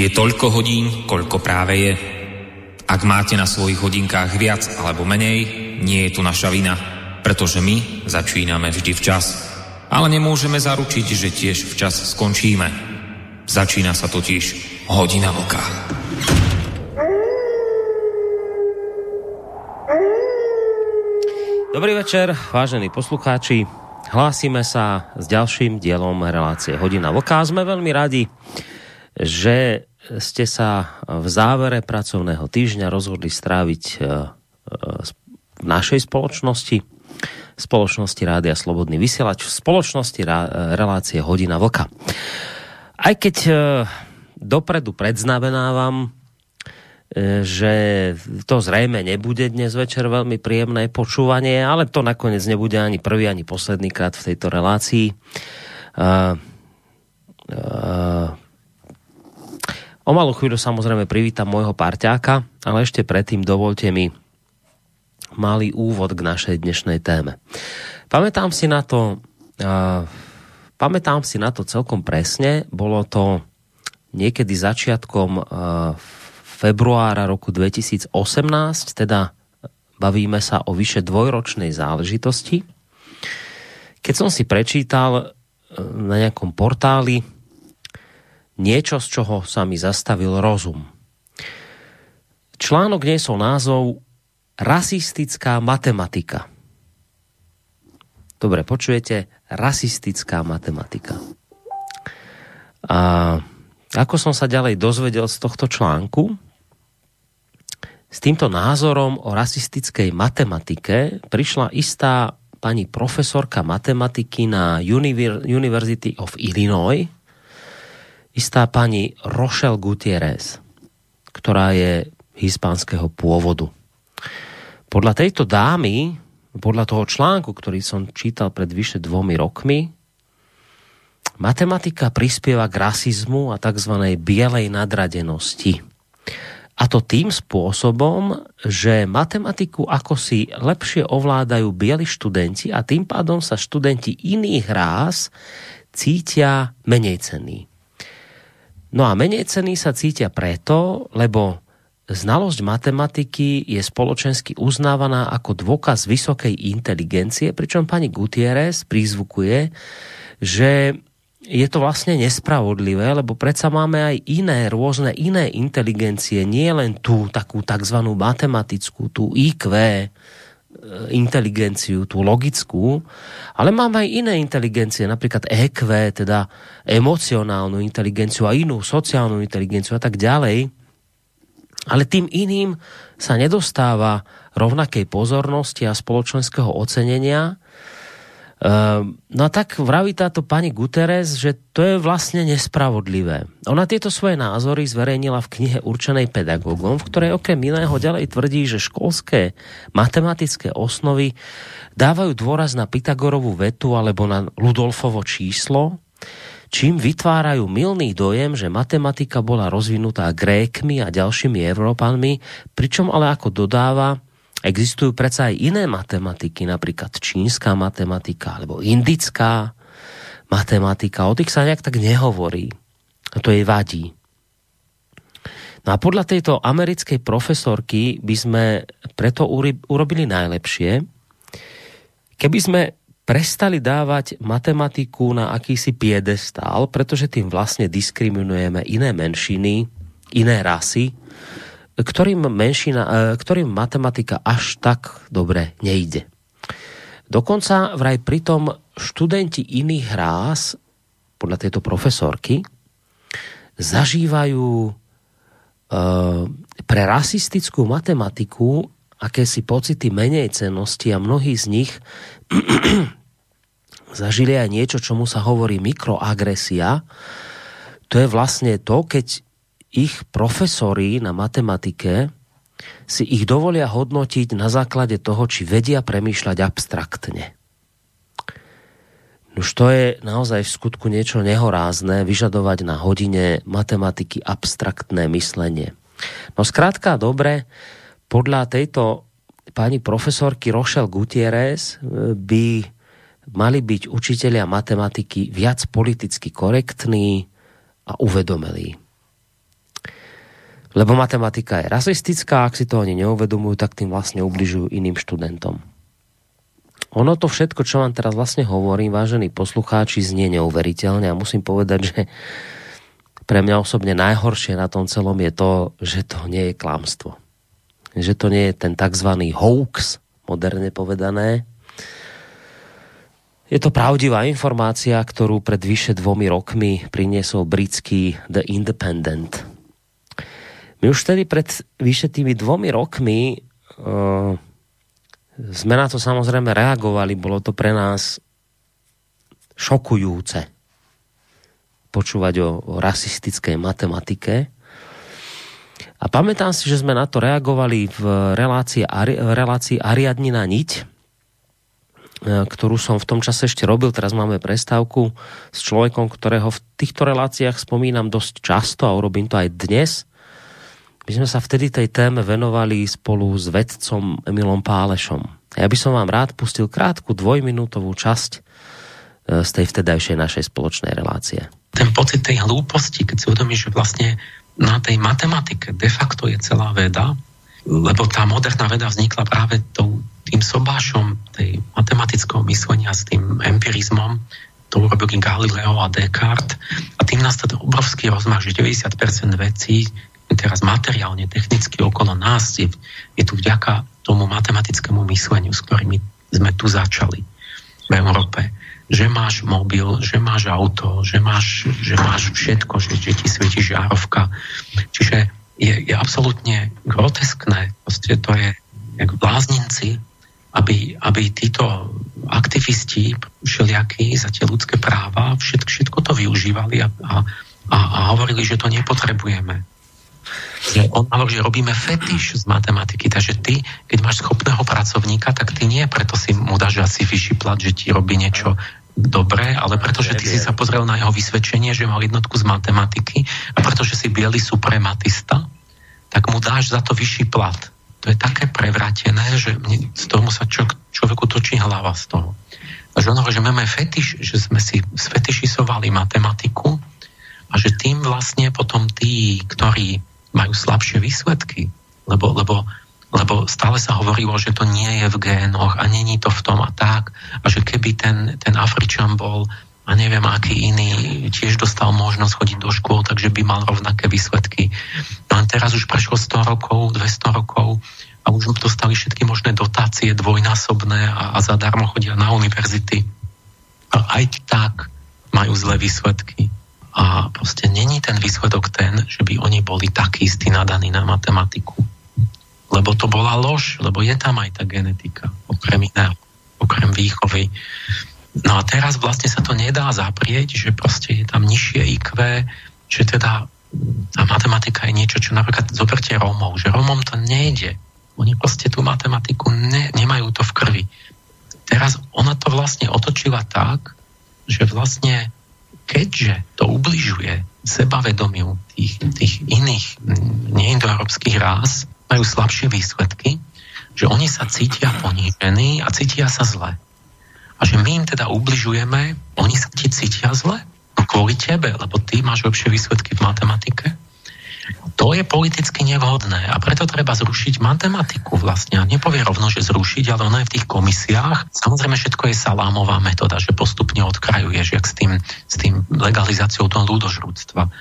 Je toľko hodín, koľko práve je. Ak máte na svojich hodinkách viac alebo menej, nie je tu naša vina, pretože my začíname vždy včas. Ale nemôžeme zaručiť, že tiež včas skončíme. Začína sa totiž hodina vlka. Dobrý večer, vážení poslucháči. Hlásime sa s ďalším dielom relácie Hodina vlka. Sme veľmi radi, že ste sa v závere pracovného týždňa rozhodli stráviť e, e, v našej spoločnosti, spoločnosti Rádia Slobodný vysielač, v spoločnosti relácie Hodina Vlka. Aj keď e, dopredu predznamenávam, že to zrejme nebude dnes večer veľmi príjemné počúvanie, ale to nakoniec nebude ani prvý, ani posledný krát v tejto relácii. Uh, uh, O malú chvíľu samozrejme privítam môjho parťáka, ale ešte predtým dovolte mi malý úvod k našej dnešnej téme. Pamätám si na to, uh, pamätám si na to celkom presne, bolo to niekedy začiatkom uh, februára roku 2018, teda bavíme sa o vyše dvojročnej záležitosti. Keď som si prečítal na nejakom portáli niečo, z čoho sa mi zastavil rozum. Článok niesol názov Rasistická matematika. Dobre, počujete? Rasistická matematika. A ako som sa ďalej dozvedel z tohto článku, s týmto názorom o rasistickej matematike prišla istá pani profesorka matematiky na University of Illinois, istá pani Rochelle Gutierrez, ktorá je hispánskeho pôvodu. Podľa tejto dámy, podľa toho článku, ktorý som čítal pred vyše dvomi rokmi, matematika prispieva k rasizmu a tzv. bielej nadradenosti. A to tým spôsobom, že matematiku ako si lepšie ovládajú bieli študenti a tým pádom sa študenti iných rás cítia menej cenní. No a menej ceny sa cítia preto, lebo znalosť matematiky je spoločensky uznávaná ako dôkaz vysokej inteligencie, pričom pani Gutierrez prízvukuje, že je to vlastne nespravodlivé, lebo predsa máme aj iné, rôzne iné inteligencie, nie len tú takú tzv. matematickú, tú IQ, inteligenciu, tú logickú, ale máme aj iné inteligencie, napríklad EQ, teda emocionálnu inteligenciu a inú sociálnu inteligenciu a tak ďalej. Ale tým iným sa nedostáva rovnakej pozornosti a spoločenského ocenenia, Ehm, no tak vraví táto pani Guterres, že to je vlastne nespravodlivé. Ona tieto svoje názory zverejnila v knihe určenej pedagógom, v ktorej okrem iného ďalej tvrdí, že školské matematické osnovy dávajú dôraz na Pythagorovú vetu alebo na Ludolfovo číslo, čím vytvárajú milný dojem, že matematika bola rozvinutá Grékmi a ďalšími Európanmi, pričom ale ako dodáva, Existujú predsa aj iné matematiky, napríklad čínska matematika alebo indická matematika. O tých sa nejak tak nehovorí. A to jej vadí. No a podľa tejto americkej profesorky by sme preto urobili najlepšie, keby sme prestali dávať matematiku na akýsi piedestál, pretože tým vlastne diskriminujeme iné menšiny, iné rasy, ktorým, menšina, e, ktorým matematika až tak dobre nejde. Dokonca vraj pritom študenti iných rás, podľa tejto profesorky, zažívajú e, pre rasistickú matematiku akési pocity menej cenosti a mnohí z nich zažili aj niečo, čomu sa hovorí mikroagresia. To je vlastne to, keď ich profesori na matematike si ich dovolia hodnotiť na základe toho, či vedia premýšľať abstraktne. Už to je naozaj v skutku niečo nehorázne vyžadovať na hodine matematiky abstraktné myslenie. No skrátka, dobre, podľa tejto pani profesorky Rochelle Gutierrez e, by mali byť učitelia matematiky viac politicky korektní a uvedomelí. Lebo matematika je rasistická, ak si to oni neuvedomujú, tak tým vlastne ubližujú iným študentom. Ono to všetko, čo vám teraz vlastne hovorím, vážení poslucháči, znie neuveriteľne a musím povedať, že pre mňa osobne najhoršie na tom celom je to, že to nie je klamstvo. Že to nie je ten tzv. hoax, moderne povedané. Je to pravdivá informácia, ktorú pred vyše dvomi rokmi priniesol britský The Independent. My už vtedy pred vyše tými dvomi rokmi uh, sme na to samozrejme reagovali, bolo to pre nás šokujúce počúvať o, o rasistickej matematike. A pamätám si, že sme na to reagovali v relácii, v relácii Ariadnina niť, e, ktorú som v tom čase ešte robil. Teraz máme prestávku s človekom, ktorého v týchto reláciách spomínam dosť často a urobím to aj dnes – my sme sa vtedy tej téme venovali spolu s vedcom Emilom Pálešom. Ja by som vám rád pustil krátku dvojminútovú časť e, z tej vtedajšej našej spoločnej relácie. Ten pocit tej hlúposti, keď si uvedomíš, že vlastne na tej matematike de facto je celá veda, lebo tá moderná veda vznikla práve tou, tým sobášom tej matematického myslenia s tým empirizmom, to urobili Galileo a Descartes a tým nastal obrovský rozmach, že 90% vecí, teraz materiálne, technicky okolo nás je, je tu vďaka tomu matematickému mysleniu, s ktorými sme tu začali v Európe. Že máš mobil, že máš auto, že máš, že máš všetko, že, že ti svieti žiarovka. Čiže je, je absolútne groteskné, proste to je jak blázninci, aby, aby títo aktivisti všelijakí za tie ľudské práva všetko, všetko to využívali a, a, a hovorili, že to nepotrebujeme že on hovorí, že robíme fetiš z matematiky, takže ty, keď máš schopného pracovníka, tak ty nie preto si mu dáš asi vyšší plat, že ti robí niečo dobré, ale pretože ty si sa pozrel na jeho vysvedčenie, že mal jednotku z matematiky a pretože si biely suprematista, tak mu dáš za to vyšší plat. To je také prevratené, že z tomu sa čo, človeku točí hlava z toho. Takže on hovorí, že máme fetiš, že sme si sfetišisovali matematiku a že tým vlastne potom tí, ktorí majú slabšie výsledky, lebo, lebo, lebo stále sa hovorilo, že to nie je v génoch a není to v tom a tak a že keby ten, ten Afričan bol a neviem aký iný tiež dostal možnosť chodiť do škôl, takže by mal rovnaké výsledky. No a teraz už prešlo 100 rokov, 200 rokov a už dostali všetky možné dotácie dvojnásobné a, a zadarmo chodia na univerzity. A aj tak majú zlé výsledky. A proste není ten výsledok ten, že by oni boli takí istí nadaní na matematiku. Lebo to bola lož, lebo je tam aj tá genetika, okrem iného, okrem výchovy. No a teraz vlastne sa to nedá zaprieť, že proste je tam nižšie IQ, že teda tá matematika je niečo, čo napríklad zoberte Rómov, že Rómom to nejde. Oni proste tú matematiku ne, nemajú to v krvi. Teraz ona to vlastne otočila tak, že vlastne keďže to ubližuje sebavedomiu tých, tých iných neindoeurópskych rás, majú slabšie výsledky, že oni sa cítia ponížení a cítia sa zle. A že my im teda ubližujeme, oni sa ti cítia zle? No kvôli tebe, lebo ty máš lepšie výsledky v matematike to je politicky nevhodné a preto treba zrušiť matematiku vlastne. Nepovie rovno, že zrušiť, ale ono je v tých komisiách. Samozrejme, všetko je salámová metóda, že postupne odkrajuješ, jak s tým, s tým legalizáciou toho ľudožrúctva.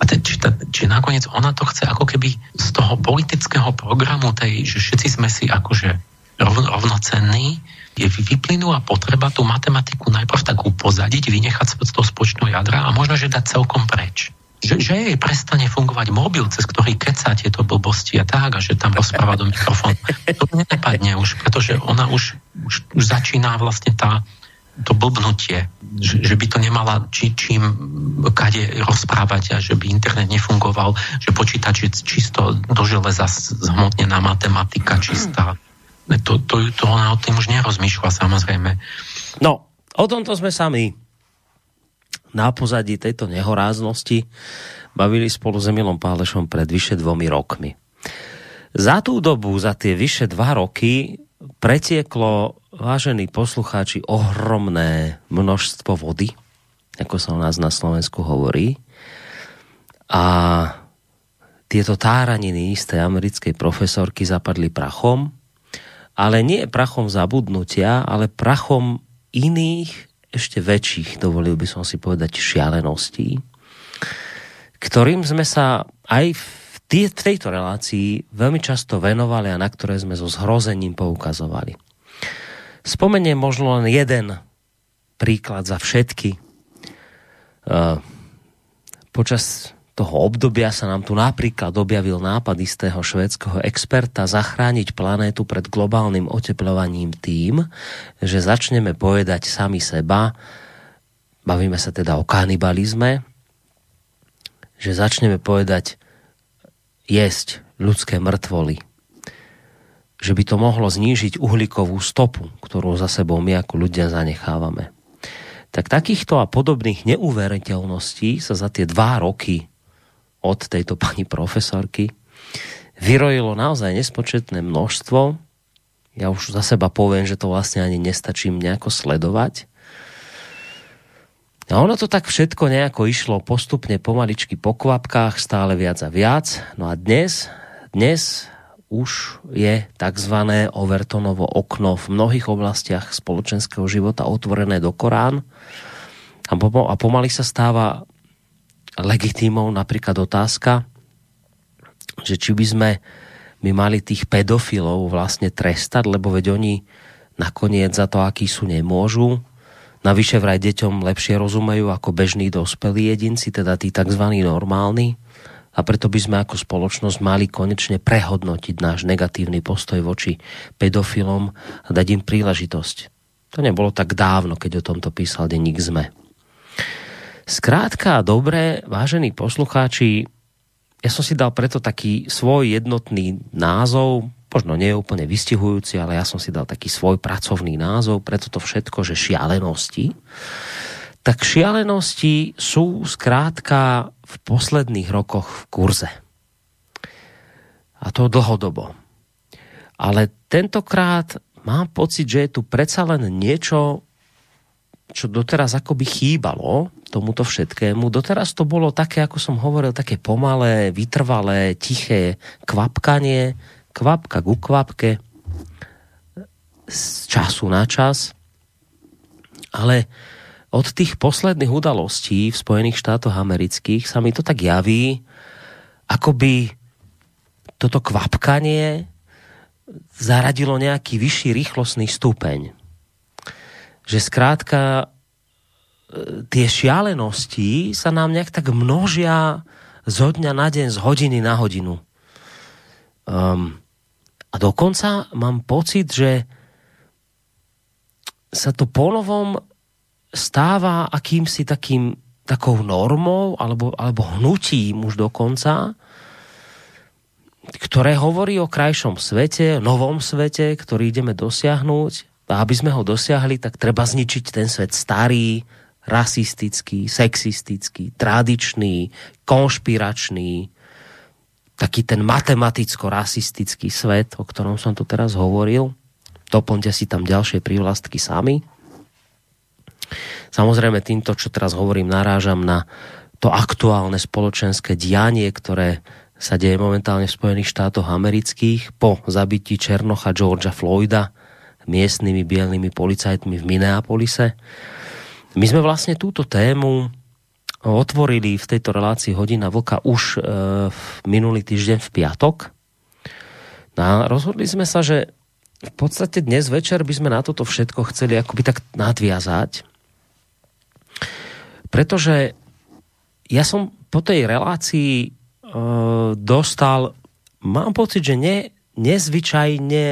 A te, či, ta, či nakoniec ona to chce ako keby z toho politického programu tej, že všetci sme si akože rovno, rovnocenní, je vyplynula potreba tú matematiku najprv tak upozadiť, vynechať z toho spočného jadra a možno, že dať celkom preč že, že jej prestane fungovať mobil, cez ktorý keca tieto blbosti a tak, a že tam rozpráva do mikrofónu. To nepadne už, pretože ona už, už, už začína vlastne tá, to blbnutie, že, že by to nemala či, čím kade rozprávať a že by internet nefungoval, že počítač je čisto do železa zhmotnená matematika čistá. To, to, to ona o tým už nerozmýšľa samozrejme. No, o tomto sme sami na pozadí tejto nehoráznosti bavili spolu s Emilom Pálešom pred vyše dvomi rokmi. Za tú dobu, za tie vyše dva roky, pretieklo, vážení poslucháči, ohromné množstvo vody, ako sa o nás na Slovensku hovorí. A tieto táraniny isté americkej profesorky zapadli prachom, ale nie prachom zabudnutia, ale prachom iných, ešte väčších, dovolil by som si povedať, šialeností, ktorým sme sa aj v tejto relácii veľmi často venovali a na ktoré sme so zhrozením poukazovali. Spomeniem možno len jeden príklad za všetky. Počas toho obdobia sa nám tu napríklad objavil nápad istého švédskeho experta zachrániť planétu pred globálnym oteplovaním tým, že začneme pojedať sami seba, bavíme sa teda o kanibalizme, že začneme povedať jesť ľudské mŕtvoly. Že by to mohlo znížiť uhlíkovú stopu, ktorú za sebou my ako ľudia zanechávame. Tak takýchto a podobných neuveriteľností sa za tie dva roky od tejto pani profesorky vyrojilo naozaj nespočetné množstvo. Ja už za seba poviem, že to vlastne ani nestačím nejako sledovať. A ono to tak všetko nejako išlo postupne pomaličky po kvapkách, stále viac a viac. No a dnes, dnes už je tzv. Overtonovo okno v mnohých oblastiach spoločenského života otvorené do Korán a pomaly sa stáva legitímou napríklad otázka, že či by sme my mali tých pedofilov vlastne trestať, lebo veď oni nakoniec za to, akí sú, nemôžu. Navyše vraj deťom lepšie rozumejú ako bežní dospelí jedinci, teda tí tzv. normálni. A preto by sme ako spoločnosť mali konečne prehodnotiť náš negatívny postoj voči pedofilom a dať im príležitosť. To nebolo tak dávno, keď o tomto písal denník ZME. Skrátka, dobre, vážení poslucháči, ja som si dal preto taký svoj jednotný názov, možno nie je úplne vystihujúci, ale ja som si dal taký svoj pracovný názov pre toto všetko, že šialenosti. Tak šialenosti sú skrátka v posledných rokoch v kurze. A to dlhodobo. Ale tentokrát mám pocit, že je tu predsa len niečo, čo doteraz akoby chýbalo tomuto všetkému. Doteraz to bolo také, ako som hovoril, také pomalé, vytrvalé, tiché kvapkanie, kvapka ku kvapke z času na čas. Ale od tých posledných udalostí v Spojených štátoch amerických sa mi to tak javí, akoby toto kvapkanie zaradilo nejaký vyšší rýchlostný stupeň. Že skrátka tie šialenosti sa nám nejak tak množia zo dňa na deň, z hodiny na hodinu. Um, a dokonca mám pocit, že sa to ponovom stáva akýmsi takým, takou normou alebo, alebo hnutím už dokonca, ktoré hovorí o krajšom svete, novom svete, ktorý ideme dosiahnuť. A aby sme ho dosiahli, tak treba zničiť ten svet starý, rasistický, sexistický, tradičný, konšpiračný, taký ten matematicko-rasistický svet, o ktorom som tu teraz hovoril. Doplňte si tam ďalšie prívlastky sami. Samozrejme týmto, čo teraz hovorím, narážam na to aktuálne spoločenské dianie, ktoré sa deje momentálne v Spojených štátoch amerických po zabití Černocha Georgia Floyda miestnymi bielými policajtmi v Minneapolise. My sme vlastne túto tému otvorili v tejto relácii Hodina Vlka už e, v minulý týždeň v piatok. No a rozhodli sme sa, že v podstate dnes večer by sme na toto všetko chceli akoby tak nadviazať. Pretože ja som po tej relácii e, dostal, mám pocit, že ne, nezvyčajne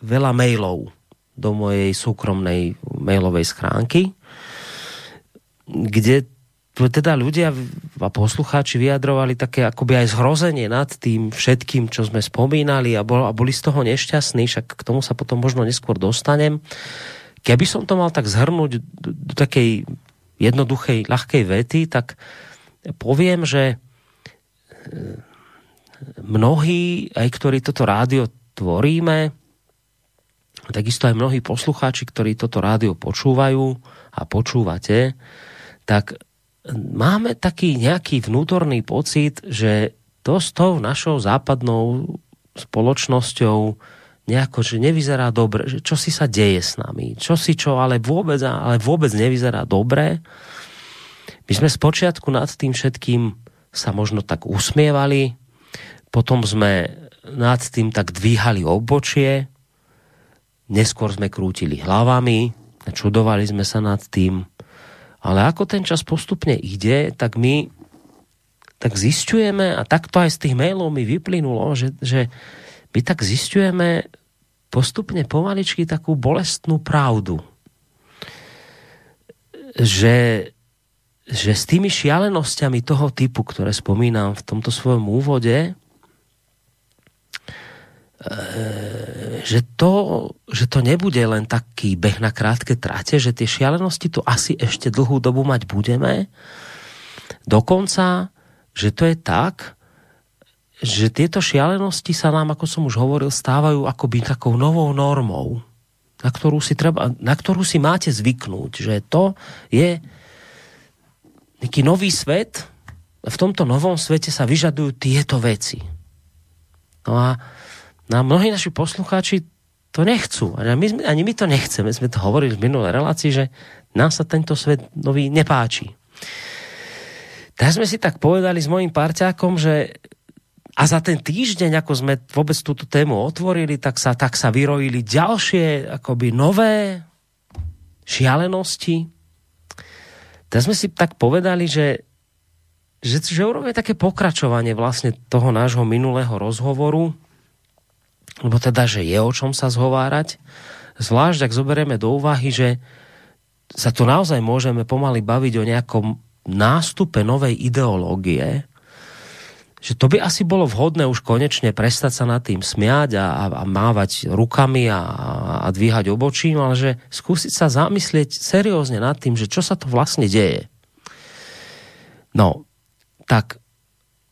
veľa mailov do mojej súkromnej mailovej schránky kde teda ľudia a poslucháči vyjadrovali také akoby aj zhrozenie nad tým všetkým, čo sme spomínali a, bol, a boli z toho nešťastní, však k tomu sa potom možno neskôr dostanem. Keby som to mal tak zhrnúť do, do takej jednoduchej, ľahkej vety, tak poviem, že e, mnohí, aj ktorí toto rádio tvoríme, takisto aj mnohí poslucháči, ktorí toto rádio počúvajú a počúvate, tak máme taký nejaký vnútorný pocit, že to s tou našou západnou spoločnosťou nejako, že nevyzerá dobre, že čo si sa deje s nami, čo si čo, ale vôbec, ale vôbec nevyzerá dobre. My sme spočiatku nad tým všetkým sa možno tak usmievali, potom sme nad tým tak dvíhali obočie, neskôr sme krútili hlavami, čudovali sme sa nad tým, ale ako ten čas postupne ide, tak my tak zistujeme, a tak to aj z tých mailov mi vyplynulo, že, že my tak zistujeme postupne pomaličky takú bolestnú pravdu. Že, že s tými šialenosťami toho typu, ktoré spomínam v tomto svojom úvode, že to, že to nebude len taký beh na krátke trate, že tie šialenosti tu asi ešte dlhú dobu mať budeme. Dokonca že to je tak, že tieto šialenosti sa nám, ako som už hovoril, stávajú akoby takou novou normou, na ktorú si, treba, na ktorú si máte zvyknúť, že to je nejaký nový svet, v tomto novom svete sa vyžadujú tieto veci. No a na mnohí naši poslucháči to nechcú. My, ani my to nechceme. Sme to hovorili v minulej relácii, že nám sa tento svet nový nepáči. Tak sme si tak povedali s mojim parťákom, že a za ten týždeň, ako sme vôbec túto tému otvorili, tak sa, tak sa vyrojili ďalšie akoby nové šialenosti. Tak sme si tak povedali, že, že, že urobíme také pokračovanie vlastne toho nášho minulého rozhovoru, lebo teda, že je o čom sa zhovárať, zvlášť ak zoberieme do úvahy, že sa tu naozaj môžeme pomaly baviť o nejakom nástupe novej ideológie, že to by asi bolo vhodné už konečne prestať sa nad tým smiať a, a, mávať rukami a, a dvíhať obočím, ale že skúsiť sa zamyslieť seriózne nad tým, že čo sa to vlastne deje. No, tak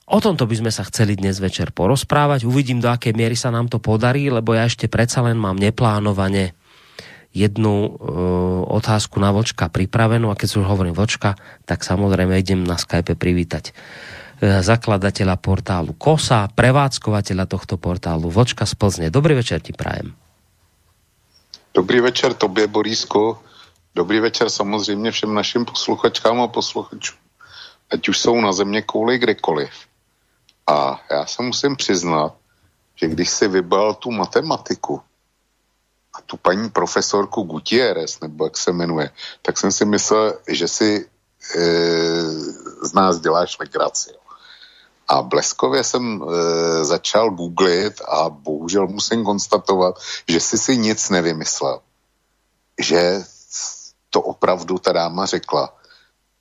o tomto by sme sa chceli dnes večer porozprávať. Uvidím, do akej miery sa nám to podarí, lebo ja ešte predsa len mám neplánovane jednu e, otázku na Vočka pripravenú a keď už hovorím Vočka, tak samozrejme idem na Skype privítať e, zakladateľa portálu KOSA, prevádzkovateľa tohto portálu Vočka z Plzne. Dobrý večer ti prajem. Dobrý večer tobě, Borísko. Dobrý večer samozřejmě všem našim posluchačkám a posluchačům. Ať už jsou na země kouli kdekoliv. A já se musím přiznat, že když si vybral tu matematiku, a tu paní profesorku Gutierrez, nebo jak se jmenuje, tak jsem si myslel, že si e, z nás děláš legraci. A bleskově jsem e, začal googlit a bohužel musím konstatovat, že si si nic nevymyslel. Že to opravdu ta dáma řekla.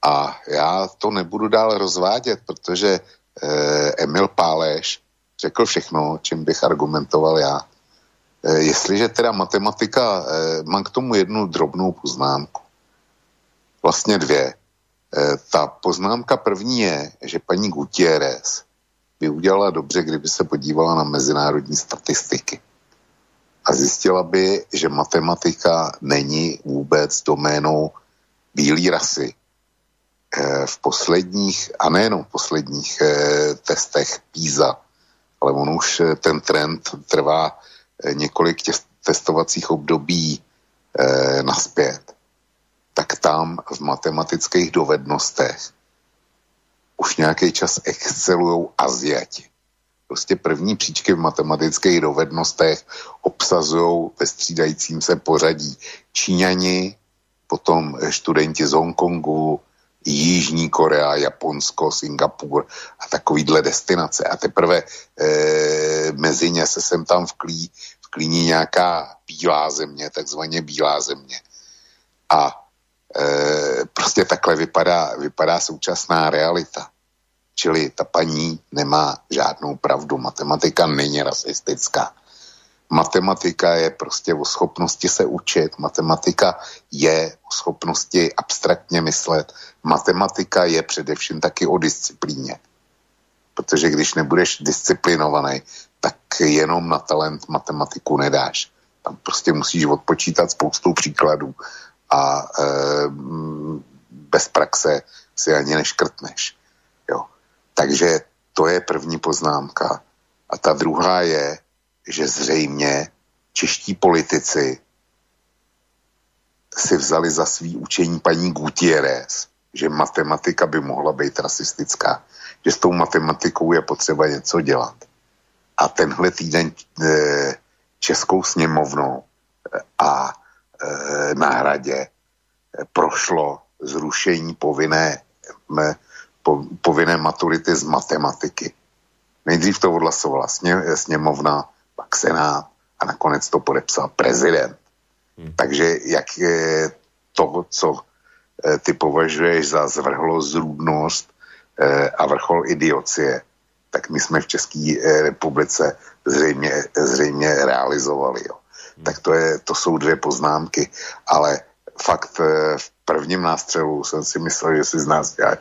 A já to nebudu dál rozvádět, protože Emil Páleš řekl všechno, čím bych argumentoval já. Eh, jestliže teda matematika, eh, mám k tomu jednu drobnou poznámku. Vlastně dvě. Eh, ta poznámka první je, že paní Gutierrez by udělala dobře, kdyby se podívala na mezinárodní statistiky. A zjistila by, že matematika není vůbec doménou bílé rasy. V posledních, a nejenom v posledních testech PISA, ale on už ten trend trvá Eh, několik těch testovacích období naspět, tak tam v matematických dovednostech už nějaký čas excelují Aziati. Prostě první příčky v matematických dovednostech obsazují ve střídajícím se pořadí Číňani, potom studenti z Hongkongu, Jižní Korea, Japonsko, Singapur a takovýhle destinace. A teprve e, mezi ně se sem tam vklí, vklíní nějaká bílá země, takzvaně bílá země. A e, prostě takhle vypadá, vypadá současná realita. Čili ta paní nemá žádnou pravdu. Matematika není rasistická. Matematika je prostě o schopnosti se učit. Matematika je o schopnosti abstraktně myslet. Matematika je především taky o disciplíně. Protože když nebudeš disciplinovaný, tak jenom na talent matematiku nedáš. Tam prostě musíš odpočítat spoustu příkladů a e, bez praxe si ani neškrtneš. Jo. Takže to je první poznámka. A ta druhá je, že zřejmě čeští politici si vzali za svý učení paní Gutierrez, že matematika by mohla být rasistická, že s tou matematikou je potřeba něco dělat. A tenhle týden e, Českou sněmovnou e, a e, na hradě prošlo zrušení povinné, po, povinné maturity z matematiky. Nejdřív to odhlasovala sně, sněmovna, pak senát a nakonec to podepsal prezident. Hmm. Takže jak je to, co eh, ty považuješ za zvrhlost, zrůdnost eh, a vrchol idiocie, tak my jsme v České eh, republice zřejmě, zřejmě realizovali. Jo. Hmm. Tak to, je, to jsou dvě poznámky, ale fakt v prvním nástřelu jsem si myslel, že si z nás děláš,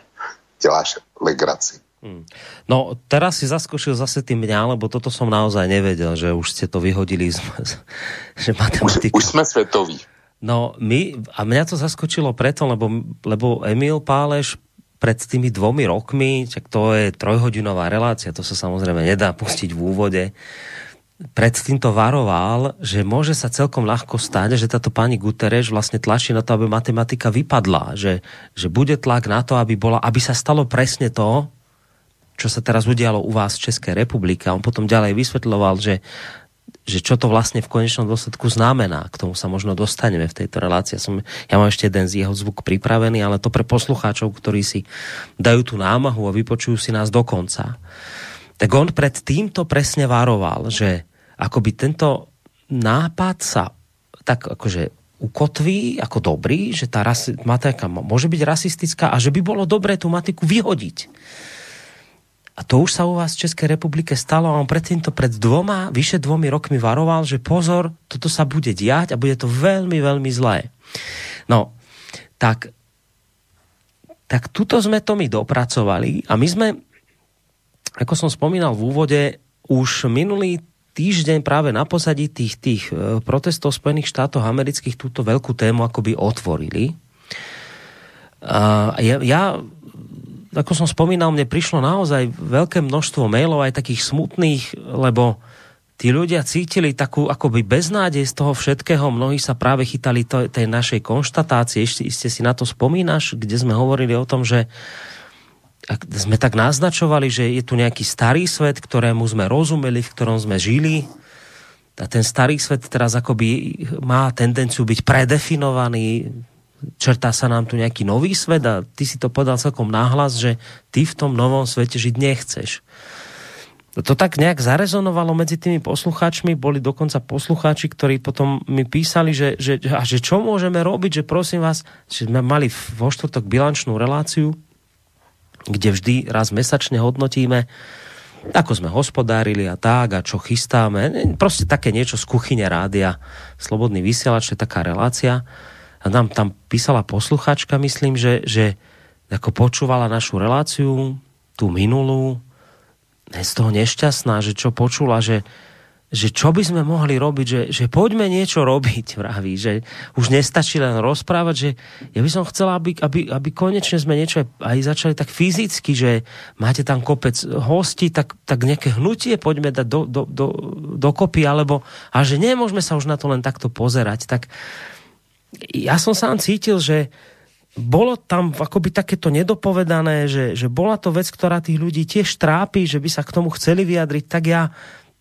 děláš legraci. Hmm. No, teraz si zaskočil zase tým mňa, lebo toto som naozaj nevedel, že už ste to vyhodili, z, že matematika... Už, už sme svetoví. No, my, a mňa to zaskočilo preto, lebo, lebo Emil Páleš pred tými dvomi rokmi, čak to je trojhodinová relácia, to sa samozrejme nedá pustiť v úvode, pred týmto varoval, že môže sa celkom ľahko stať, že táto pani Guterres vlastne tlačí na to, aby matematika vypadla, že, že bude tlak na to, aby, bola, aby sa stalo presne to, čo sa teraz udialo u vás v Českej republike. A on potom ďalej vysvetľoval, že, že čo to vlastne v konečnom dôsledku znamená. K tomu sa možno dostaneme v tejto relácii. Ja, som, ja mám ešte jeden z jeho zvuk pripravený, ale to pre poslucháčov, ktorí si dajú tú námahu a vypočujú si nás do konca. Tak on pred týmto presne varoval, že akoby tento nápad sa tak akože ukotví ako dobrý, že tá rasi, matika môže byť rasistická a že by bolo dobré tú matiku vyhodiť a to už sa u vás v Českej republike stalo a on predtým to pred dvoma, vyše dvomi rokmi varoval, že pozor, toto sa bude diať a bude to veľmi, veľmi zlé. No, tak, tak tuto sme to my dopracovali a my sme, ako som spomínal v úvode, už minulý týždeň práve na pozadí tých, tých e, protestov Spojených štátov amerických túto veľkú tému akoby otvorili. Uh, ja, ja ako som spomínal, mne prišlo naozaj veľké množstvo mailov, aj takých smutných, lebo tí ľudia cítili takú akoby beznádej z toho všetkého. Mnohí sa práve chytali to, tej našej konštatácie. Ešte iste si na to spomínaš, kde sme hovorili o tom, že sme tak naznačovali, že je tu nejaký starý svet, ktorému sme rozumeli, v ktorom sme žili. A ten starý svet teraz akoby má tendenciu byť predefinovaný, čertá sa nám tu nejaký nový svet a ty si to povedal celkom náhlas, že ty v tom novom svete žiť nechceš. To tak nejak zarezonovalo medzi tými poslucháčmi, boli dokonca poslucháči, ktorí potom mi písali, že, že, a že čo môžeme robiť, že prosím vás, že sme mali vo štvrtok bilančnú reláciu, kde vždy raz mesačne hodnotíme, ako sme hospodárili a tak, a čo chystáme. Proste také niečo z kuchyne rádia. Slobodný vysielač, je taká relácia nám tam písala posluchačka, myslím, že, že ako počúvala našu reláciu, tú minulú, je z toho nešťastná, že čo počula, že, že čo by sme mohli robiť, že, že poďme niečo robiť, vraví, že už nestačí len rozprávať, že ja by som chcela, aby, aby, aby konečne sme niečo aj začali tak fyzicky, že máte tam kopec hostí, tak, tak nejaké hnutie poďme dať do, do, do, do kopy, alebo a že nemôžeme sa už na to len takto pozerať, tak ja som sám cítil, že bolo tam akoby takéto nedopovedané, že, že bola to vec, ktorá tých ľudí tiež trápi, že by sa k tomu chceli vyjadriť, tak ja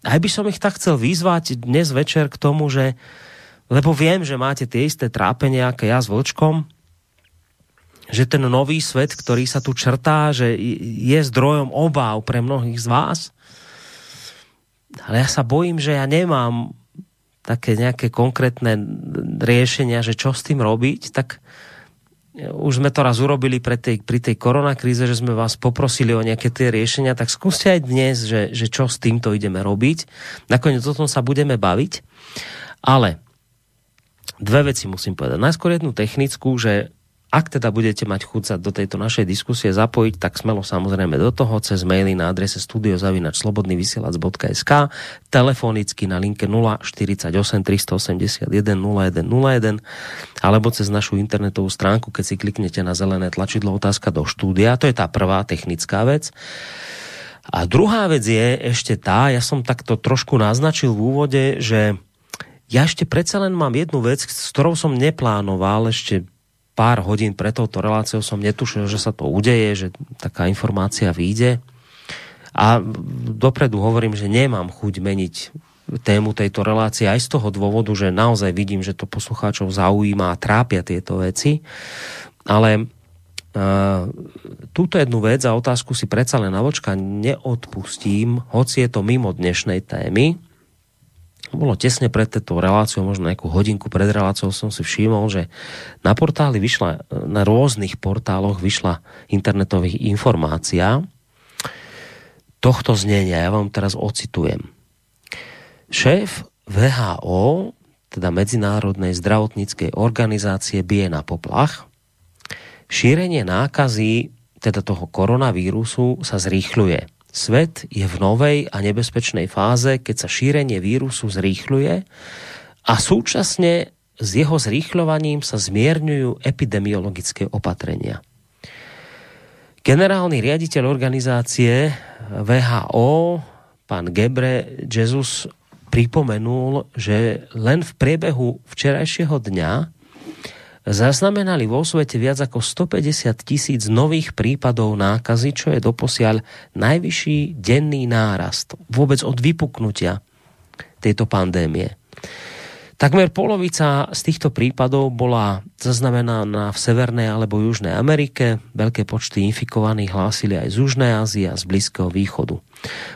aj by som ich tak chcel vyzvať dnes večer k tomu, že lebo viem, že máte tie isté trápenia, ako ja s Vlčkom, že ten nový svet, ktorý sa tu črtá, že je zdrojom obáv pre mnohých z vás. Ale ja sa bojím, že ja nemám také nejaké konkrétne riešenia, že čo s tým robiť, tak už sme to raz urobili pre tej, pri tej koronakríze, že sme vás poprosili o nejaké tie riešenia, tak skúste aj dnes, že, že čo s týmto ideme robiť. Nakoniec o tom sa budeme baviť. Ale dve veci musím povedať. Najskôr jednu technickú, že ak teda budete mať chuť do tejto našej diskusie zapojiť, tak smelo samozrejme do toho cez maily na adrese studiozavinačslobodnyvysielac.sk telefonicky na linke 048 381 0101 alebo cez našu internetovú stránku, keď si kliknete na zelené tlačidlo otázka do štúdia. To je tá prvá technická vec. A druhá vec je ešte tá, ja som takto trošku naznačil v úvode, že ja ešte predsa len mám jednu vec, s ktorou som neplánoval ešte pár hodín pred touto reláciou som netušil, že sa to udeje, že taká informácia vyjde. A dopredu hovorím, že nemám chuť meniť tému tejto relácie aj z toho dôvodu, že naozaj vidím, že to poslucháčov zaujíma a trápia tieto veci. Ale Uh, túto jednu vec a otázku si predsa len na vočka neodpustím, hoci je to mimo dnešnej témy. Bolo tesne pred touto reláciou, možno nejakú hodinku pred reláciou som si všimol, že na portáli vyšla, na rôznych portáloch vyšla internetových informácia tohto znenia. Ja vám teraz ocitujem. Šéf VHO, teda Medzinárodnej zdravotníckej organizácie, bije na poplach – Šírenie nákazy, teda toho koronavírusu, sa zrýchľuje. Svet je v novej a nebezpečnej fáze, keď sa šírenie vírusu zrýchľuje a súčasne s jeho zrýchľovaním sa zmierňujú epidemiologické opatrenia. Generálny riaditeľ organizácie VHO, pán Gebre Jesus, pripomenul, že len v priebehu včerajšieho dňa zaznamenali vo svete viac ako 150 tisíc nových prípadov nákazy, čo je doposiaľ najvyšší denný nárast vôbec od vypuknutia tejto pandémie. Takmer polovica z týchto prípadov bola zaznamenaná v Severnej alebo Južnej Amerike. Veľké počty infikovaných hlásili aj z Južnej Ázie a z Blízkeho východu.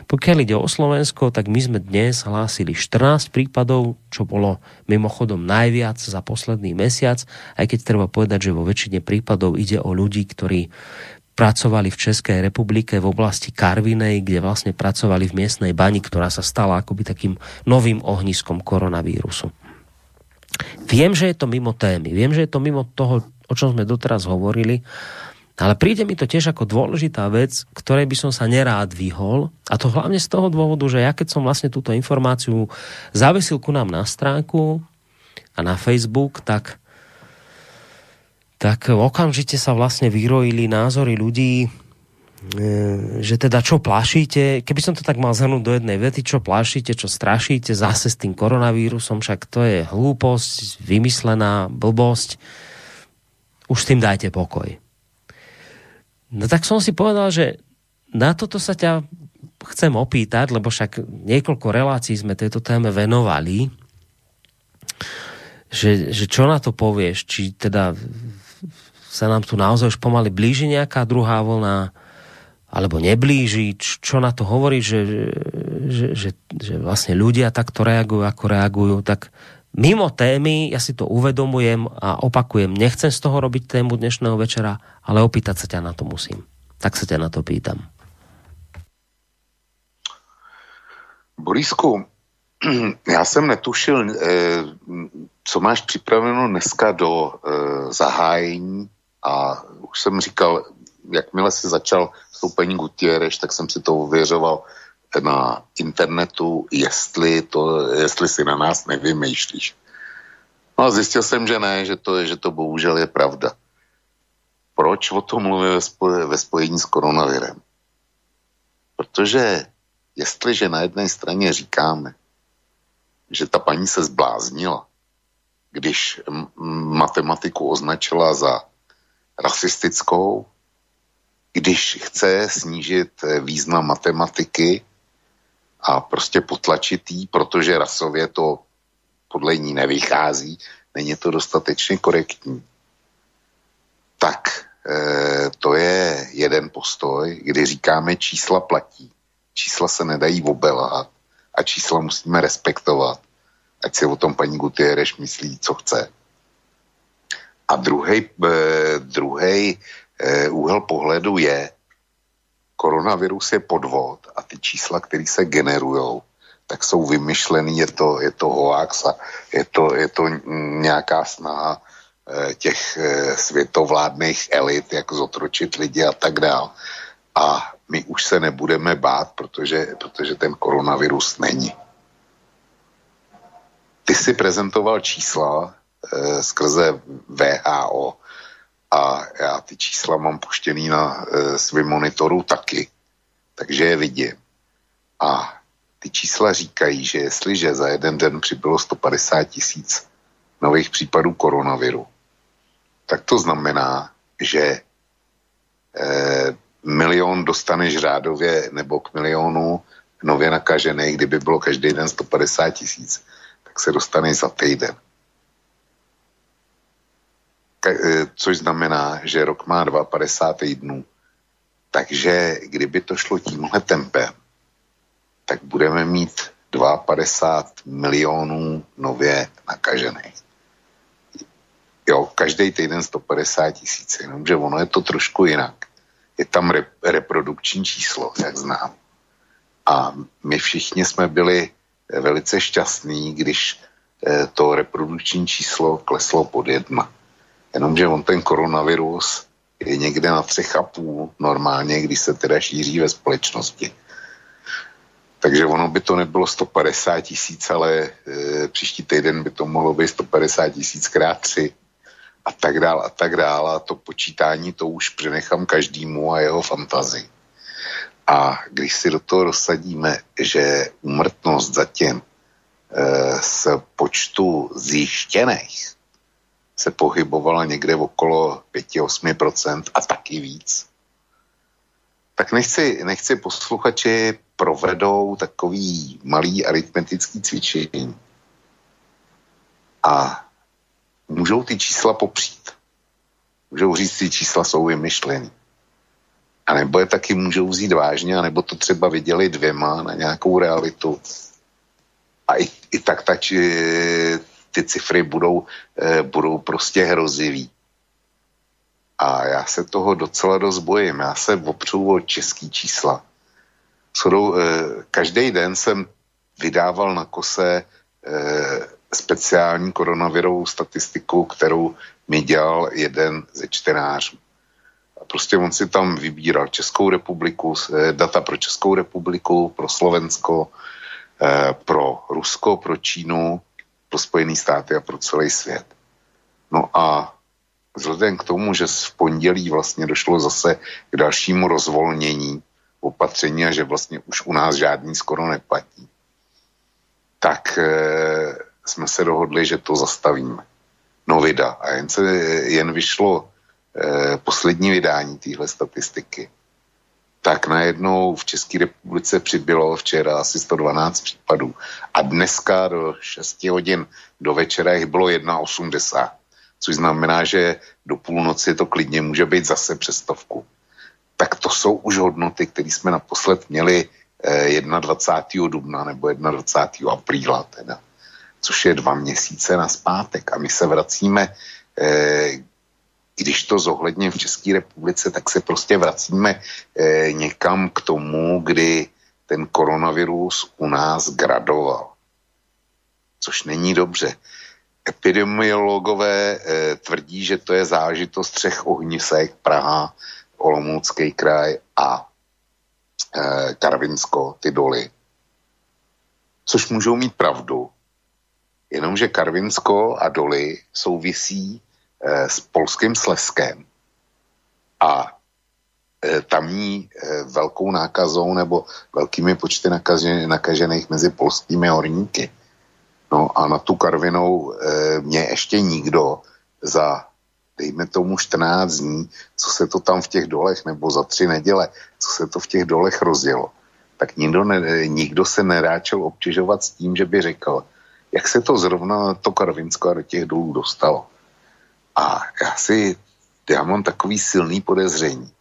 Pokiaľ ide o Slovensko, tak my sme dnes hlásili 14 prípadov, čo bolo mimochodom najviac za posledný mesiac, aj keď treba povedať, že vo väčšine prípadov ide o ľudí, ktorí pracovali v Českej republike v oblasti Karvinej, kde vlastne pracovali v miestnej bani, ktorá sa stala akoby takým novým ohniskom koronavírusu. Viem, že je to mimo témy, viem, že je to mimo toho, o čom sme doteraz hovorili, ale príde mi to tiež ako dôležitá vec, ktorej by som sa nerád vyhol. A to hlavne z toho dôvodu, že ja keď som vlastne túto informáciu zavesil ku nám na stránku a na Facebook, tak, tak okamžite sa vlastne vyrojili názory ľudí, že teda čo plašíte, keby som to tak mal zhrnúť do jednej vety, čo plašíte, čo strašíte zase s tým koronavírusom, však to je hlúposť, vymyslená blbosť, už tým dajte pokoj. No tak som si povedal, že na toto sa ťa chcem opýtať, lebo však niekoľko relácií sme tejto téme venovali, že, že čo na to povieš, či teda sa nám tu naozaj už pomaly blíži nejaká druhá vlna, alebo neblíži, čo na to hovorí, že, že, že, že vlastne ľudia takto reagujú, ako reagujú, tak mimo témy, ja si to uvedomujem a opakujem, nechcem z toho robiť tému dnešného večera, ale opýtať sa ťa na to musím. Tak sa ťa na to pýtam. Borisku, já jsem netušil, eh, co máš připraveno dneska do eh, zahájení a už jsem říkal, jakmile si začal s tou tak jsem si to ověřoval na internetu, jestli, to, jestli si na nás nevymýšlíš. No a zjistil jsem, že ne, že to, že to bohužel je pravda. Proč o tom mluvím ve, spoj, ve spojení s koronavirem? Protože jestliže na jedné straně říkáme, že ta paní se zbláznila, když matematiku označila za rasistickou, když chce snížit eh, význam matematiky a prostě potlačit jí, protože rasově to podle ní nevychází, není to dostatečně korektní. Tak e, to je jeden postoj, kdy říkáme čísla platí. Čísla se nedají obelhat a čísla musíme respektovat. Ať si o tom paní Gutierrez myslí, co chce. A druhý Eh, úhel pohledu je, koronavirus je podvod a ty čísla, které se generují, tak jsou vymyšlený, je to, je to hoax a je to, je to nějaká snaha eh, těch eh, světovládných elit, jak zotročit lidi a tak dál. A my už se nebudeme bát, protože, protože ten koronavirus není. Ty si prezentoval čísla e, skrze VHO a já ty čísla mám puštěný na e, svým monitoru taky. takže je vidím. A ty čísla říkají, že jestliže za jeden den přibylo 150 tisíc nových případů koronaviru, tak to znamená, že eh, milion dostaneš řádově nebo k milionu nově nakažených, kdyby bylo každý den 150 tisíc, tak se dostaneš za týden. Eh, což znamená, že rok má 52 týdnů. Takže kdyby to šlo tímhle tempem, tak budeme mít 52 milionů nově nakažených. Jo, každý týden 150 tisíc, jenomže ono je to trošku jinak. Je tam re, reprodukční číslo, jak znám. A my všichni jsme byli velice šťastní, když eh, to reprodukční číslo kleslo pod jedna. Jenomže on ten koronavirus je někde na třech a půl normálně, když se teda šíří ve společnosti. Takže ono by to nebylo 150 tisíc, ale e, příští týden by to mohlo být 150 tisíc krát tři a tak dál a tak dál a to počítání to už přenechám každému a jeho fantazii. A když si do toho rozsadíme, že umrtnost zatím e, z počtu zjištěných se pohybovala někde okolo 5-8% a taky víc, tak nechci, nechci posluchači provedou takový malý aritmetický cvičení a můžou ty čísla popřít. Můžou říct, ty čísla jsou vymyšlený. A nebo je taky můžou vzít vážně, anebo to třeba viděli dvěma na nějakou realitu. A i, i tak ta, či, ty cifry budou, eh, budou prostě hrozivý. A já se toho docela dost bojím. Já se opřu o český čísla. Eh, každý den jsem vydával na kose eh, speciální koronavirovou statistiku, kterou mi dělal jeden ze čtenářů. A prostě on si tam vybíral Českou republiku, data pro Českou republiku, pro Slovensko, pro Rusko, pro Čínu, pro Spojené státy a pro celý svět. No a vzhledem k tomu, že v pondělí vlastně došlo zase k dalšímu rozvolnění opatření a že vlastně už u nás žádný skoro neplatí, tak e, jsme se dohodli, že to zastavíme. No vida. A jen, se, jen vyšlo e, poslední vydání téhle statistiky. Tak najednou v České republice přibylo včera asi 112 případů. A dneska do 6 hodin do večera jich bylo 1,80 což znamená, že do půlnoci to klidně může být zase přes stovku. Tak to jsou už hodnoty, které jsme naposled měli eh, 21. dubna nebo 21. apríla teda, což je dva měsíce na zpátek. A my se vracíme, eh, když to zohledně v České republice, tak se prostě vracíme eh, někam k tomu, kdy ten koronavirus u nás gradoval. Což není dobře. Epidemiologové eh, tvrdí, že to je zážitost třech ohnisek, Praha, Olomoucký kraj a eh, Karvinsko, ty doly. Což můžou mít pravdu, jenomže Karvinsko a doly souvisí s polským Sleskem a eh, tamní eh, velkou nákazou nebo velkými počty nakažených, mezi polskými horníky. No a na tu Karvinou mě ještě nikdo za, dejme tomu 14 dní, co se to tam v těch dolech, nebo za tři neděle, co se to v těch dolech rozjelo, tak nikdo, ne, nikdo se neráčel obtěžovat s tím, že by řekl, jak se to zrovna na to Karvinsko a do těch dolů dostalo. A já si, já mám takový silný podezření,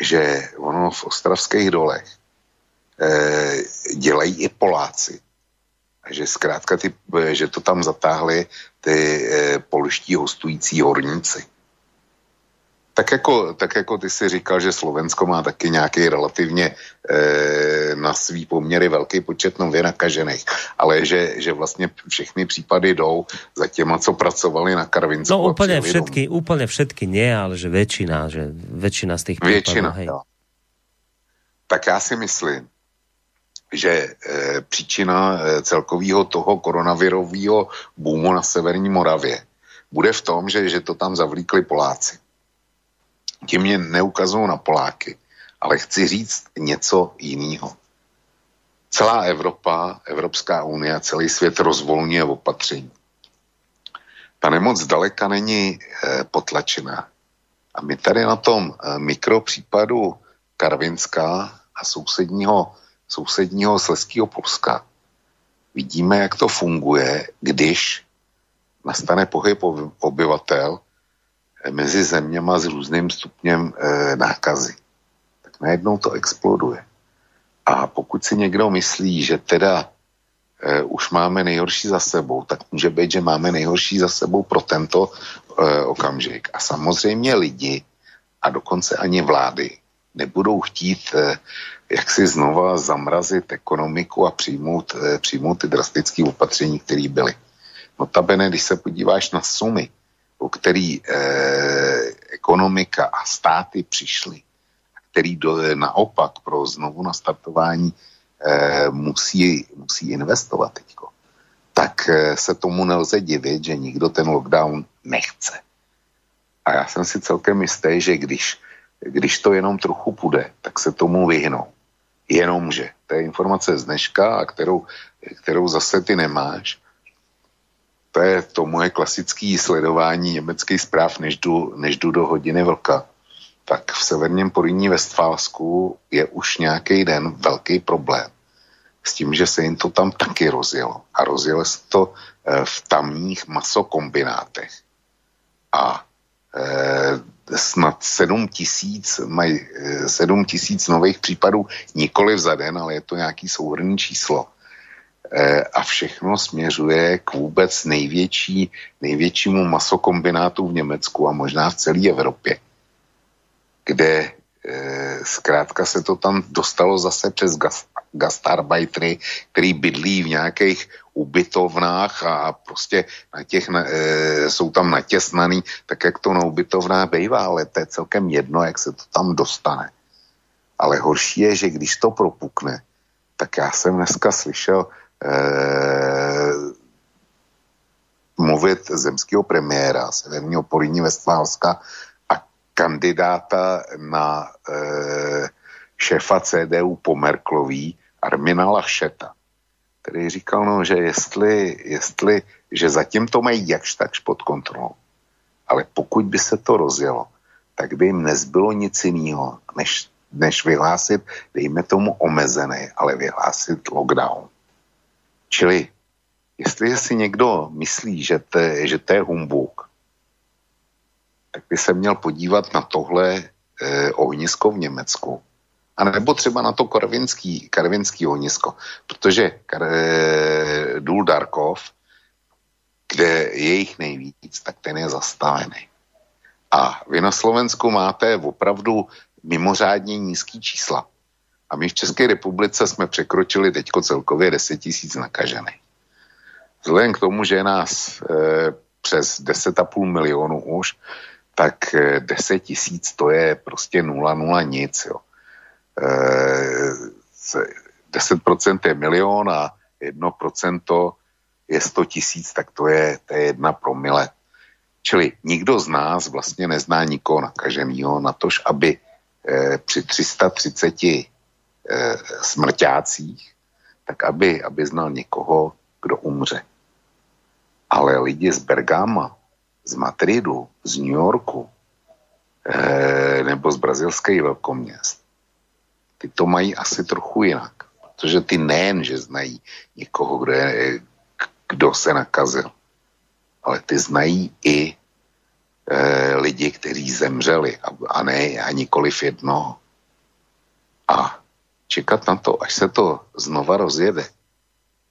že ono v ostravských dolech e, dělají i Poláci že zkrátka ty, že to tam zatáhli ty e, polští hostující horníci. Tak jako, tak jako ty si říkal, že Slovensko má taky nějaký relativně e, na svý poměry velký počet nově nakažených, ale že, že vlastně všechny případy jdou za těma, co pracovali na Karvinsku. No úplně všetky, úplně všetky nie, ale že většina, že většina z těch případů. Většina, hej. Tak já si myslím, že e, příčina e, celkového toho koronavirového boomu na severní Moravě bude v tom, že, že to tam zavlíkli Poláci. Tím mě neukazují na Poláky, Ale chci říct něco jiného. Celá Evropa, Evropská unie, celý svět rozvolňuje opatření. Ta nemoc zdaleka není e, potlačená. A my tady na tom e, mikropřípadu Karvinská a sousedního, sousedního Sleského Polska vidíme, jak to funguje, když nastane pohyb obyvatel eh, mezi zeměma s různým stupněm e, nákazy. Tak najednou to exploduje. A pokud si někdo myslí, že teda e, už máme nejhorší za sebou, tak může být, že máme nejhorší za sebou pro tento e, okamžik. A samozřejmě lidi a dokonce ani vlády nebudou chtít e, jak si znova zamrazit ekonomiku a přijmout, e, přijmout ty drastické opatření, které byly. Notabene, když se podíváš na sumy, o který e, ekonomika a státy přišly, který do, naopak pro znovu nastartování e, musí, musí investovat teďko, tak e, se tomu nelze divit, že nikdo ten lockdown nechce. A já jsem si celkem jistý, že když, když to jenom trochu půjde, tak se tomu vyhnou. Jenomže, to je informace z dneška, a kterou, kterou zase ty nemáš, to je to moje klasické sledování německých zpráv, než jdu, než jdu do hodiny vlka, tak v severním Poríní Vestfálsku je už nějaký den velký problém s tím, že se jim to tam taky rozjelo. A rozjelo se to e, v tamních masokombinátech. A e, snad 7 tisíc, mají 7 tisíc nových případů nikoli za den, ale je to nějaký souhrný číslo Eh, a všechno směřuje k vůbec největší, největšímu masokombinátu v Německu a možná v celé Evropě, kde eh, zkrátka se to tam dostalo zase přes gas, který bydlí v nějakých ubytovnách a prostě na těch, e, jsou tam natěsnaný, tak jak to na ubytovnách bývá, ale to je celkem jedno, jak se to tam dostane. Ale horší je, že když to propukne, tak já jsem dneska slyšel mluvit zemského premiéra Severního Políní Vestfálska a kandidáta na eh, šéfa CDU po Merklový Armina Lašeta, který říkal, no, že jestli, jestli, že zatím to mají jakž takž pod kontrolou, ale pokud by se to rozjelo, tak by jim nezbylo nic jiného, než, než vyhlásit, dejme tomu omezený, ale vyhlásit lockdown. Čili jestli si někdo myslí, že to, že to je humbuk, tak by se měl podívat na tohle eh, ohnisko v Německu. A nebo třeba na to karvinský, karvinský ohnisko. Protože kar, eh, Důl Darkov, kde je jich nejvíc, tak ten je zastavený. A vy na Slovensku máte opravdu mimořádně nízký čísla. A my v České republice jsme překročili teďko celkově 10 tisíc nakažených. Vzhledem k tomu, že je nás e, přes 10,5 milionů už, tak e, 10 tisíc to je prostě 0,0 nic. Jo. E, 10% je milion a 1% je 100 tisíc, tak to je, to je jedna promile. Čili nikdo z nás vlastně nezná nikoho nakaženého na tož, aby e, při 330 e, smrťácích, tak aby, aby znal někoho, kdo umře. Ale lidi z Bergama, z Madridu, z New Yorku e, nebo z brazilských velkoměst, ty to mají asi trochu jinak. Protože ty nejen, že znají někoho, kdo, je, kdo se nakazil, ale ty znají i e, lidi, kteří zemřeli a, a ne a nikoliv jedno. A čekat na to, až se to znova rozjede.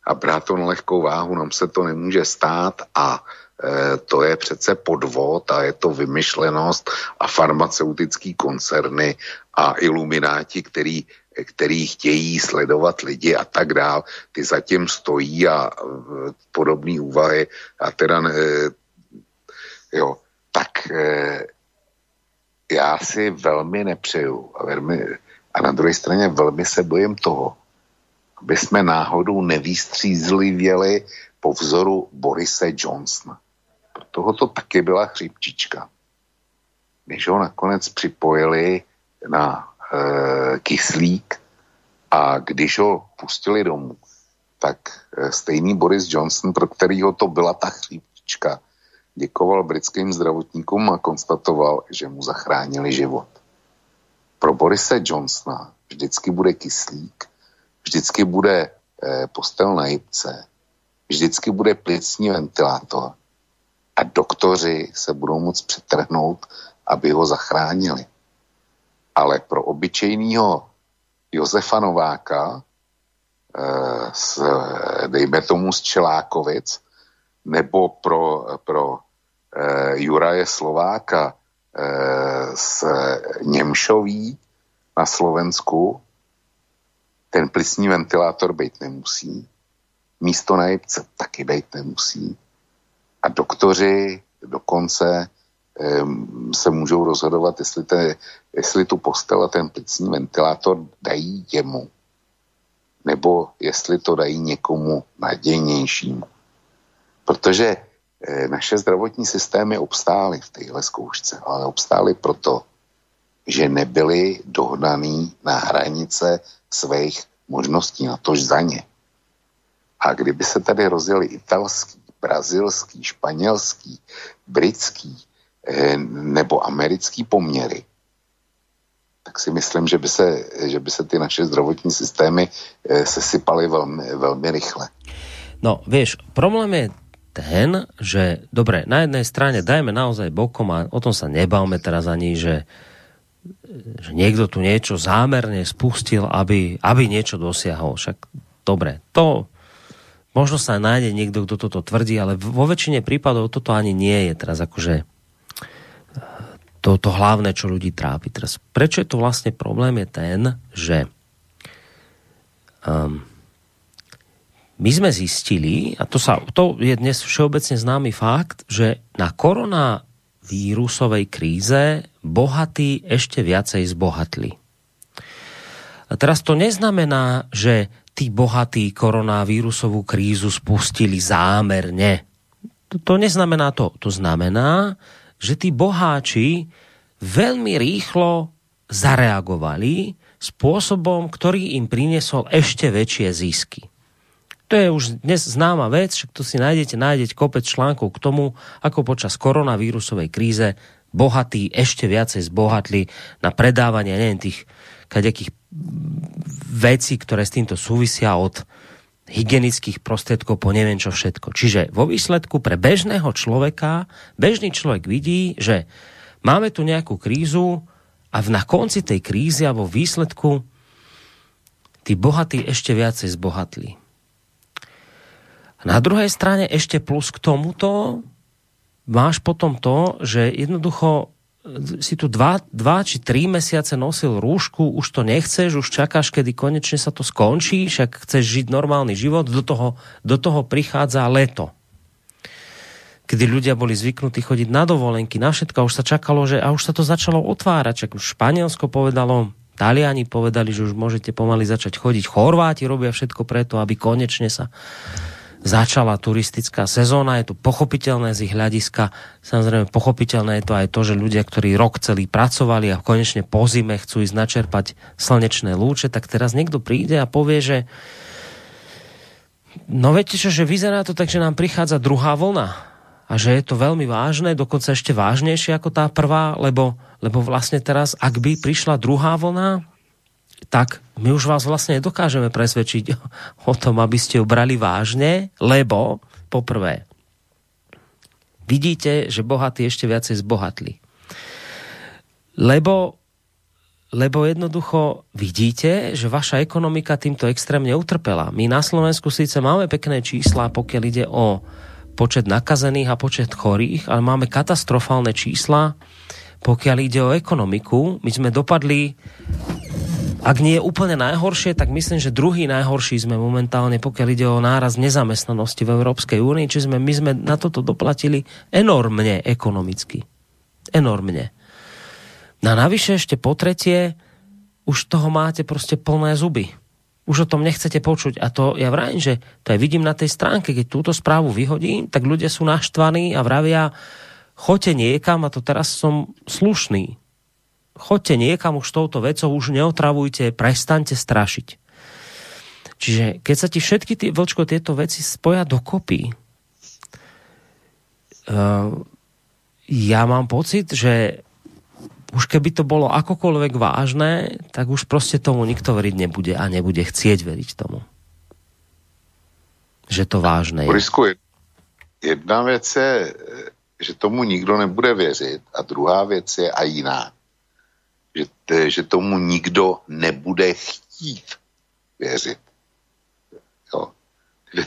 A brát to na lehkou váhu, nám se to nemůže stát a e, to je přece podvod a je to vymyšlenost a farmaceutický koncerny a ilumináti, který, který chtějí sledovat lidi a tak dál, ty zatím stojí a e, podobné úvahy a teda e, jo, tak e, já si velmi nepřeju a velmi, a na druhé straně velmi se bojím toho, aby jsme náhodou nevýstřízlivěli po vzoru Borise Johnsona. Pro toho to taky byla chřipčička. Když ho nakonec připojili na e, kyslík a když ho pustili domů, tak e, stejný Boris Johnson, pro kterýho to byla ta chřípčka, děkoval britským zdravotníkům a konstatoval, že mu zachránili život. Pro Borise Johnsona vždycky bude kyslík, vždycky bude e, postel na jibce, vždycky bude plicní ventilátor a doktoři se budou moct přetrhnout, aby ho zachránili. Ale pro obyčejného Josefa Nováka, eh, z, dejme tomu z Čelákovic, nebo pro, pro eh, Juraje Slováka eh, z Němšoví na Slovensku, ten plicní ventilátor být nemusí. Místo na jibce taky být nemusí. A doktoři dokonce se můžou rozhodovat, jestli, te, jestli tu postel a ten plicní ventilátor dají jemu, nebo jestli to dají někomu nadějnějšímu. Protože naše zdravotní systémy obstály v téhle zkoušce, ale obstály proto, že nebyly dohnaný na hranice svých možností, na tož za ně. A kdyby se tady rozjeli italský, brazilský, španělský, britský, Eh, nebo americký poměry, tak si myslím, že by se, že by se ty naše zdravotní systémy eh, sesypaly velmi, velmi rychle. No, vieš, problém je ten, že dobre, na jednej strane dajme naozaj bokom a o tom sa nebavme teraz ani, že, že niekto tu niečo zámerne spustil, aby, aby niečo dosiahol. Však dobre, to možno sa nájde niekto, kto toto tvrdí, ale vo väčšine prípadov toto ani nie je teraz akože to, to hlavné, čo ľudí trápi. Teraz, prečo je to vlastne problém, je ten, že um, my sme zistili, a to, sa, to je dnes všeobecne známy fakt, že na koronavírusovej kríze bohatí ešte viacej zbohatli. A teraz to neznamená, že tí bohatí koronavírusovú krízu spustili zámerne. To, to neznamená to. To znamená, že tí boháči veľmi rýchlo zareagovali spôsobom, ktorý im priniesol ešte väčšie zisky. To je už dnes známa vec, že to si nájdete, nájdete kopec článkov k tomu, ako počas koronavírusovej kríze bohatí ešte viacej zbohatli na predávanie neviem, tých kadejakých vecí, ktoré s týmto súvisia od hygienických prostriedkov po neviem čo všetko. Čiže vo výsledku pre bežného človeka, bežný človek vidí, že máme tu nejakú krízu a na konci tej krízy a vo výsledku tí bohatí ešte viacej zbohatli. Na druhej strane ešte plus k tomuto máš potom to, že jednoducho si tu dva, dva či tri mesiace nosil rúšku, už to nechceš, už čakáš, kedy konečne sa to skončí, však chceš žiť normálny život, do toho, do toho prichádza leto. Kedy ľudia boli zvyknutí chodiť na dovolenky, na všetko, už sa čakalo, že a už sa to začalo otvárať, čak už Španielsko povedalo, Taliani povedali, že už môžete pomaly začať chodiť, Chorváti robia všetko preto, aby konečne sa začala turistická sezóna, je to pochopiteľné z ich hľadiska, samozrejme pochopiteľné je to aj to, že ľudia, ktorí rok celý pracovali a konečne po zime chcú ísť načerpať slnečné lúče, tak teraz niekto príde a povie, že no viete čo, že vyzerá to tak, že nám prichádza druhá vlna a že je to veľmi vážne, dokonca ešte vážnejšie ako tá prvá, lebo, lebo vlastne teraz, ak by prišla druhá vlna, tak my už vás vlastne nedokážeme presvedčiť o tom, aby ste ju brali vážne, lebo poprvé, vidíte, že bohatí ešte viacej zbohatli. Lebo, lebo jednoducho vidíte, že vaša ekonomika týmto extrémne utrpela. My na Slovensku síce máme pekné čísla, pokiaľ ide o počet nakazených a počet chorých, ale máme katastrofálne čísla, pokiaľ ide o ekonomiku. My sme dopadli ak nie je úplne najhoršie, tak myslím, že druhý najhorší sme momentálne, pokiaľ ide o náraz nezamestnanosti v Európskej únii, či sme, my sme na toto doplatili enormne ekonomicky. Enormne. Na navyše ešte po tretie, už toho máte proste plné zuby. Už o tom nechcete počuť. A to ja vrajím, že to aj vidím na tej stránke, keď túto správu vyhodím, tak ľudia sú naštvaní a vravia, choďte niekam a to teraz som slušný Chodte niekam už touto vecou, už neotravujte, prestaňte strašiť. Čiže keď sa ti všetky tie, vlčko, tieto veci spoja dokopy, uh, ja mám pocit, že už keby to bolo akokoľvek vážne, tak už proste tomu nikto veriť nebude a nebude chcieť veriť tomu. Že to vážne je. Borisku, jedna věc je, že tomu nikdo nebude věřit a druhá věc je a jiná. Že, že tomu nikdo nebude chtít věřit. Jo.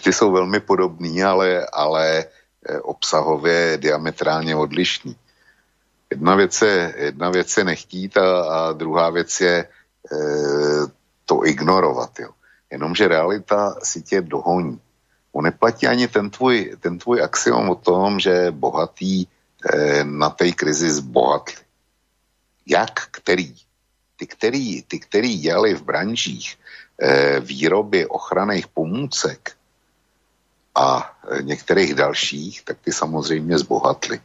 Ty jsou velmi podobný, ale, ale eh, obsahově diametrálně odlišný. Jedna věc je, jedna věc je nechtít a, a druhá věc je e, to ignorovat. Jo. Jenomže realita si tě dohoní. On neplatí ani ten tvůj, ten tvůj axiom o tom, že bohatý e, na té krizi zbohatli. Jak který? Ty, který, ty, který dělali v branžích e, výroby ochranných pomůcek a e, některých dalších, tak ty samozřejmě zbohatli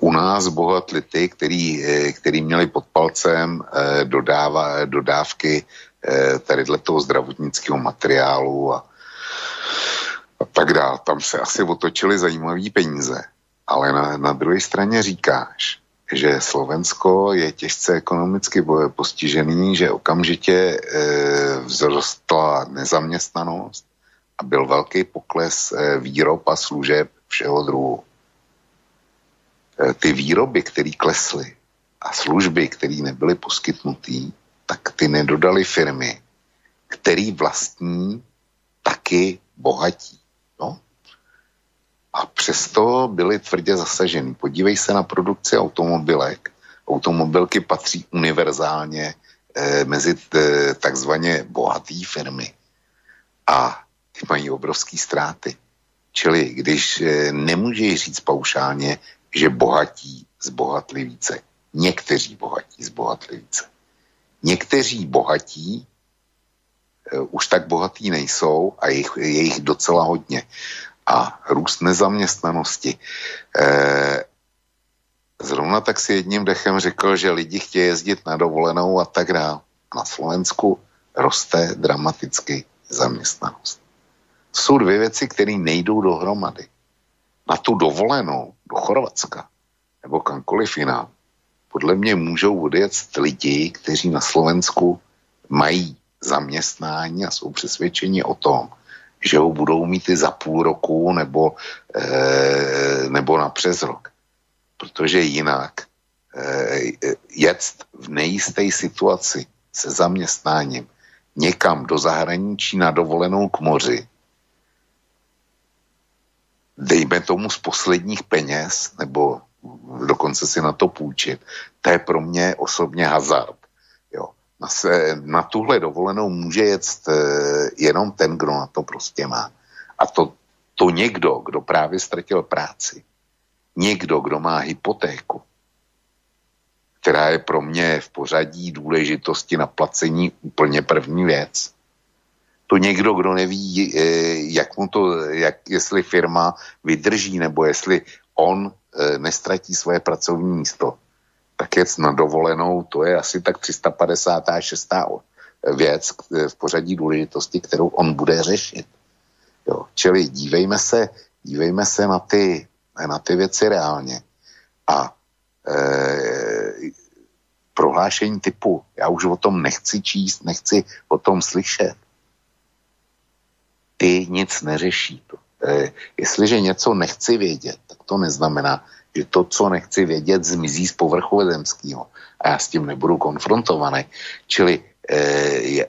u nás bohatli ty, který, eh, který měli pod palcem eh, dodáva, dodávky eh, toho zdravotnického materiálu a, a tak dále. Tam se asi otočili zajímavé peníze. Ale na, na druhé straně říkáš, že Slovensko je těžce ekonomicky postižený, že okamžitě e, vzrostla nezaměstnanost a byl velký pokles e, výrob a služeb všeho druhu. Eh, ty výroby, které klesly a služby, které nebyly poskytnuté, tak ty nedodali firmy, který vlastní taky bohatí. A přesto byly tvrdě zasažený. Podívej se na produkci automobilek. Automobilky patří univerzálně eh, mezi eh, takzvaně bohaté firmy. A ty mají obrovské ztráty. Čili když eh, nemůžeš říct paušálně, že bohatí zbohatli více. Někteří bohatí zbohatli více. Někteří bohatí uh, už tak bohatí nejsou a je jich docela hodně. A růst nezaměstnanosti. Uh, zrovna tak si jedním dechem řekl, že lidi chtějí jezdit na dovolenou a tak dále. Na Slovensku roste dramaticky zaměstnanost. Jsou dvě věci, které nejdou dohromady na tu dovolenou do Chorvatska nebo kamkoliv jinam, podle mě můžou odjet lidi, kteří na Slovensku mají zaměstnání a jsou přesvědčeni o tom, že ho budou mít i za půl roku nebo, e, nebo na přes rok. Protože jinak e, jet v nejisté situaci se zaměstnáním někam do zahraničí na dovolenou k moři dejme tomu z posledních peněz, nebo dokonce si na to půjčit, to je pro mě osobně hazard. Se, na tuhle dovolenou může jet e, jenom ten, kdo na to prostě má. A to, to někdo, kdo právě ztratil práci, někdo, kdo má hypotéku, která je pro mě v pořadí důležitosti na placení úplně první věc, to někdo, kdo neví, eh, jak mu to, jak, jestli firma vydrží, nebo jestli on eh, nestratí svoje pracovní místo, tak na dovolenou, to je asi tak 356. věc v pořadí důležitosti, kterou on bude řešit. Jo. Čili dívejme se, dívejme se na ty, na ty věci reálně. A e, prohlášení typu, já už o tom nechci číst, nechci o tom slyšet, ty nic neřeší. To. E, jestliže něco nechci vědět, tak to neznamená, že to, co nechci vědět, zmizí z povrchu zemského. A já s tím nebudu konfrontovaný. Čili e,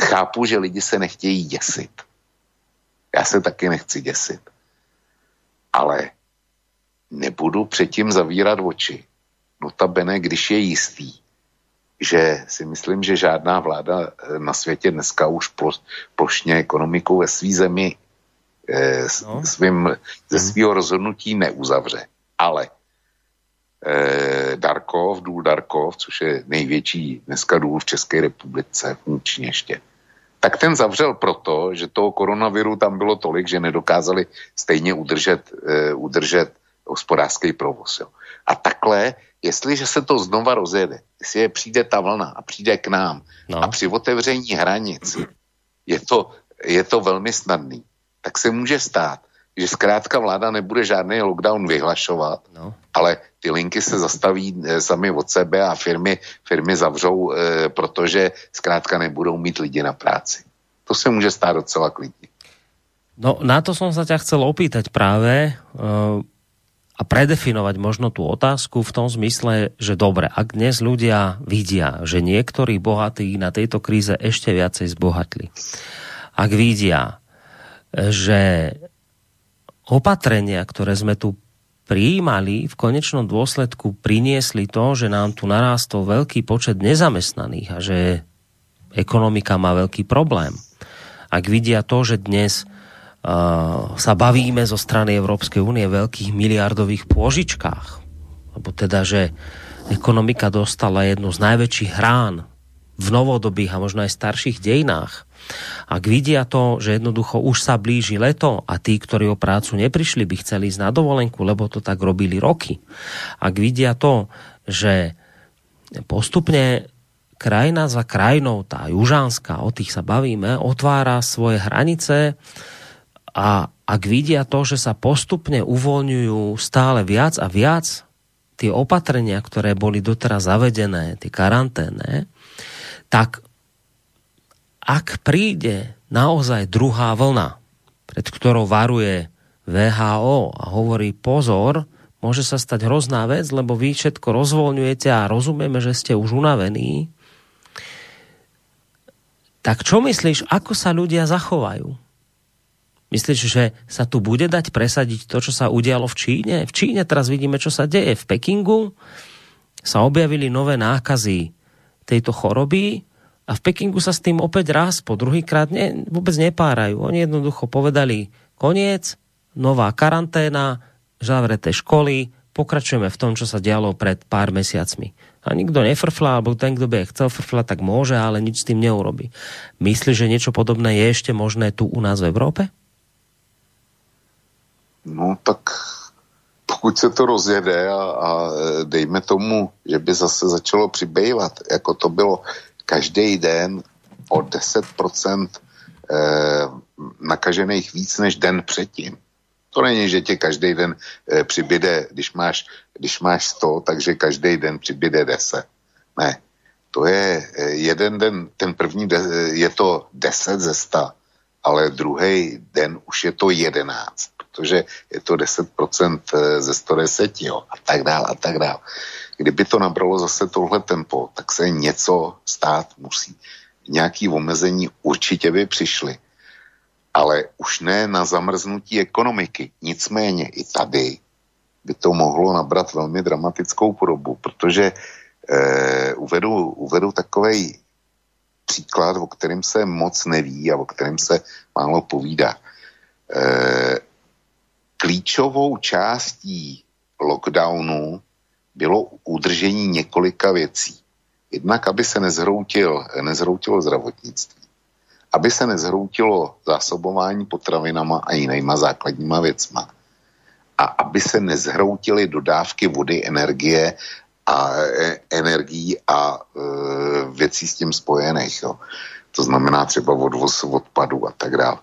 chápu, že lidi se nechtějí děsit. Já se taky nechci děsit. Ale nebudu předtím zavírat oči. Notabene, když je jistý, že si myslím, že žádná vláda eh, na světě dneska už plošně ekonomiku ve své zemi eh, no. svým, ze mhm. svého rozhodnutí neuzavře. Ale eh, Darkov, důl Darkov, což je největší dneska důl v České republice, funkčně ještě, tak ten zavřel proto, že toho koronaviru tam bylo tolik, že nedokázali stejně udržet, eh, udržet hospodářský provoz. Jo. A takhle, jestliže se to znova rozjede, jestli je přijde ta vlna a přijde k nám no. a při otevření hranic je to, je to velmi snadný, tak se může stát, že zkrátka vláda nebude žádný lockdown vyhlašovat, no. ale ty linky se zastaví e, sami od sebe a firmy, firmy zavřou, e, protože zkrátka nebudou mít lidi na práci. To se může stát docela klidně. No na to som sa ťa chcel opýtať práve uh, a predefinovať možno tú otázku v tom zmysle, že dobre, ak dnes ľudia vidia, že niektorí bohatí na tejto kríze ešte viacej zbohatli, ak vidia, že opatrenia, ktoré sme tu prijímali, v konečnom dôsledku priniesli to, že nám tu narástol veľký počet nezamestnaných a že ekonomika má veľký problém. Ak vidia to, že dnes uh, sa bavíme zo strany Európskej únie veľkých miliardových pôžičkách, alebo teda, že ekonomika dostala jednu z najväčších hrán v novodobých a možno aj starších dejinách, ak vidia to, že jednoducho už sa blíži leto a tí, ktorí o prácu neprišli, by chceli ísť na dovolenku, lebo to tak robili roky. Ak vidia to, že postupne krajina za krajinou, tá južánska, o tých sa bavíme, otvára svoje hranice a ak vidia to, že sa postupne uvoľňujú stále viac a viac tie opatrenia, ktoré boli doteraz zavedené, tie karanténe, tak ak príde naozaj druhá vlna, pred ktorou varuje VHO a hovorí pozor, môže sa stať hrozná vec, lebo vy všetko rozvoľňujete a rozumieme, že ste už unavení. Tak čo myslíš, ako sa ľudia zachovajú? Myslíš, že sa tu bude dať presadiť to, čo sa udialo v Číne? V Číne teraz vidíme, čo sa deje. V Pekingu sa objavili nové nákazy tejto choroby a v Pekingu sa s tým opäť raz po druhýkrát ne, vôbec nepárajú. Oni jednoducho povedali koniec, nová karanténa, zavreté školy, pokračujeme v tom, čo sa dialo pred pár mesiacmi. A nikto nefrfla, alebo ten, kto by chcel frflať, tak môže, ale nič s tým neurobi. Myslíš, že niečo podobné je ešte možné tu u nás v Európe? No tak pokud se to rozjede a, a dejme tomu, že by zase začalo přibývat, jako to bylo každý den o 10% eh, nakažených víc než den předtím. To není, že tě každý den eh, přibyde, když máš, když máš 100, takže každý den přibyde 10. Ne, to je eh, jeden den, ten první de, je to 10 ze 100, ale druhý den už je to 11, protože je to 10% ze 110, jo, a tak dál, a tak dál. Kdyby to nabralo zase tohle tempo, tak se něco stát musí. Nějaký omezení určitě by přišly, ale už ne na zamrznutí ekonomiky. Nicméně i tady by to mohlo nabrat velmi dramatickou podobu, protože eh, uvedu, uvedu takový příklad, o kterém se moc neví a o kterém se málo povídá. Eh, klíčovou částí lockdownu bylo udržení několika věcí. Jednak, aby se nezhroutil, nezhroutilo zdravotnictví, aby se nezhroutilo zásobování potravinama a jinýma základníma věcma a aby se nezhroutily dodávky vody, energie a e, energií a e, věcí s tím spojených. Jo. To znamená třeba odvoz odpadu a tak dále.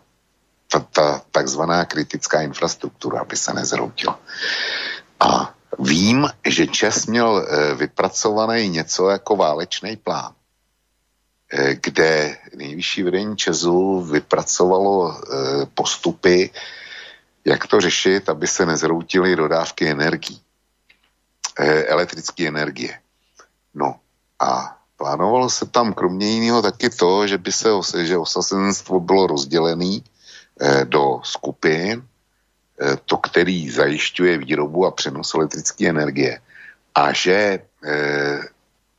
Ta, ta takzvaná kritická infrastruktura, aby se nezhroutila. A Vím, že Čes měl eh, vypracovaný něco jako válečný plán, eh, kde nejvyšší vedení Česu vypracovalo eh, postupy, jak to řešit, aby se nezroutily dodávky energií, elektrické energie. No a plánovalo se tam kromě jiného taky to, že by se, že osazenstvo bylo rozdělené do skupin, to, který zajišťuje výrobu a přenos elektrické energie. A že eh,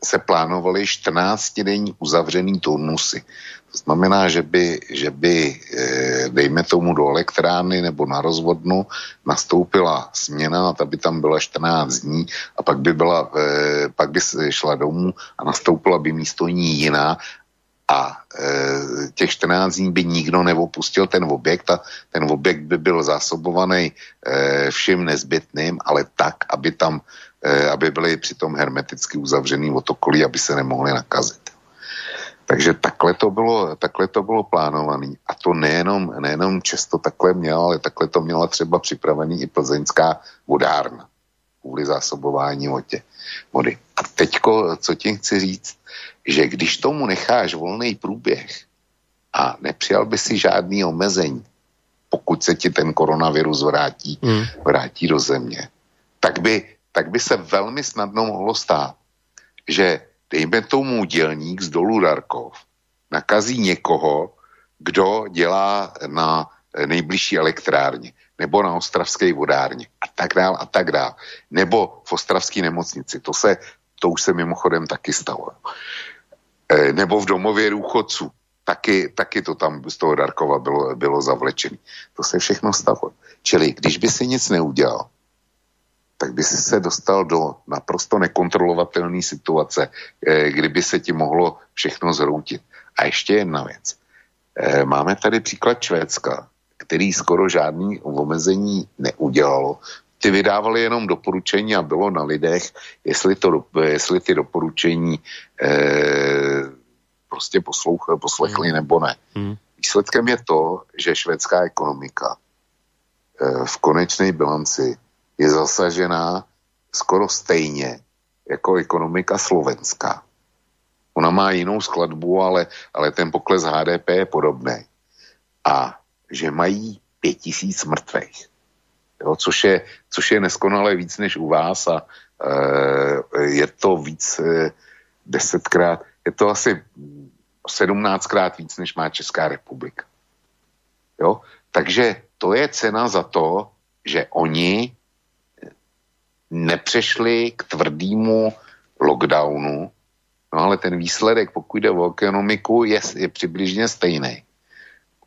se plánovaly 14-denní uzavřený turnusy. To znamená, že by, že by eh, dejme tomu do elektrárny nebo na rozvodnu nastoupila směna a ta by tam byla 14 dní a pak by, byla, pak by šla domů a nastoupila by místo ní jiná a e, těch 14 dní by nikdo neopustil ten objekt a ten objekt by byl zásobovaný e, vším nezbytným, ale tak, aby tam, e, aby byly přitom hermeticky uzavřený otokolí, aby se nemohli nakazit. Takže takhle to bylo, takhle to bylo plánované. A to nejenom, nejenom často takhle měla, ale takhle to měla třeba připravený i plzeňská vodárna kvůli zásobování vodě, vody. A teďko, co tím chci říct, že když tomu necháš volný průběh a nepřijal by si žádný omezení, pokud se ti ten koronavirus vrátí, hmm. vrátí do země, tak by, tak by se velmi snadno mohlo stát, že dejme tomu dělník z dolu Darkov nakazí někoho, kdo dělá na nejbližší elektrárně nebo na ostravské vodárně a tak dál a tak dál. Nebo v ostravské nemocnici. To se, to už se mimochodem taky stalo. E, nebo v domově důchodců. Taky, taky to tam z toho Darkova bylo, bylo zavlečené. To se všechno stalo. Čili když by si nic neudělal, tak by si se dostal do naprosto nekontrolovatelné situace, e, kdyby se ti mohlo všechno zhroutit. A ještě jedna věc. E, máme tady příklad Švédska, který skoro žádný omezení neudělalo. Ty vydávali jenom doporučení a bylo na lidech, jestli, to, jestli ty doporučení eh, prostě poslouch, poslechli hmm. nebo ne. Hmm. Výsledkem je to, že švédská ekonomika eh, v konečné bilanci je zasažená skoro stejně jako ekonomika slovenská. Ona má jinou skladbu, ale, ale ten pokles HDP je podobný. A že mají pět tisíc mrtvých. Jo, což, je, což je neskonale víc než u vás a e, je to víc e, desetkrát, je to asi sedmnáctkrát víc, než má Česká republika. Jo? Takže to je cena za to, že oni nepřešli k tvrdému lockdownu, no ale ten výsledek, pokud jde o ekonomiku, je, je přibližně stejný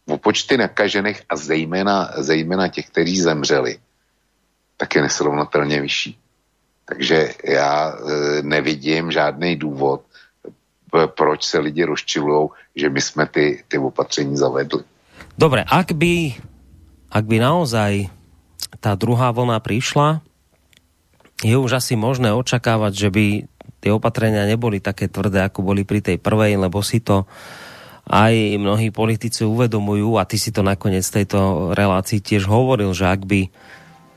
o počty nakažených a zejména, zejména těch, kteří zemřeli, tak je nesrovnatelně vyšší. Takže já e, nevidím žádný důvod, proč se lidi rozčilují, že my jsme ty, ty opatření zavedli. Dobre, ak by, ak by naozaj tá druhá vlna prišla, je už asi možné očakávať, že by tie opatrenia neboli také tvrdé, ako boli pri tej prvej, lebo si to aj mnohí politici uvedomujú, a ty si to nakoniec tejto relácii tiež hovoril, že ak by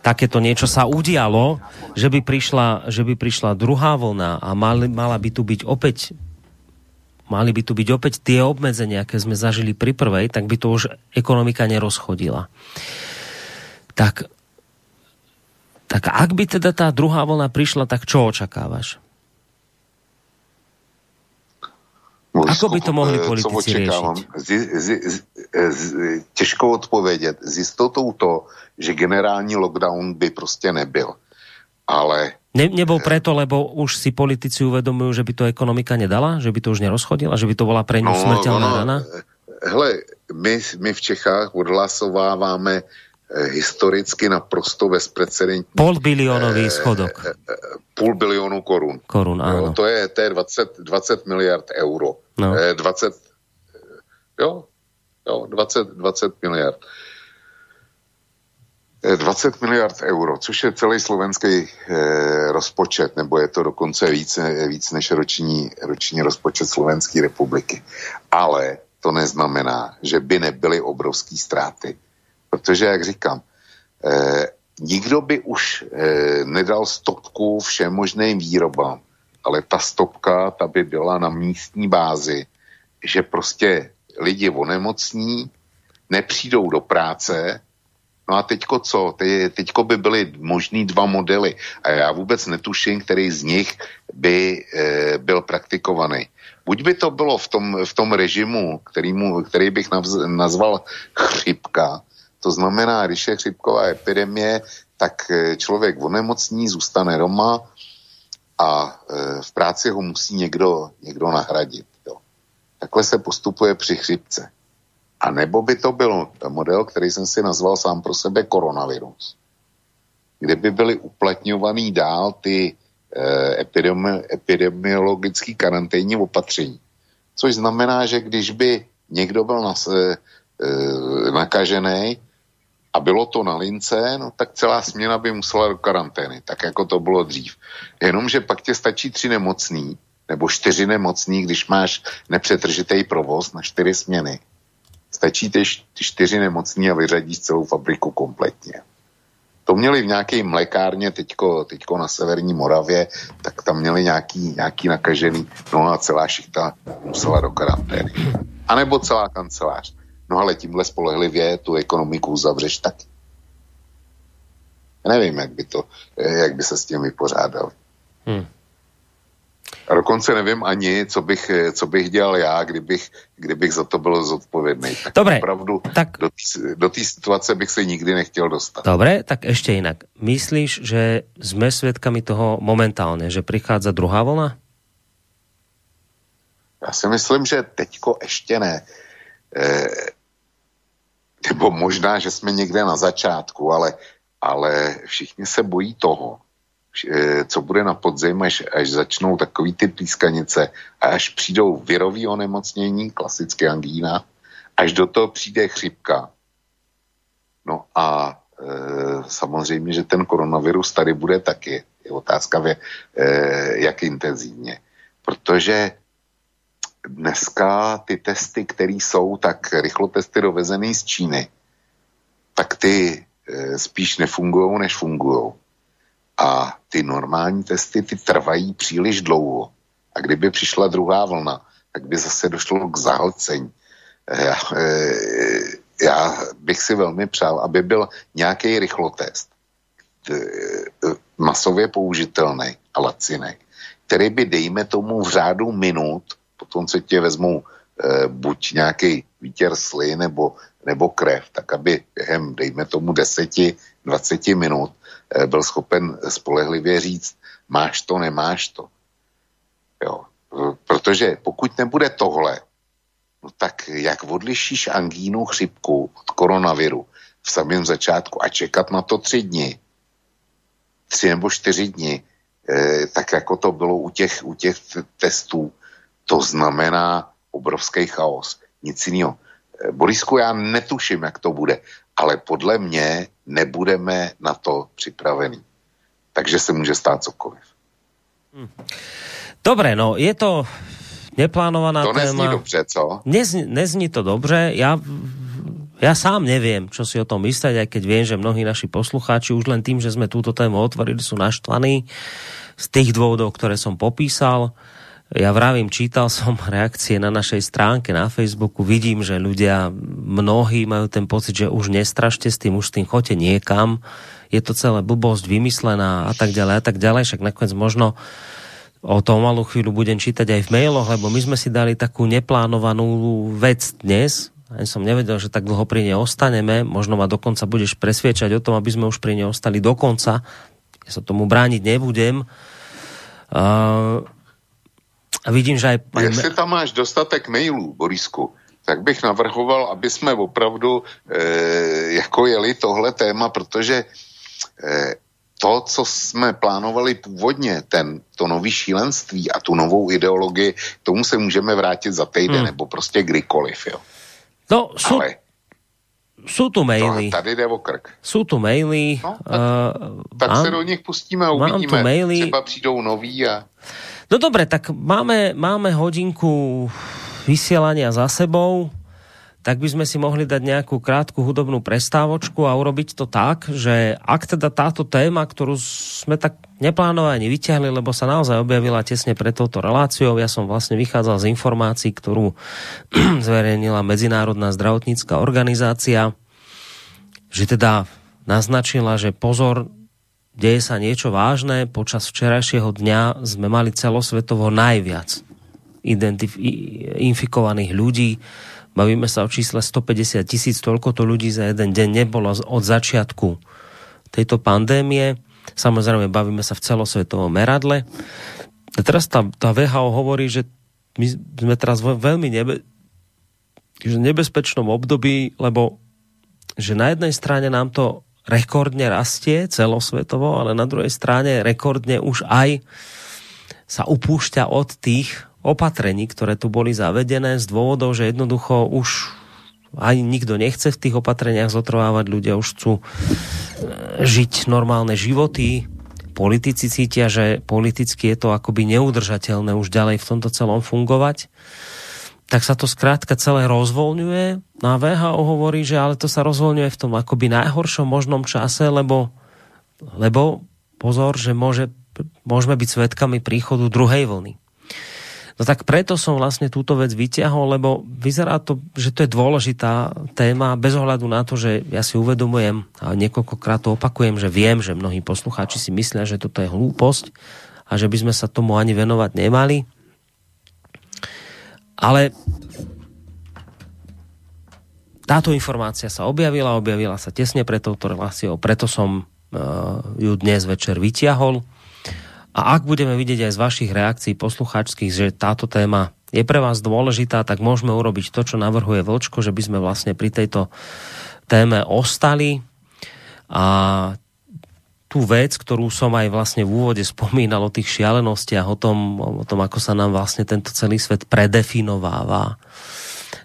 takéto niečo sa udialo, že by prišla, že by prišla druhá vlna a mali, mala by tu byť opäť mali by tu byť opäť tie obmedzenia, aké sme zažili pri prvej, tak by to už ekonomika nerozchodila. Tak, tak ak by teda tá druhá vlna prišla, tak čo očakávaš? Ako by to mohli eh, politici riešiť? Z, z, z, z, těžko odpovědět. S jistotou to, že generální lockdown by prostě nebyl. Ale... Ne, nebol preto, lebo už si politici uvedomujú, že by to ekonomika nedala? Že by to už nerozchodila? Že by to bola pre ňu no, smrteľná no, rana? Hele, my, my v Čechách odhlasováváme Eh, historicky naprosto bezprecedentní. Pol bilionový eh, schodok. Eh, půl bilionu korun. Korun. Jo, to je, to je 20, 20 miliard euro. No. 20, jo, jo, 20, 20 miliard. 20 miliard euro, což je celý slovenský eh, rozpočet, nebo je to dokonce víc, víc než roční, roční rozpočet Slovenské republiky. Ale to neznamená, že by nebyly obrovské ztráty Protože, jak říkám, eh, nikdo by už eh, nedal stopku všem možným výrobám, ale ta stopka, ta by byla na místní bázi, že prostě lidi onemocní, nepřijdou do práce, no a teďko co? Te, teďko by byly možný dva modely a já vůbec netuším, který z nich by e, byl praktikovaný. Buď by to bylo v tom, v tom režimu, kterýmu, který bych nazval chřipka, to znamená, když je chřipková epidemie, tak eh, člověk onemocní, zůstane doma a eh, v práci ho musí někdo, někdo nahradit. Jo. Takhle se postupuje při chřipce. A nebo by to byl model, který jsem si nazval sám pro sebe koronavirus, kde by byly uplatňovaný dál ty eh, epidemi, epidemiologické karanténní opatření. což znamená, že když by někdo byl nas, e, e, nakažený a bylo to na lince, no tak celá směna by musela do karantény, tak jako to bylo dřív. Jenomže pak tě stačí tři nemocný, nebo čtyři nemocný, když máš nepřetržitý provoz na čtyři směny. Stačí ty čtyři nemocní a vyřadíš celou fabriku kompletně. To měli v nějaké mlekárně teďko, teďko na severní Moravě, tak tam měli nějaký, nějaký nakažený, no a celá šichta musela do karantény. A nebo celá kancelář. No ale tímhle spolehlivě tu ekonomiku uzavřeš tak. Já nevím, jak by, to, jak by se s tím vypořádal. Hmm. A dokonce nevím ani, co bych, co bych dělal já, kdybych, kdybych za to byl zodpovědný. Tak Dobre, opravdu tak... do té situace bych se nikdy nechtěl dostat. Dobre, tak ešte inak. Myslíš, že sme svědkami toho momentálně, že prichádza druhá vlna? Já si myslím, že teďko ještě ne. E, nebo možná, že jsme někde na začátku, ale, ale všichni se bojí toho, Eh, co bude na podzim, až, až začnou takový ty pískanice a až přijdou virový onemocnění, klasické angína, až do toho přijde chřipka. No a e, samozřejmě, že ten koronavirus tady bude taky. Je otázka, je, e, jak intenzivně. Protože dneska ty testy, které jsou, tak rychlotesty dovezený z Číny, tak ty e, spíš nefungují, než fungují. A ty normální testy, ty trvají příliš dlouho. A kdyby přišla druhá vlna, tak by zase došlo k zahlcení. Já, eh, já bych si velmi přál, aby byl nějaký rychlotest, eh, masově použitelný a laciný, který by, dejme tomu, v řádu minut, potom co tě vezmou eh, buď nějaký výtěr sly nebo, nebo krev, tak aby během, dejme tomu, 10-20 minut Eh, byl schopen spolehlivě říct, máš to, nemáš to. Jo. Protože pokud nebude tohle, no tak jak odlišíš angínu chřipku od koronaviru v samém začátku a čekat na to tři dny, tři nebo čtyři dny, eh, tak jako to bylo u těch, u těch testů, to znamená obrovský chaos. Nic jiného. Eh, Borisku, já netuším, jak to bude, ale podle mě nebudeme na to připravení. Takže se může stát cokoliv. Hm. Dobre, no je to neplánovaná to téma. To nezní dobře, co? Nezní, nezní to dobře. Ja, ja sám neviem, čo si o tom mysleť, aj keď viem, že mnohí naši poslucháči už len tým, že sme túto tému otvorili, sú naštvaní z tých dôvodov, ktoré som popísal. Ja vravím, čítal som reakcie na našej stránke na Facebooku, vidím, že ľudia, mnohí majú ten pocit, že už nestrašte s tým, už s tým chote niekam, je to celé blbosť vymyslená a tak ďalej a tak ďalej, však nakoniec možno o tom malú chvíľu budem čítať aj v mailoch, lebo my sme si dali takú neplánovanú vec dnes, ani som nevedel, že tak dlho pri nej ostaneme, možno ma dokonca budeš presviečať o tom, aby sme už pri nej ostali dokonca, ja sa tomu brániť nebudem. Uh, a vidím, že aj... Jestli tam máš dostatek mailů, Borisku, tak bych navrhoval, aby jsme opravdu e, jako jeli tohle téma, protože e, to, co jsme plánovali původně, ten, to nový šílenství a tu novou ideologii, tomu se můžeme vrátit za týden hmm. nebo prostě kdykoliv, jo. No, sú, Ale sú tu maily. To, tady jde o krk. Sú tu maily. No, tak, uh, tak mám, se do nich pustíme a uvidíme. maily. Třeba přijdou noví a... No dobre, tak máme, máme hodinku vysielania za sebou, tak by sme si mohli dať nejakú krátku hudobnú prestávočku a urobiť to tak, že ak teda táto téma, ktorú sme tak neplánovane vyťahli, lebo sa naozaj objavila tesne pred touto reláciou, ja som vlastne vychádzal z informácií, ktorú zverejnila Medzinárodná zdravotnícká organizácia, že teda naznačila, že pozor, deje sa niečo vážne. Počas včerajšieho dňa sme mali celosvetovo najviac infikovaných ľudí. Bavíme sa o čísle 150 tisíc, toľko to ľudí za jeden deň nebolo od začiatku tejto pandémie. Samozrejme, bavíme sa v celosvetovom meradle. A teraz tá, tá VHO hovorí, že my sme teraz v veľmi nebe, že nebezpečnom období, lebo že na jednej strane nám to rekordne rastie celosvetovo, ale na druhej strane rekordne už aj sa upúšťa od tých opatrení, ktoré tu boli zavedené z dôvodov, že jednoducho už ani nikto nechce v tých opatreniach zotrvávať, ľudia už chcú e, žiť normálne životy, politici cítia, že politicky je to akoby neudržateľné už ďalej v tomto celom fungovať, tak sa to skrátka celé rozvoľňuje. No a VHO hovorí, že ale to sa rozvoľňuje v tom akoby najhoršom možnom čase, lebo, lebo pozor, že môže, môžeme byť svetkami príchodu druhej vlny. No tak preto som vlastne túto vec vyťahol, lebo vyzerá to, že to je dôležitá téma, bez ohľadu na to, že ja si uvedomujem a niekoľkokrát to opakujem, že viem, že mnohí poslucháči si myslia, že toto je hlúposť a že by sme sa tomu ani venovať nemali. Ale táto informácia sa objavila, objavila sa tesne pred touto reláciou, preto som uh, ju dnes večer vyťahol a ak budeme vidieť aj z vašich reakcií poslucháčských, že táto téma je pre vás dôležitá, tak môžeme urobiť to, čo navrhuje Vlčko, že by sme vlastne pri tejto téme ostali. A tú vec, ktorú som aj vlastne v úvode spomínal o tých šialenostiach, o tom, o tom, ako sa nám vlastne tento celý svet predefinováva.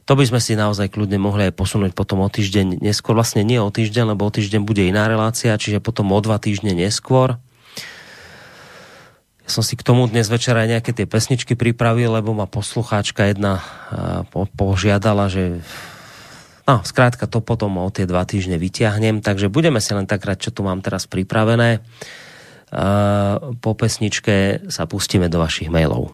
To by sme si naozaj kľudne mohli aj posunúť potom o týždeň neskôr. Vlastne nie o týždeň, lebo o týždeň bude iná relácia, čiže potom o dva týždne neskôr som si k tomu dnes večer aj nejaké tie pesničky pripravil, lebo ma poslucháčka jedna po, požiadala, že no, skrátka to potom o tie dva týždne vyťahnem, takže budeme si len tak rád, čo tu mám teraz pripravené. Po pesničke sa pustíme do vašich mailov.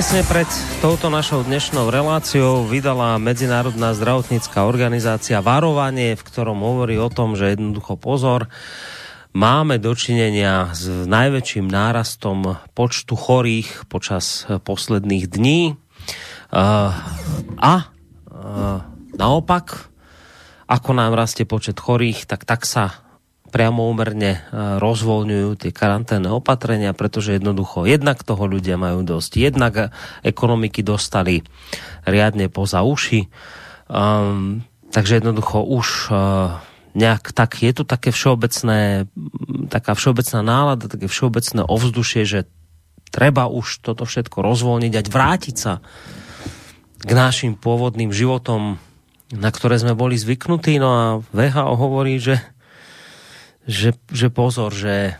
Tesne pred touto našou dnešnou reláciou vydala Medzinárodná zdravotnícká organizácia varovanie, v ktorom hovorí o tom, že jednoducho pozor, máme dočinenia s najväčším nárastom počtu chorých počas posledných dní. A naopak, ako nám rastie počet chorých, tak tak sa priamo úmerne e, rozvoľňujú tie karanténne opatrenia, pretože jednoducho jednak toho ľudia majú dosť, jednak ekonomiky dostali riadne poza uši. Um, takže jednoducho už uh, nejak tak, je tu také všeobecné, taká všeobecná nálada, také všeobecné ovzdušie, že treba už toto všetko rozvoľniť a vrátiť sa k našim pôvodným životom, na ktoré sme boli zvyknutí. No a VHO hovorí, že že, že pozor, že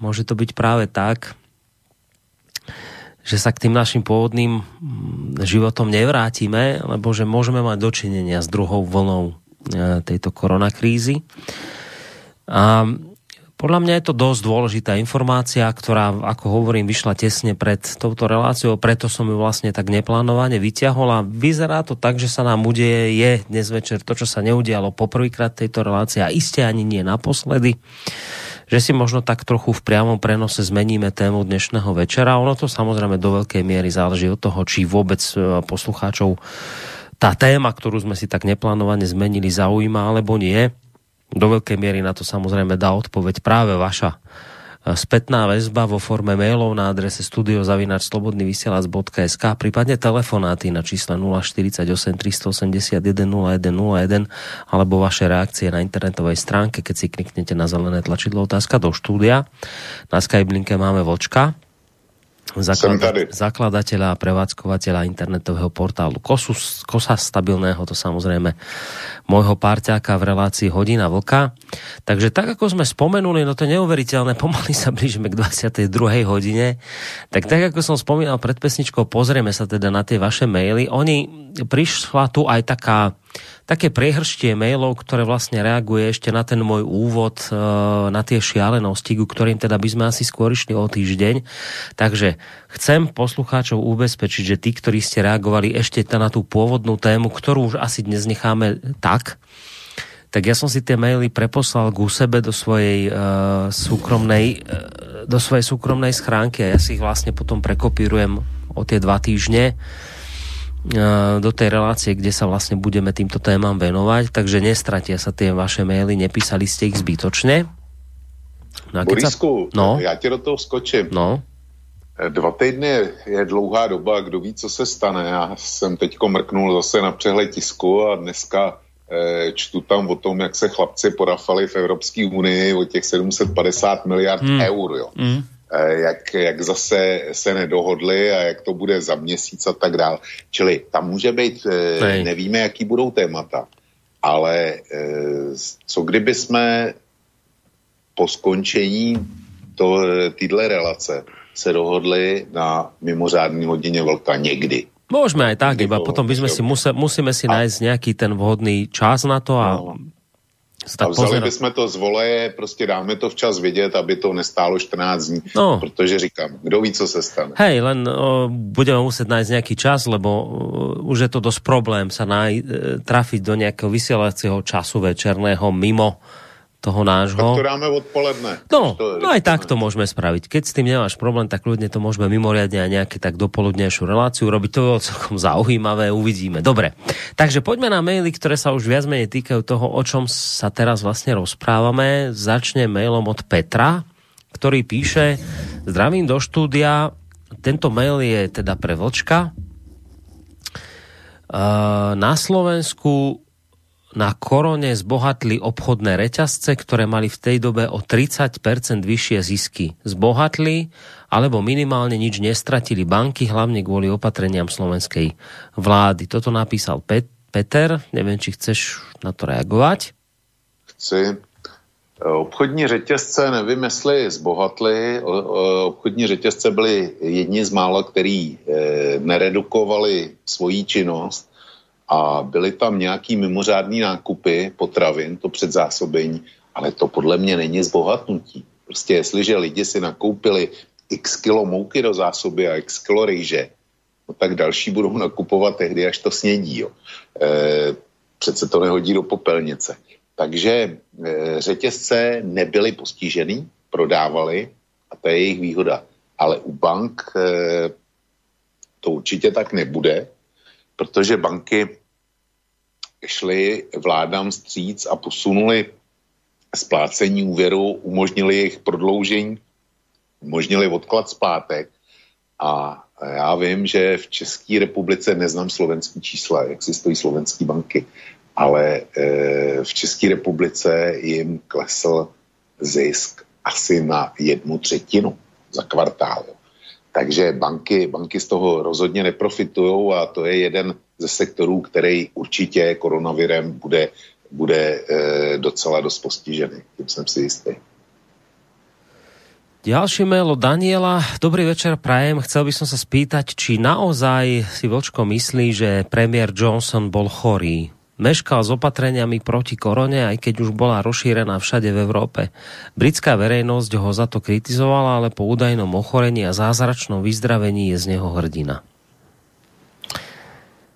môže to byť práve tak, že sa k tým našim pôvodným mm, životom nevrátime, lebo že môžeme mať dočinenia s druhou vlnou e, tejto koronakrízy. A podľa mňa je to dosť dôležitá informácia, ktorá, ako hovorím, vyšla tesne pred touto reláciou, preto som ju vlastne tak neplánovane vyťahol a vyzerá to tak, že sa nám udeje je dnes večer to, čo sa neudialo poprvýkrát tejto relácie a iste ani nie naposledy že si možno tak trochu v priamom prenose zmeníme tému dnešného večera. Ono to samozrejme do veľkej miery záleží od toho, či vôbec e, poslucháčov tá téma, ktorú sme si tak neplánovane zmenili, zaujíma alebo nie. Do veľkej miery na to samozrejme dá odpoveď práve vaša e, spätná väzba vo forme mailov na adrese studiozavinačslobodnyvysielac.sk prípadne telefonáty na čísle 048 381 0101 alebo vaše reakcie na internetovej stránke, keď si kliknete na zelené tlačidlo otázka do štúdia. Na Skype linke máme Vočka zaklada- zakladateľa a prevádzkovateľa internetového portálu Kosus, Kosa stabilného, to samozrejme môjho párťáka v relácii Hodina Vlka. Takže tak, ako sme spomenuli, no to je neuveriteľné, pomaly sa blížime k 22. hodine, tak tak, ako som spomínal pred pesničkou, pozrieme sa teda na tie vaše maily. Oni, prišla tu aj taká také priehrštie mailov, ktoré vlastne reaguje ešte na ten môj úvod, e, na tie šialenosti, ku ktorým teda by sme asi skôr išli o týždeň. Takže chcem poslucháčov ubezpečiť, že tí, ktorí ste reagovali ešte na tú pôvodnú tému, ktorú už asi dnes necháme tak, tak ja som si tie maily preposlal ku sebe do svojej uh, súkromnej uh, do svojej súkromnej schránky a ja si ich vlastne potom prekopírujem o tie dva týždne do tej relácie, kde sa vlastne budeme týmto témam venovať, takže nestratia sa tie vaše maily, nepísali ste ich zbytočne. No Borisku, sa... no? já tě do toho skočím. No. Eh, dva týdny je dlouhá doba, kdo ví, co se stane. Já jsem teďko mrknul zase na přehled tisku a dneska e, čtu tam o tom, jak se chlapci porafali v Evropské unii o těch 750 miliard hmm. eur. Jo. Hmm. Eh, jak, jak zase se nedohodli a jak to bude za měsíc a tak dál. Čili tam může být, eh, Nej. nevíme, jaký budou témata, ale eh, co kdyby jsme po skončení to, týhle relace se dohodli na mimořádný hodině velká někdy. Môžeme aj tak, iba potom by sme si museli, musíme si nájsť nejaký ten vhodný čas na to a no a vzali bychom to z voleje, prostě dáme to včas vidět, aby to nestálo 14 dní, no. protože říkám, kdo ví, co se stane. Hej, len o, budeme muset nájsť nejaký čas, lebo o, už je to dosť problém sa naj, e, trafiť do nejakého vysielacieho času večerného mimo toho nášho. Tak to dáme odpoledne. No, to no aj tak to môžeme spraviť. Keď s tým nemáš problém, tak ľudne to môžeme mimoriadne aj nejaké tak dopoludnejšiu reláciu robiť. To je celkom zaujímavé, uvidíme. Dobre, takže poďme na maily, ktoré sa už viac menej týkajú toho, o čom sa teraz vlastne rozprávame. Začne mailom od Petra, ktorý píše Zdravím do štúdia. Tento mail je teda pre Vlčka. Na Slovensku na korone zbohatli obchodné reťazce, ktoré mali v tej dobe o 30% vyššie zisky. Zbohatli, alebo minimálne nič nestratili banky, hlavne kvôli opatreniam slovenskej vlády. Toto napísal Pet- Peter, neviem, či chceš na to reagovať. Chci. Obchodní řetězce, nevím, jestli zbohatli. Obchodní řetězce byly jedni z mála, který eh, neredukovali svoji činnost a byly tam nějaký mimořádný nákupy potravin, to předzásobení, ale to podle mě není zbohatnutí. Prostě jestliže lidi si nakoupili x kilo mouky do zásoby a x kilo rejže, no tak další budou nakupovat tehdy, až to snědí. Jo. E, přece to nehodí do popelnice. Takže e, řetězce nebyly postižený, prodávali a to je jejich výhoda. Ale u bank e, to určitě tak nebude, protože banky šly vládám stříc a posunuli splácení úvěru, umožnili jejich prodloužení, umožnili odklad zpátek a já vím, že v České republice neznám slovenský čísla, jak si stojí slovenské banky, ale e, v České republice jim klesl zisk asi na jednu třetinu za kvartál. Takže banky, banky z toho rozhodně neprofitují a to je jeden ze sektorů, který určitě koronavirem bude, bude e, docela dost postižený. Tím jsem si jistý. Ďalšie mail od Daniela. Dobrý večer, Prajem. Chcel by som sa spýtať, či naozaj si Vlčko myslí, že premiér Johnson bol chorý. Meškal s opatreniami proti korone, aj keď už bola rozšírená všade v Európe. Britská verejnosť ho za to kritizovala, ale po údajnom ochorení a zázračnom vyzdravení je z neho hrdina.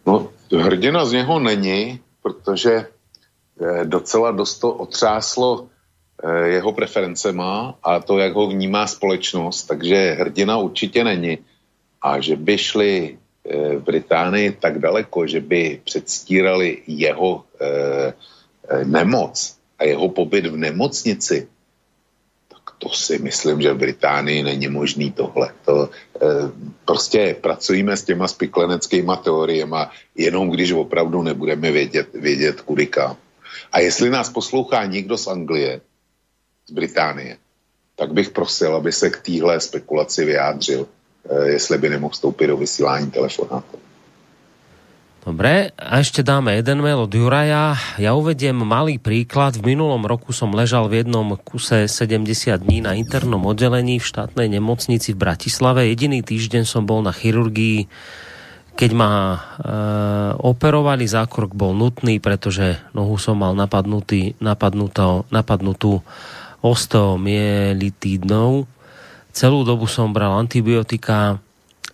No, hrdina z něho není, protože eh, docela dost to otřáslo Eh, jeho preference má a to, jak ho vnímá společnost, takže hrdina určitě není. A že by šli eh, v Británii tak daleko, že by předstírali jeho eh, nemoc a jeho pobyt v nemocnici, to si myslím, že v Británii není možný tohle. To, prostě pracujeme s těma spikleneckýma teoriemi jenom když opravdu nebudeme vědět, vědět kudy kam. A jestli nás poslouchá někdo z Anglie, z Británie, tak bych prosil, aby se k téhle spekulaci vyjádřil, eh, jestli by nemohl vstoupit do vysílání telefonátu. Dobre, a ešte dáme jeden mail od Juraja. Ja uvediem malý príklad. V minulom roku som ležal v jednom kuse 70 dní na internom oddelení v štátnej nemocnici v Bratislave. Jediný týždeň som bol na chirurgii, keď ma e, operovali, zákrok bol nutný, pretože nohu som mal napadnutý, napadnutú, napadnutú osteomielitídnou. Celú dobu som bral antibiotika,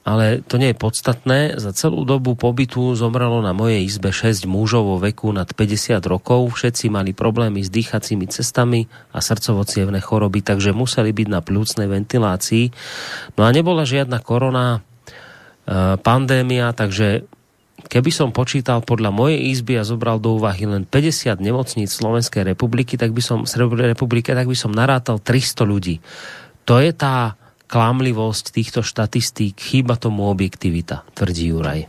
ale to nie je podstatné. Za celú dobu pobytu zomrelo na mojej izbe 6 mužov vo veku nad 50 rokov. Všetci mali problémy s dýchacími cestami a srdcovo choroby, takže museli byť na plúcnej ventilácii. No a nebola žiadna korona, e, pandémia, takže keby som počítal podľa mojej izby a zobral do úvahy len 50 nemocníc Slovenskej republiky, tak by som, republike, tak by som narátal 300 ľudí. To je tá klamlivosť týchto štatistík, chýba tomu objektivita, tvrdí Juraj.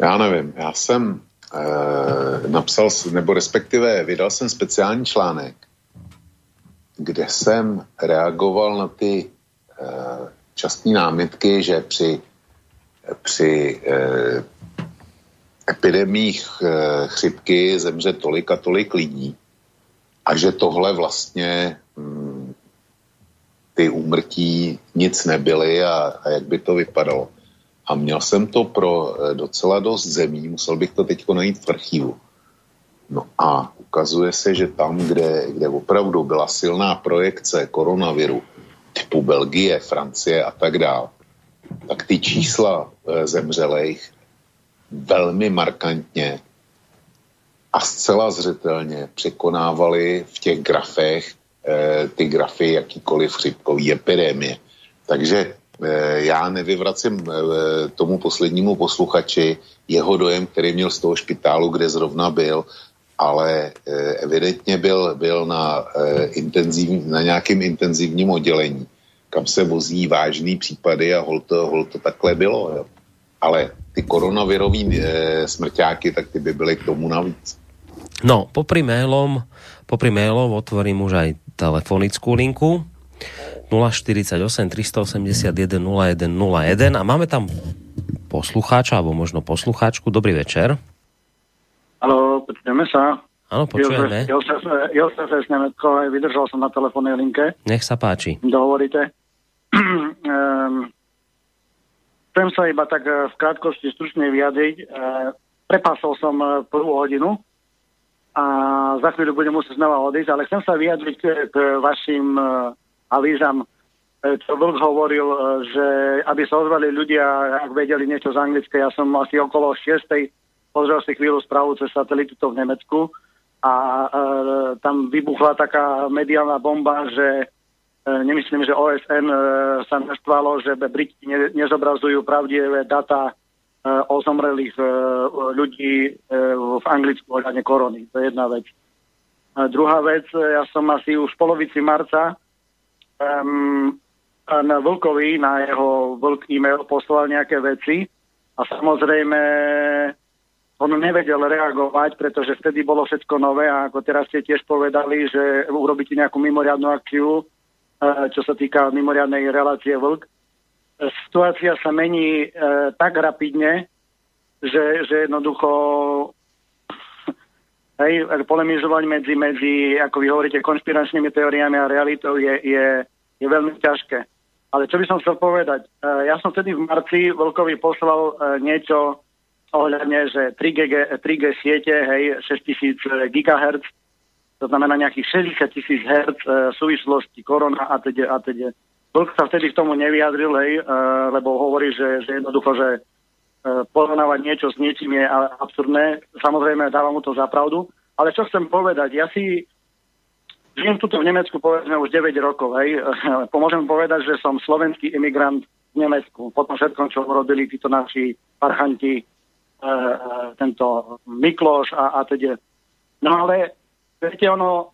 Já nevím, já jsem e, napsal, nebo respektive vydal jsem speciální článek, kde jsem reagoval na ty e, častní námitky, že při při eh, epidemích eh, chřipky zemře tolik a tolik lidí a že tohle vlastně hm, ty úmrtí nic nebyly a, a jak by to vypadalo. A měl jsem to pro eh, docela dost zemí, musel bych to teď najít v archivu. No a ukazuje se, že tam, kde, kde opravdu byla silná projekce koronaviru, typu Belgie, Francie a tak dále, tak ty čísla e, zemřelých velmi markantně a zcela zřetelně překonávaly v těch grafech ty grafy jakýkoliv chřipkový epidemie. Takže e, já nevyvracím tomu poslednímu posluchači jeho dojem, který měl z toho špitálu, kde zrovna byl, ale evidentně byl, byl na, intenzivní, na nějakém intenzivním oddělení kam se vozí vážný případy a hol to, hol to takhle bylo. Jo. Ale ty koronavirový e, smrťáky, tak ty by byly k tomu navíc. No, popri mailom, popri mailom otvorím už aj telefonickú linku 048 381 0101 a máme tam poslucháča, alebo možno poslucháčku. Dobrý večer. Haló, počujeme sa. Áno, počujeme. Josef, Josef z Nemecko, vydržal som na telefónnej linke. Nech sa páči. Dovolíte um, chcem sa iba tak eh, v krátkosti stručne vyjadriť. Uh, prepásol som uh, prvú hodinu a za chvíľu budem musieť znova odísť, ale chcem sa vyjadriť k, vašim uh, avízam čo Vlk hovoril, že aby sa ozvali ľudia, ak vedeli niečo z anglické, ja som asi okolo 6. pozrel si chvíľu správu cez satelitu to v Nemecku a e, tam vybuchla taká mediálna bomba, že e, nemyslím, že OSN e, sa naštvalo, že Briti ne, nezobrazujú pravdivé data e, o zomrelých e, ľudí e, v Anglicku ohľadne korony. To je jedna vec. Druhá vec, ja som asi už v polovici marca um, na Vlkovi, na jeho Vlk e-mail poslal nejaké veci a samozrejme on nevedel reagovať, pretože vtedy bolo všetko nové a ako teraz ste tiež povedali, že urobíte nejakú mimoriadnú akciu, eh, čo sa týka mimoriadnej relácie Vlk. Situácia sa mení e, tak rapidne, že, že jednoducho hej, polemizovať medzi, medzi, ako vy hovoríte, konšpiračnými teóriami a realitou je, je, je veľmi ťažké. Ale čo by som chcel povedať? Uh, ja som vtedy v marci Vlkovi poslal uh, niečo ohľadne, že 3G, 3G siete, hej, 6000 GHz, to znamená nejakých 60 tisíc Hz uh, súvislosti korona a teda a teda. Vlk sa vtedy k tomu nevyjadril, hej, uh, lebo hovorí, že, že jednoducho, že uh, porovnávať niečo s niečím je absurdné. Samozrejme, dávam mu to za pravdu. Ale čo chcem povedať, ja si Žijem tuto v Nemecku povedzme už 9 rokov. Hej. Pomôžem povedať, že som slovenský imigrant v Nemecku. Potom všetkom, čo urobili títo naši parchanti, e, e, tento Mikloš a, a teda. No ale, viete, ono,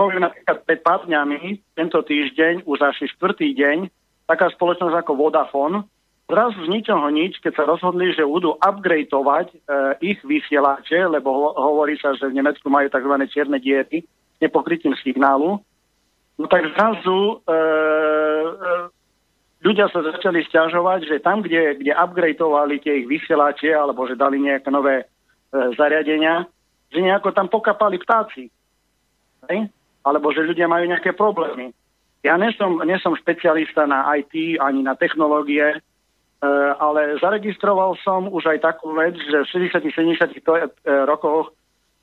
poviem napríklad pred pár dňami, tento týždeň, už asi štvrtý deň, taká spoločnosť ako Vodafone, zrazu z ničoho nič, keď sa rozhodli, že budú upgradeovať e, ich vysielače, lebo ho, hovorí sa, že v Nemecku majú tzv. čierne diery, nepokrytím signálu, no tak zrazu e, e, ľudia sa začali stiažovať, že tam, kde, kde upgradeovali tie ich vysielače, alebo že dali nejaké nové e, zariadenia, že nejako tam pokapali ptáci. Hej? Alebo že ľudia majú nejaké problémy. Ja nesom, nesom špecialista na IT ani na technológie, e, ale zaregistroval som už aj takú vec, že v 60-70 rokoch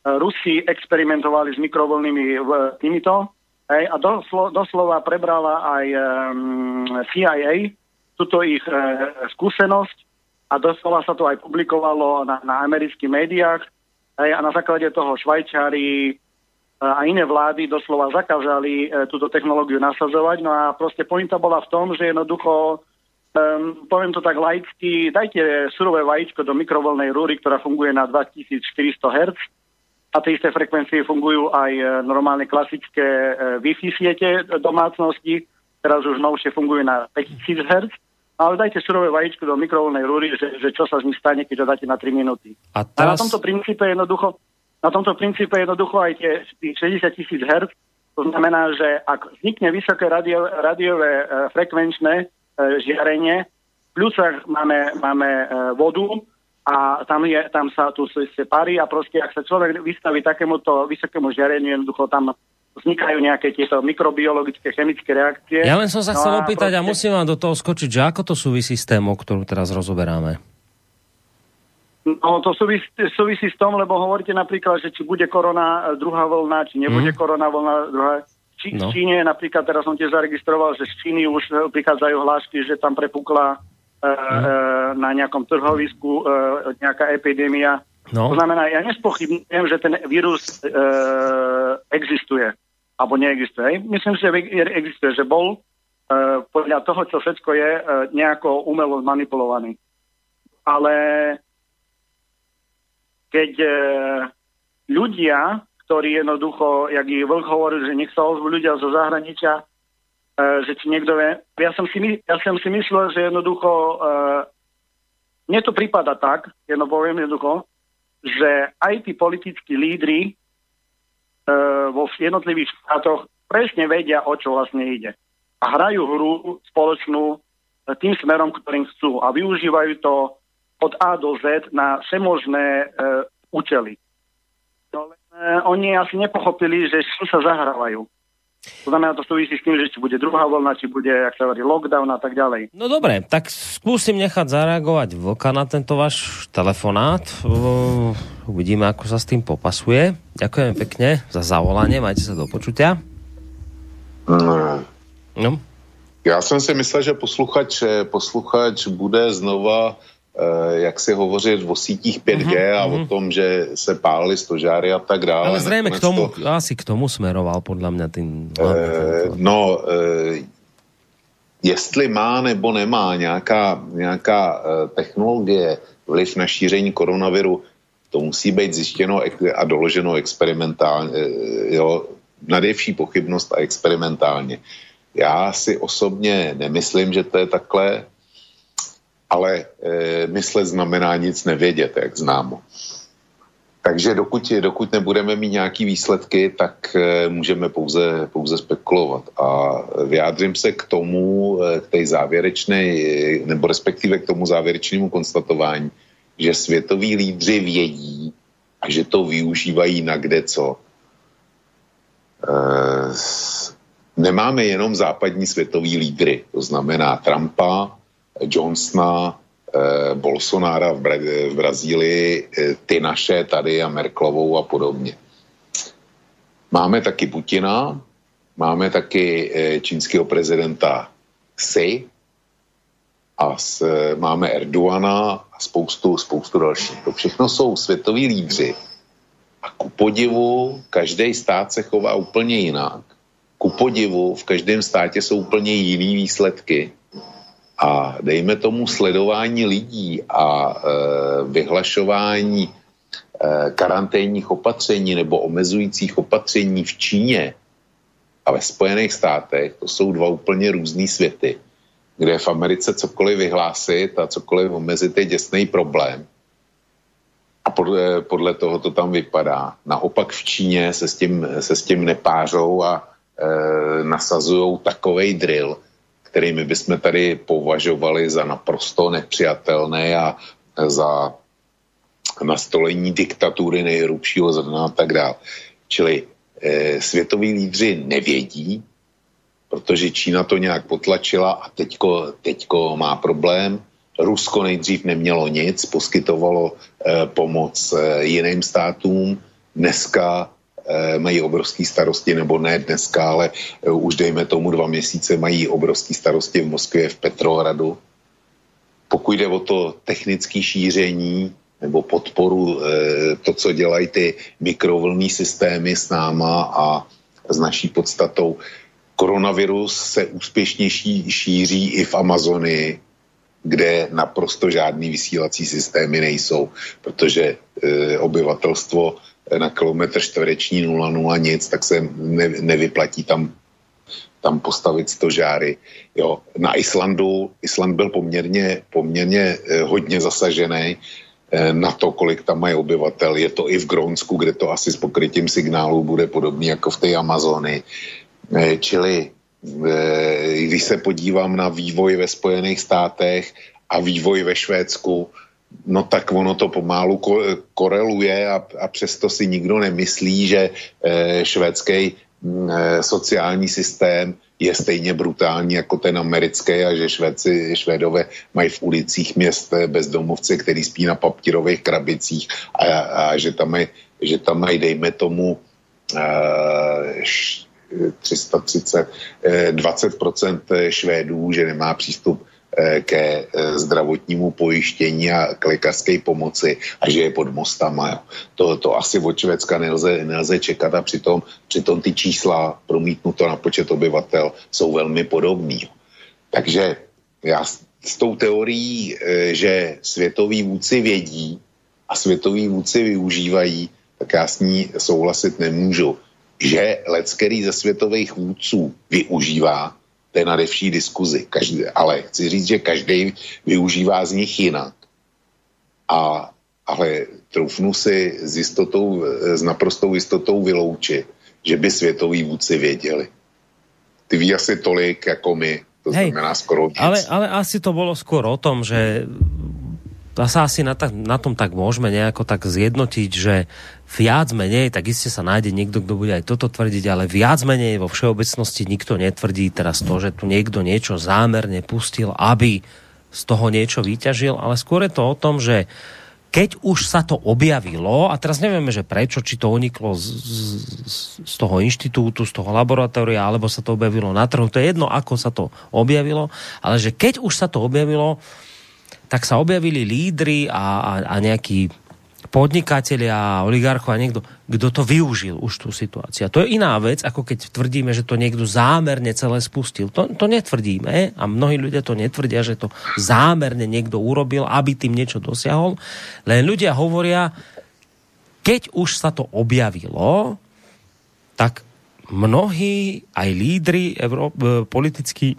Rusi experimentovali s mikrovlnými týmito hej, a doslo, doslova prebrala aj CIA túto ich e, skúsenosť a doslova sa to aj publikovalo na, na amerických médiách hej, a na základe toho Švajčári e, a iné vlády doslova zakázali e, túto technológiu nasadzovať. No a proste pointa bola v tom, že jednoducho Um, poviem to tak laicky, dajte surové vajíčko do mikrovolnej rúry, ktorá funguje na 2400 Hz a tie isté frekvencie fungujú aj e, normálne klasické e, Wi-Fi siete domácnosti, teraz už novšie fungujú na 5000 Hz, ale dajte surové vajíčko do mikrovolnej rúry, že, že čo sa z nich stane, keď ho dáte na 3 minúty. A, teraz... a na tomto princípe jednoducho na tomto princípe jednoducho aj tie, tých 60 tisíc Hz, to znamená, že ak vznikne vysoké radio, radiové e, frekvenčné e, žiarenie, plus máme, máme e, vodu, a tam, je, tam sa tu ste parí a proste, ak sa človek vystaví takémuto vysokému žiareniu, jednoducho tam vznikajú nejaké tieto mikrobiologické, chemické reakcie. Ja len som sa no chcel opýtať proste... a musím vám do toho skočiť, že ako to súvisí s témou, ktorú teraz rozoberáme? No to súvisí, súvisí s tom, lebo hovoríte napríklad, že či bude korona druhá vlna, či nebude mm. korona vlna druhá. Či, no. V Číne napríklad, teraz som tiež zaregistroval, že z Číny už prichádzajú hlášky, že tam prepukla mm. na nejakom trhovisku nejaká epidémia. No. To znamená, ja nespochybňujem, že ten vírus e, existuje, alebo neexistuje. Myslím si, že existuje, že bol e, podľa toho, čo všetko je, e, nejako umelo manipulovaný. Ale keď e, ľudia, ktorí jednoducho, jak i Vlk hovoril, že nech sa ozvú ľudia zo zahraničia, E, že či niekto vie. Ja som si, ja som si myslel, že jednoducho uh, mne to prípada tak, jedno poviem jednoducho, že aj tí politickí lídry uh, vo jednotlivých štátoch presne vedia, o čo vlastne ide. A hrajú hru spoločnú tým smerom, ktorým chcú. A využívajú to od A do Z na všemožné uh, účely. No, uh, oni asi nepochopili, že čo sa zahrávajú. To znamená, to súvisí s tým, že či bude druhá vlna, či bude, ak sa hovorí, lockdown a tak ďalej. No dobre, tak skúsim nechať zareagovať Vlka na tento váš telefonát. Uvidíme, ako sa s tým popasuje. Ďakujem pekne za zavolanie, majte sa do počutia. No. no. Já jsem si myslel, že posluchač, posluchač bude znova jak si hovořit o sítích 5G uh-huh, a uh-huh. o mhm. tom, že se pálili stožáry a tak dále. Ale zřejmě k tomu, to... asi k tomu smeroval podle mě ten... Uh, no, uh, jestli má nebo nemá nějaká, nějaká uh, technologie vliv na šíření koronaviru, to musí být zjištěno a doloženo experimentálně, jo, nadjevší pochybnost a experimentálně. Já si osobně nemyslím, že to je takhle, ale e, myslet znamená nic nevědět, jak známo. Takže dokud, dokud nebudeme mít nějaký výsledky, tak e, můžeme pouze, pouze spekulovat. A vyjádřím se k tomu, e, k té závěrečné, nebo respektive k tomu závěrečnému konstatování, že světoví lídři vědí a že to využívají na kde co. E, nemáme jenom západní světový lídry, to znamená Trumpa, Johnsona, eh, Bolsonára v, Bra- v Brazílii, eh, ty naše tady a Merklovou a podobně. Máme taky Putina, máme taky eh, čínského prezidenta Xi a s, eh, máme Erdoana a spoustu, spoustu dalších. To všechno jsou světoví lídři. A ku podivu, každý stát se chová úplně jinak. Ku podivu, v každém státě jsou úplně jiný výsledky a dejme tomu sledování lidí a e, vyhlašování e, karanténních opatření nebo omezujících opatření v Číně a ve Spojených státech, to jsou dva úplně různé světy, kde v Americe cokoliv vyhlásit a cokoliv omezit je děsný problém. A podle, podle toho to tam vypadá. Naopak v Číně se s tím, se s tím nepářou a e, nasazují takovej drill, který my bychom tady považovali za naprosto nepřijatelné a za nastolení diktatury nejhrubšího zrna a tak dále. Čili e, světoví lídři nevědí, protože Čína to nějak potlačila a teďko, teďko má problém. Rusko nejdřív nemělo nic, poskytovalo e, pomoc e, jiným státům. Dneska mají obrovské starosti, nebo ne dneska, ale eh, už dejme tomu dva měsíce mají obrovské starosti v Moskvě, v Petrohradu. Pokud jde o to technické šíření nebo podporu, eh, to, co dělají ty mikrovlnné systémy s náma a s naší podstatou, koronavirus se úspěšně šíří i v Amazonii, kde naprosto žádný vysílací systémy nejsou, protože e, obyvatelstvo na kilometr čtvereční 0,0 nic, tak se ne, nevyplatí tam tam postavit stožáry. Jo. Na Islandu, Island byl poměrně, poměrně eh, hodně zasažený eh, na to, kolik tam mají obyvatel. Je to i v Grónsku, kde to asi s pokrytím signálu bude podobný jako v té Amazony. Eh, čili když se podívám na vývoj ve Spojených státech a vývoj ve Švédsku, no tak ono to pomálu koreluje a, a přesto si nikdo nemyslí, že e, švédský e, sociální systém je stejně brutální jako ten americký a že Švédci, Švédové mají v ulicích měst eh, bezdomovce, který spí na papírových krabicích a, a že, tam mají, že tam mají, dejme tomu, e, 330, 20% Švédů, že nemá přístup ke eh, zdravotnímu pojištění a k lékařské pomoci a že je pod mostama. Jo. To, to asi od Švédska nelze, nelze čekat a přitom, přitom ty čísla promítnuto na počet obyvatel jsou velmi podobný. Jo. Takže já s tou teorií, eh, že světoví vůdci vědí a světoví vůdci využívají, tak já s ní souhlasit nemůžu. Že leckerý ze světových vůdců využívá, to je nadevší diskuzi. Každý, ale chci říct, že každý využívá z nich jinak. A, ale troufnu si s, jistotou, s naprostou jistotou vyloučit, že by světoví vůdci věděli. Ty ví asi tolik jako my, to Hej, znamená skoro víc. Ale, ale asi to bolo skôr o tom, že sa asi na, na tom tak môžeme nejako tak zjednotiť, že viac menej, tak iste sa nájde niekto, kto bude aj toto tvrdiť, ale viac menej vo všeobecnosti nikto netvrdí teraz to, že tu niekto niečo zámerne pustil, aby z toho niečo vyťažil, ale skôr je to o tom, že keď už sa to objavilo, a teraz nevieme, že prečo, či to uniklo z, z, z toho inštitútu, z toho laboratória, alebo sa to objavilo na trhu, to je jedno, ako sa to objavilo, ale že keď už sa to objavilo, tak sa objavili lídry a, a, a nejakí podnikatelia, oligarchov a niekto, kto to využil už tú situáciu. A to je iná vec, ako keď tvrdíme, že to niekto zámerne celé spustil. To, to netvrdíme a mnohí ľudia to netvrdia, že to zámerne niekto urobil, aby tým niečo dosiahol. Len ľudia hovoria, keď už sa to objavilo, tak mnohí aj lídry Euró- e, politicky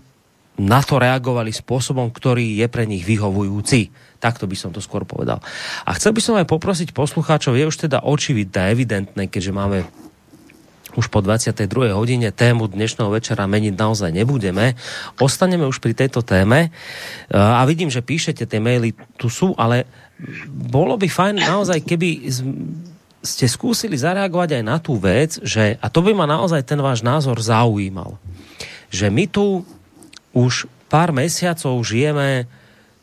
na to reagovali spôsobom, ktorý je pre nich vyhovujúci. Takto by som to skôr povedal. A chcel by som aj poprosiť poslucháčov, je už teda očividné, evidentné, keďže máme už po 22. hodine tému dnešného večera meniť naozaj nebudeme. Ostaneme už pri tejto téme a vidím, že píšete tie maily, tu sú, ale bolo by fajn naozaj, keby ste skúsili zareagovať aj na tú vec, že, a to by ma naozaj ten váš názor zaujímal, že my tu už pár mesiacov žijeme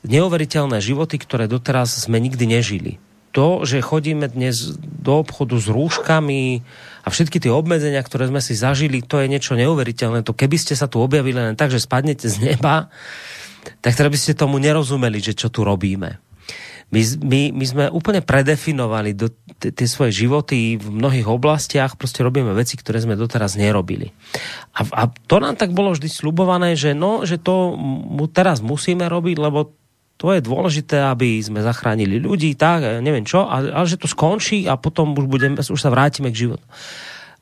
neuveriteľné životy, ktoré doteraz sme nikdy nežili. To, že chodíme dnes do obchodu s rúškami a všetky tie obmedzenia, ktoré sme si zažili, to je niečo neuveriteľné. To keby ste sa tu objavili len tak, že spadnete z neba, tak teda by ste tomu nerozumeli, že čo tu robíme. My, my, my sme úplne predefinovali do tie svoje životy v mnohých oblastiach, proste robíme veci, ktoré sme doteraz nerobili. A, a to nám tak bolo vždy slubované, že no, že to mu teraz musíme robiť, lebo to je dôležité, aby sme zachránili ľudí, tak, neviem čo, ale, ale že to skončí a potom už, budeme, už sa vrátime k životu.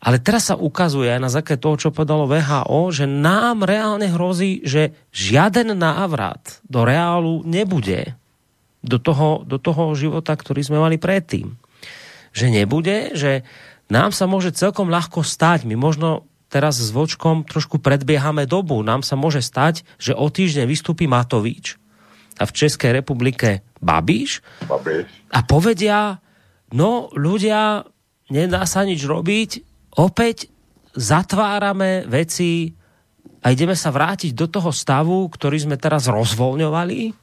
Ale teraz sa ukazuje aj na základe toho, čo povedalo VHO, že nám reálne hrozí, že žiaden návrat do reálu nebude do toho, do toho života, ktorý sme mali predtým. Že nebude, že nám sa môže celkom ľahko stať, my možno teraz s Vočkom trošku predbiehame dobu, nám sa môže stať, že o týždeň vystúpi Matovič a v Českej republike Babiš, Babiš. a povedia, no ľudia, nedá sa nič robiť, opäť zatvárame veci a ideme sa vrátiť do toho stavu, ktorý sme teraz rozvoľňovali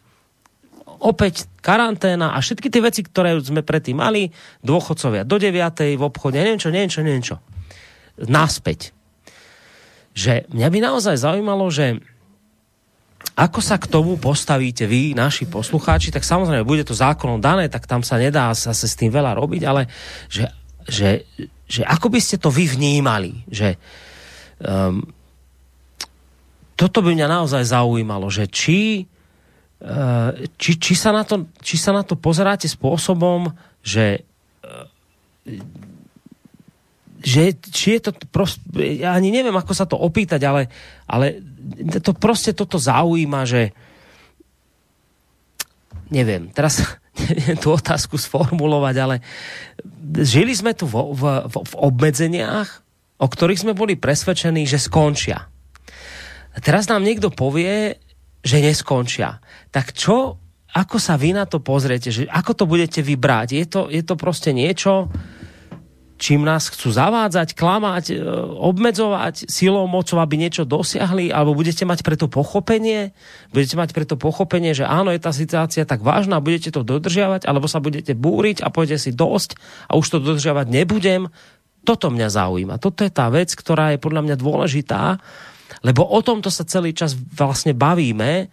opäť karanténa a všetky tie veci, ktoré sme predtým mali, dôchodcovia do 9. v obchode, neviem čo, neviem čo, neviem čo. Naspäť. Že mňa by naozaj zaujímalo, že ako sa k tomu postavíte vy, naši poslucháči, tak samozrejme, bude to zákonom dané, tak tam sa nedá sa s tým veľa robiť, ale že, že, že ako by ste to vy vnímali, že um, toto by mňa naozaj zaujímalo, že či či, či, sa na to, či sa na to pozeráte spôsobom, že eh, že či je to prost, ja ani neviem, ako sa to opýtať, ale, ale to proste toto zaujíma, že neviem, teraz neviem tú otázku sformulovať, ale žili sme tu v, v, v obmedzeniach, o ktorých sme boli presvedčení, že skončia. A teraz nám niekto povie, že neskončia. Tak čo, ako sa vy na to pozriete, že ako to budete vybrať? Je to, je to proste niečo, čím nás chcú zavádzať, klamať, e, obmedzovať silou, mocou, aby niečo dosiahli, alebo budete mať preto pochopenie, budete mať preto pochopenie, že áno, je tá situácia tak vážna, budete to dodržiavať, alebo sa budete búriť a poviete si dosť a už to dodržiavať nebudem. Toto mňa zaujíma. Toto je tá vec, ktorá je podľa mňa dôležitá lebo o tomto sa celý čas vlastne bavíme,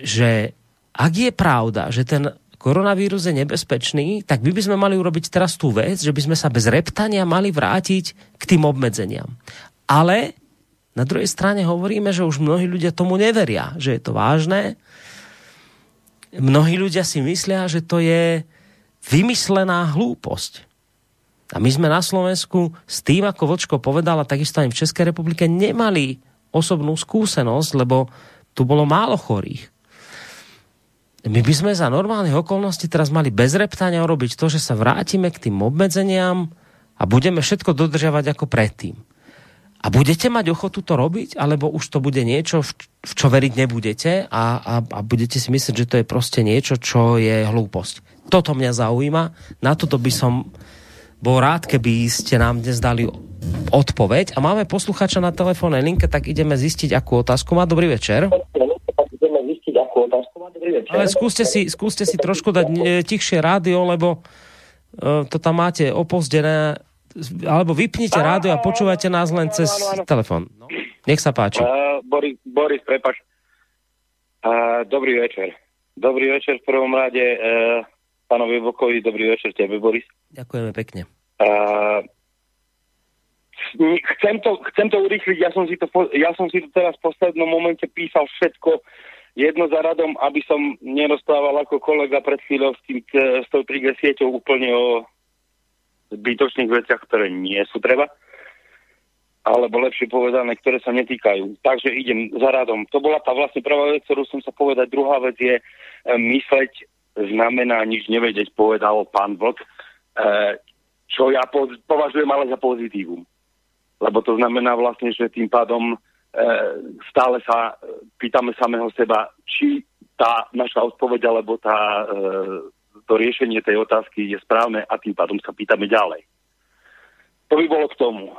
že ak je pravda, že ten koronavírus je nebezpečný, tak by, by sme mali urobiť teraz tú vec, že by sme sa bez reptania mali vrátiť k tým obmedzeniam. Ale na druhej strane hovoríme, že už mnohí ľudia tomu neveria, že je to vážne. Mnohí ľudia si myslia, že to je vymyslená hlúposť. A my sme na Slovensku s tým, ako Vočko povedal, a takisto aj v Českej republike, nemali osobnú skúsenosť, lebo tu bolo málo chorých. My by sme za normálnych okolností teraz mali bez reptania urobiť to, že sa vrátime k tým obmedzeniam a budeme všetko dodržiavať ako predtým. A budete mať ochotu to robiť, alebo už to bude niečo, v čo veriť nebudete a, a, a budete si myslieť, že to je proste niečo, čo je hlúposť. Toto mňa zaujíma, na toto by som bol rád, keby ste nám dnes dali odpoveď. A máme posluchača na telefónnej linke, tak ideme zistiť, akú otázku má. Dobrý večer. Ale skúste si, skúste si trošku dať e, tichšie rádio, lebo uh, to tam máte opozdené, alebo vypnite rádio a počúvajte nás len cez telefón. No. Nech sa páči. Uh, Boris, Boris, prepač. Uh, dobrý večer. Dobrý večer v prvom rade uh, pánovi Vokovi, dobrý večer tebe, Boris. Ďakujeme pekne. Uh, chcem to, chcem to urýchliť, ja som, si to, ja som si to teraz v poslednom momente písal všetko jedno za radom, aby som nerozprával ako kolega pred chvíľou s, tým, s tou 3G sieťou úplne o zbytočných veciach, ktoré nie sú treba alebo lepšie povedané, ktoré sa netýkajú. Takže idem za radom. To bola tá vlastne prvá vec, ktorú som sa povedať. Druhá vec je, e, mysleť znamená nič nevedieť, povedal pán Vlk, e, čo ja považujem ale za pozitívum lebo to znamená vlastne, že tým pádom e, stále sa pýtame samého seba, či tá naša odpoveď alebo tá, e, to riešenie tej otázky je správne a tým pádom sa pýtame ďalej. To by bolo k tomu. E,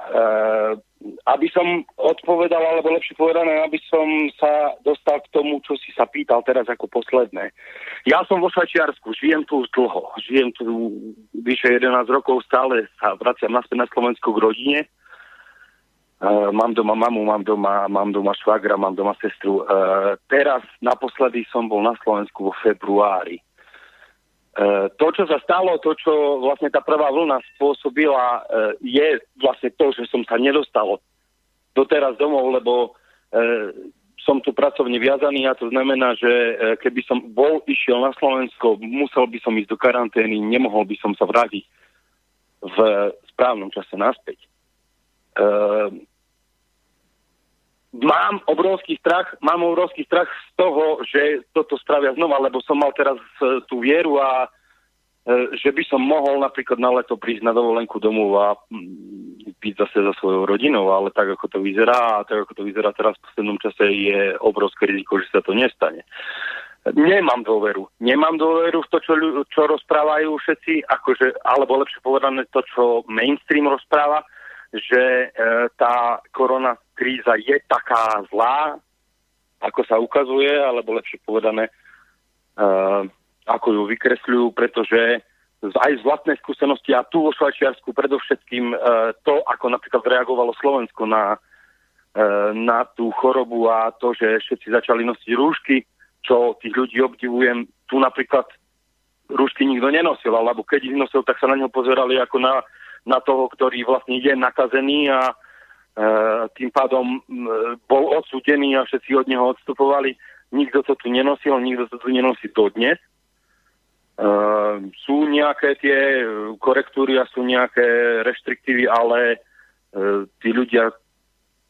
aby som odpovedal, alebo lepšie povedané, aby som sa dostal k tomu, čo si sa pýtal teraz ako posledné. Ja som vo Švajčiarsku, žijem tu dlho, žijem tu vyše 11 rokov, stále sa vraciam naspäť na Slovensko k rodine Uh, mám doma mamu, mám doma, mám doma švagra, mám doma sestru. Uh, teraz naposledy som bol na Slovensku vo februári. Uh, to, čo sa stalo, to, čo vlastne tá prvá vlna spôsobila, uh, je vlastne to, že som sa nedostal doteraz domov, lebo uh, som tu pracovne viazaný a to znamená, že uh, keby som bol išiel na Slovensko, musel by som ísť do karantény, nemohol by som sa vrátiť v správnom čase naspäť. Mám obrovský strach, mám obrovský strach z toho, že toto stravia znova, lebo som mal teraz e, tú vieru a e, že by som mohol napríklad na leto prísť na dovolenku domov a mm, byť zase za svojou rodinou, ale tak ako to vyzerá a tak ako to vyzerá teraz v poslednom čase je obrovské riziko, že sa to nestane. Nemám dôveru. Nemám dôveru v to, čo, čo rozprávajú všetci, akože, alebo lepšie povedané to, čo mainstream rozpráva, že e, tá korona kríza je taká zlá, ako sa ukazuje, alebo lepšie povedané, e, ako ju vykresľujú, pretože aj z vlastnej skúsenosti a tu vo Švajčiarsku predovšetkým e, to, ako napríklad reagovalo Slovensko na, e, na tú chorobu a to, že všetci začali nosiť rúšky, čo tých ľudí obdivujem. Tu napríklad rúšky nikto nenosil, alebo keď ich nosil, tak sa na ňo pozerali ako na na toho, ktorý vlastne je nakazený a tým pádom e, bol odsudený a všetci od neho odstupovali. Nikto to tu nenosil, nikto to tu nenosí dodnes. E, sú nejaké tie korektúry a sú nejaké reštriktívy, ale e, tí ľudia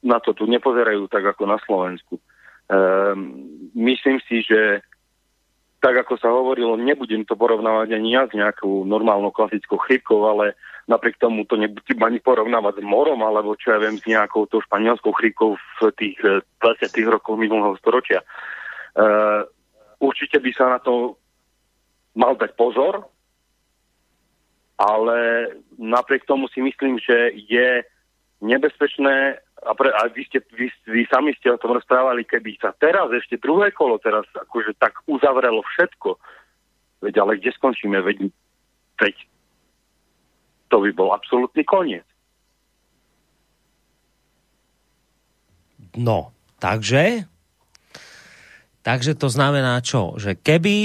na to tu nepozerajú tak ako na Slovensku. Myslím si, že tak ako sa hovorilo, nebudem to porovnávať ani ja s nejakou normálnou klasickou chrypkou, ale napriek tomu to nebudem ani porovnávať s morom, alebo čo ja viem, s nejakou tou španielskou chrypkou v tých 20. Eh, rokoch minulého storočia. Uh, určite by sa na to mal dať pozor, ale napriek tomu si myslím, že je nebezpečné a, pre, a vy, ste, vy, vy sami ste o tom rozprávali, keby sa teraz ešte druhé kolo teraz akože tak uzavrelo všetko, veď ale kde skončíme, veď, veď to by bol absolútny koniec. No, takže takže to znamená čo? Že keby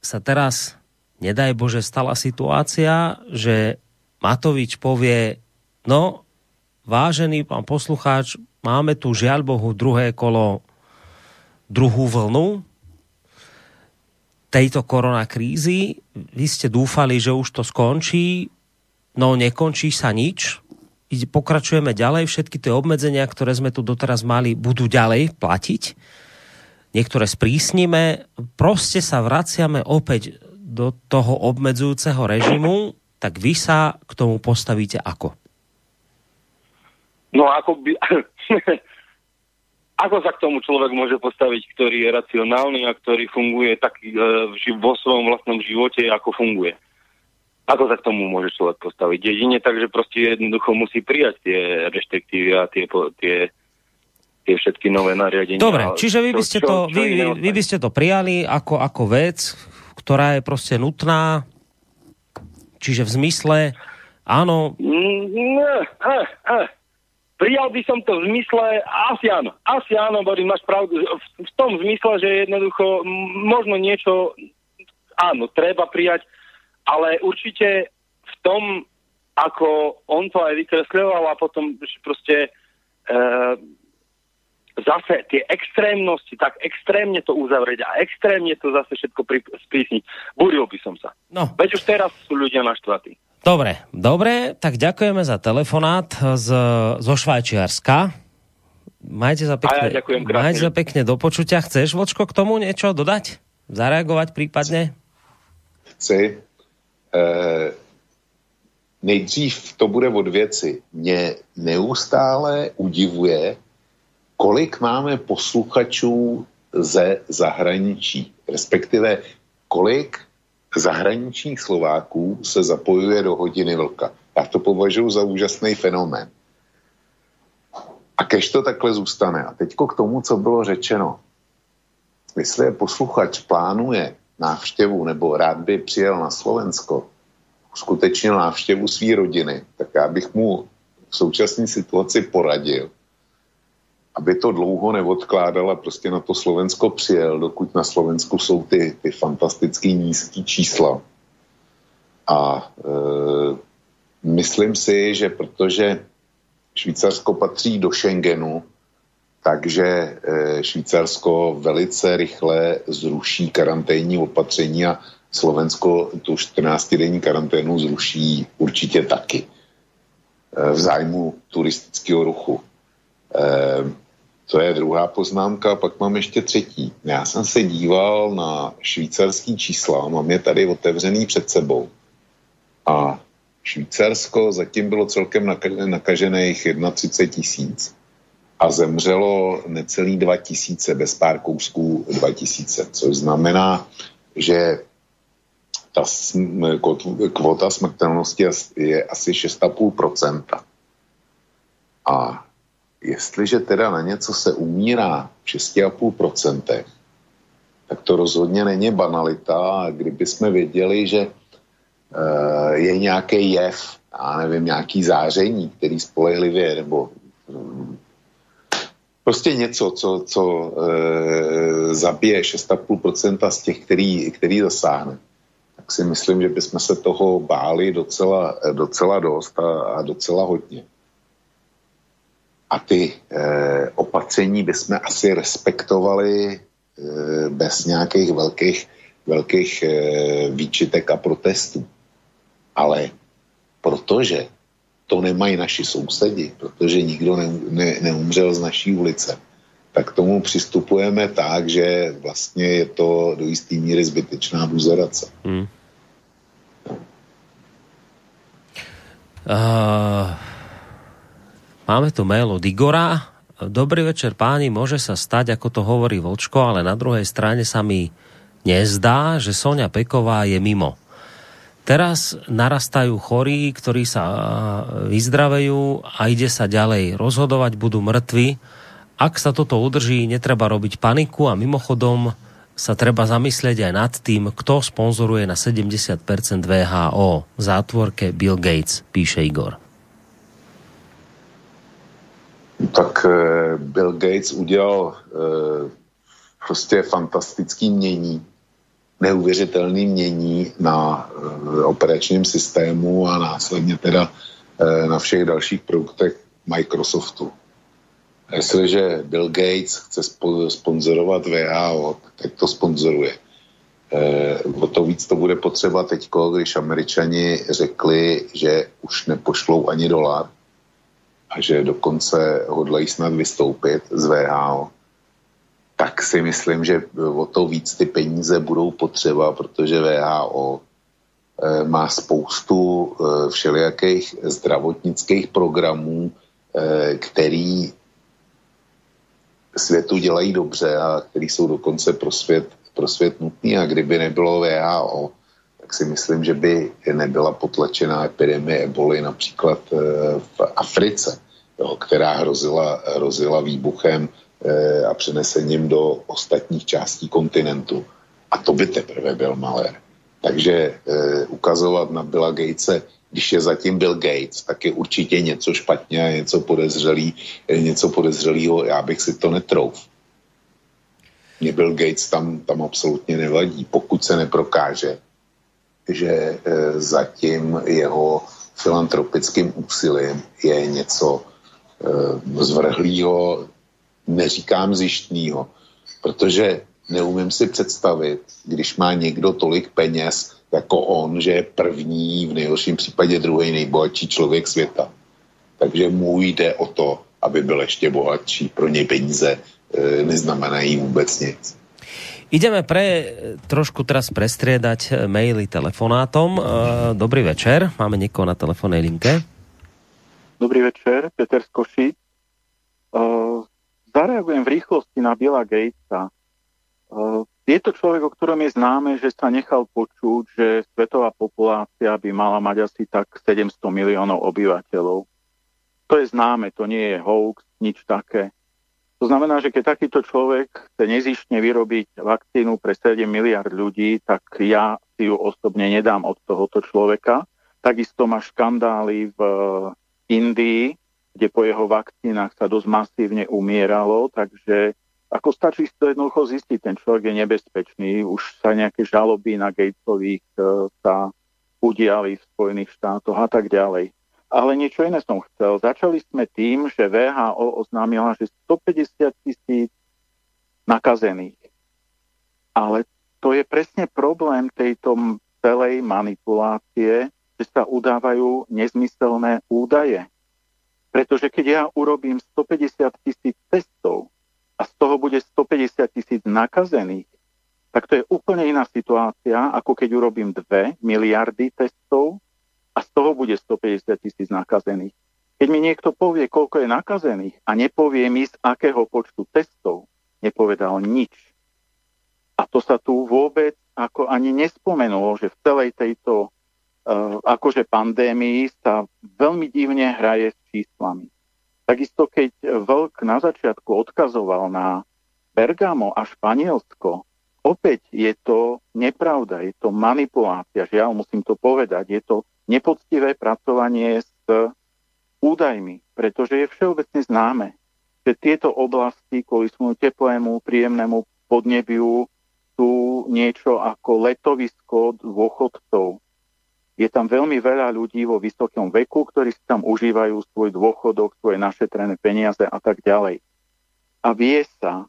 sa teraz, nedaj Bože, stala situácia, že Matovič povie, no, vážený pán poslucháč, máme tu žiaľ Bohu druhé kolo, druhú vlnu tejto koronakrízy. Vy ste dúfali, že už to skončí, no nekončí sa nič. Pokračujeme ďalej, všetky tie obmedzenia, ktoré sme tu doteraz mali, budú ďalej platiť. Niektoré sprísnime. Proste sa vraciame opäť do toho obmedzujúceho režimu, tak vy sa k tomu postavíte ako? No ako by... ako sa k tomu človek môže postaviť, ktorý je racionálny a ktorý funguje tak e, vo svojom vlastnom živote, ako funguje? Ako sa k tomu môže človek postaviť? Jedine tak, že proste jednoducho musí prijať tie reštriktívy a tie, tie, tie všetky nové nariadenia. Dobre, čiže vy by ste, to, čo, čo vy, vy by ste to prijali ako, ako vec, ktorá je proste nutná, čiže v zmysle, áno... Mm, eh, eh, prijal by som to v zmysle, asi áno, asi áno, Boris, máš pravdu, v, v tom zmysle, že jednoducho možno niečo, áno, treba prijať, ale určite v tom, ako on to aj vykresľoval a potom proste e, zase tie extrémnosti, tak extrémne to uzavrieť a extrémne to zase všetko pri, sprísniť. Buril by som sa. No. Veď už teraz sú ľudia naštvatí. Dobre, dobre, tak ďakujeme za telefonát z, zo Švajčiarska. Majte sa pekne, ja ďakujem majte sa pekne do počutia. Chceš, Vočko, k tomu niečo dodať? Zareagovať prípadne? Chci. E, nejdřív to bude od věci. Mě neustále udivuje, kolik máme posluchačů ze zahraničí, respektive kolik zahraničních Slováků se zapojuje do hodiny vlka. Já to považuji za úžasný fenomén. A kež to takhle zůstane. A teďko k tomu, co bylo řečeno. Jestli je posluchač plánuje návštěvu nebo rád by přijel na Slovensko, uskutečnil návštěvu své rodiny, tak já bych mu v současné situaci poradil, aby to dlouho neodkládal a prostě na to Slovensko přijel, dokud na Slovensku jsou ty, ty fantasticky nízké čísla. A e, myslím si, že protože Švýcarsko patří do Schengenu, takže e, Švýcarsko velice rychle zruší karanténní opatření a Slovensko tu 14-denní karanténu zruší určitě taky e, v zájmu turistického ruchu. E, to je druhá poznámka, pak mám ještě třetí. Já jsem se díval na švýcarský čísla, mám je tady otevřený před sebou. A Švýcarsko zatím bylo celkem nakažených 31 tisíc a zemřelo necelý 2 tisíce, bez pár kousků 2 tisíce, což znamená, že ta kvota smrtelnosti je asi 6,5%. A jestliže teda na něco se umírá v 6,5%, tak to rozhodně není banalita. Kdyby jsme věděli, že uh, je nějaký jev, já nevím, nějaký záření, který spolehlivě, nebo um, prostě něco, co, co uh, zabije 6,5% z těch, který, který zasáhne, tak si myslím, že bychom se toho báli docela, docela dost a, a docela hodně a ty eh, opatření bychom asi respektovali eh, bez nějakých velkých, velkých eh, výčitek a protestů. Ale protože to nemají naši sousedi, protože nikdo ne, ne, neumřel z naší ulice, tak k tomu přistupujeme tak, že vlastně je to do jisté míry zbytečná buzerace. Hmm. Uh... Máme tu mail od Igora. Dobrý večer páni, môže sa stať, ako to hovorí Vočko, ale na druhej strane sa mi nezdá, že Sonia Peková je mimo. Teraz narastajú chorí, ktorí sa vyzdravejú a ide sa ďalej rozhodovať, budú mŕtvi. Ak sa toto udrží, netreba robiť paniku a mimochodom sa treba zamyslieť aj nad tým, kto sponzoruje na 70% VHO. V zátvorke Bill Gates, píše Igor tak eh, Bill Gates udělal eh, prostě fantastický mění, neuvěřitelný mění na eh, operačním systému a následně teda na všech dalších produktech Microsoftu. Jestliže Bill Gates chce sponzorovat VHO, tak to sponzoruje. o to víc to bude potřeba teď, když američani řekli, že už nepošlou ani dolar, a že dokonce hodlají snad vystoupit z VHO, tak si myslím, že o to víc ty peníze budou potřeba, protože VHO eh, má spoustu eh, všelijakých zdravotnických programů, eh, který světu dělají dobře a který jsou dokonce pro svět, pro svět nutný. A kdyby nebylo VHO, tak si myslím, že by nebyla potlačená epidemie eboli například v Africe. jo, která hrozila, hrozila výbuchem a přenesením do ostatních částí kontinentu. A to by teprve byl malér. Takže e, ukazovat na Billa Gatese, když je zatím Bill Gates, tak je určitě něco špatně něco podezřelý, něco podezřelého, já bych si to netrouf. Mě Bill Gates tam, tam absolutně nevadí, pokud se neprokáže, že e, zatím jeho filantropickým úsilím je něco e, zvrhlého, neříkám zjištného, protože neumím si představit, když má někdo tolik peněz jako on, že je první, v nejhorším případě druhý nejbohatší člověk světa. Takže mu jde o to, aby byl ještě bohatší. Pro něj peníze e, neznamenají vůbec nic. Ideme pre, trošku teraz prestriedať e, maily telefonátom. E, dobrý večer, máme niekoho na telefónnej linke. Dobrý večer, Peter Skoši. Uh, zareagujem v rýchlosti na Billa Gatesa. Uh, je to človek, o ktorom je známe, že sa nechal počuť, že svetová populácia by mala mať asi tak 700 miliónov obyvateľov. To je známe, to nie je hoax, nič také. To znamená, že keď takýto človek chce nezištne vyrobiť vakcínu pre 7 miliard ľudí, tak ja si ju osobne nedám od tohoto človeka. Takisto má škandály v Indii, kde po jeho vakcínach sa dosť masívne umieralo, takže ako stačí to jednoducho zistiť, ten človek je nebezpečný, už sa nejaké žaloby na Gatesových e, sa udiali v Spojených štátoch a tak ďalej. Ale niečo iné som chcel. Začali sme tým, že VHO oznámila, že 150 tisíc nakazených. Ale to je presne problém tejto celej manipulácie, že sa udávajú nezmyselné údaje. Pretože keď ja urobím 150 tisíc testov, a z toho bude 150 tisíc nakazených, tak to je úplne iná situácia, ako keď urobím 2 miliardy testov a z toho bude 150 tisíc nakazených. Keď mi niekto povie, koľko je nakazených a nepovie mi, z akého počtu testov, nepovedal nič. A to sa tu vôbec ako ani nespomenulo, že v celej tejto uh, akože pandémii sa veľmi divne hraje s číslami. Takisto keď Vlk na začiatku odkazoval na Bergamo a Španielsko, opäť je to nepravda, je to manipulácia, žiaľ musím to povedať, je to nepoctivé pracovanie s údajmi, pretože je všeobecne známe, že tieto oblasti kvôli svojmu teplému, príjemnému podnebiu sú niečo ako letovisko dôchodcov je tam veľmi veľa ľudí vo vysokom veku, ktorí si tam užívajú svoj dôchodok, svoje našetrené peniaze a tak ďalej. A vie sa,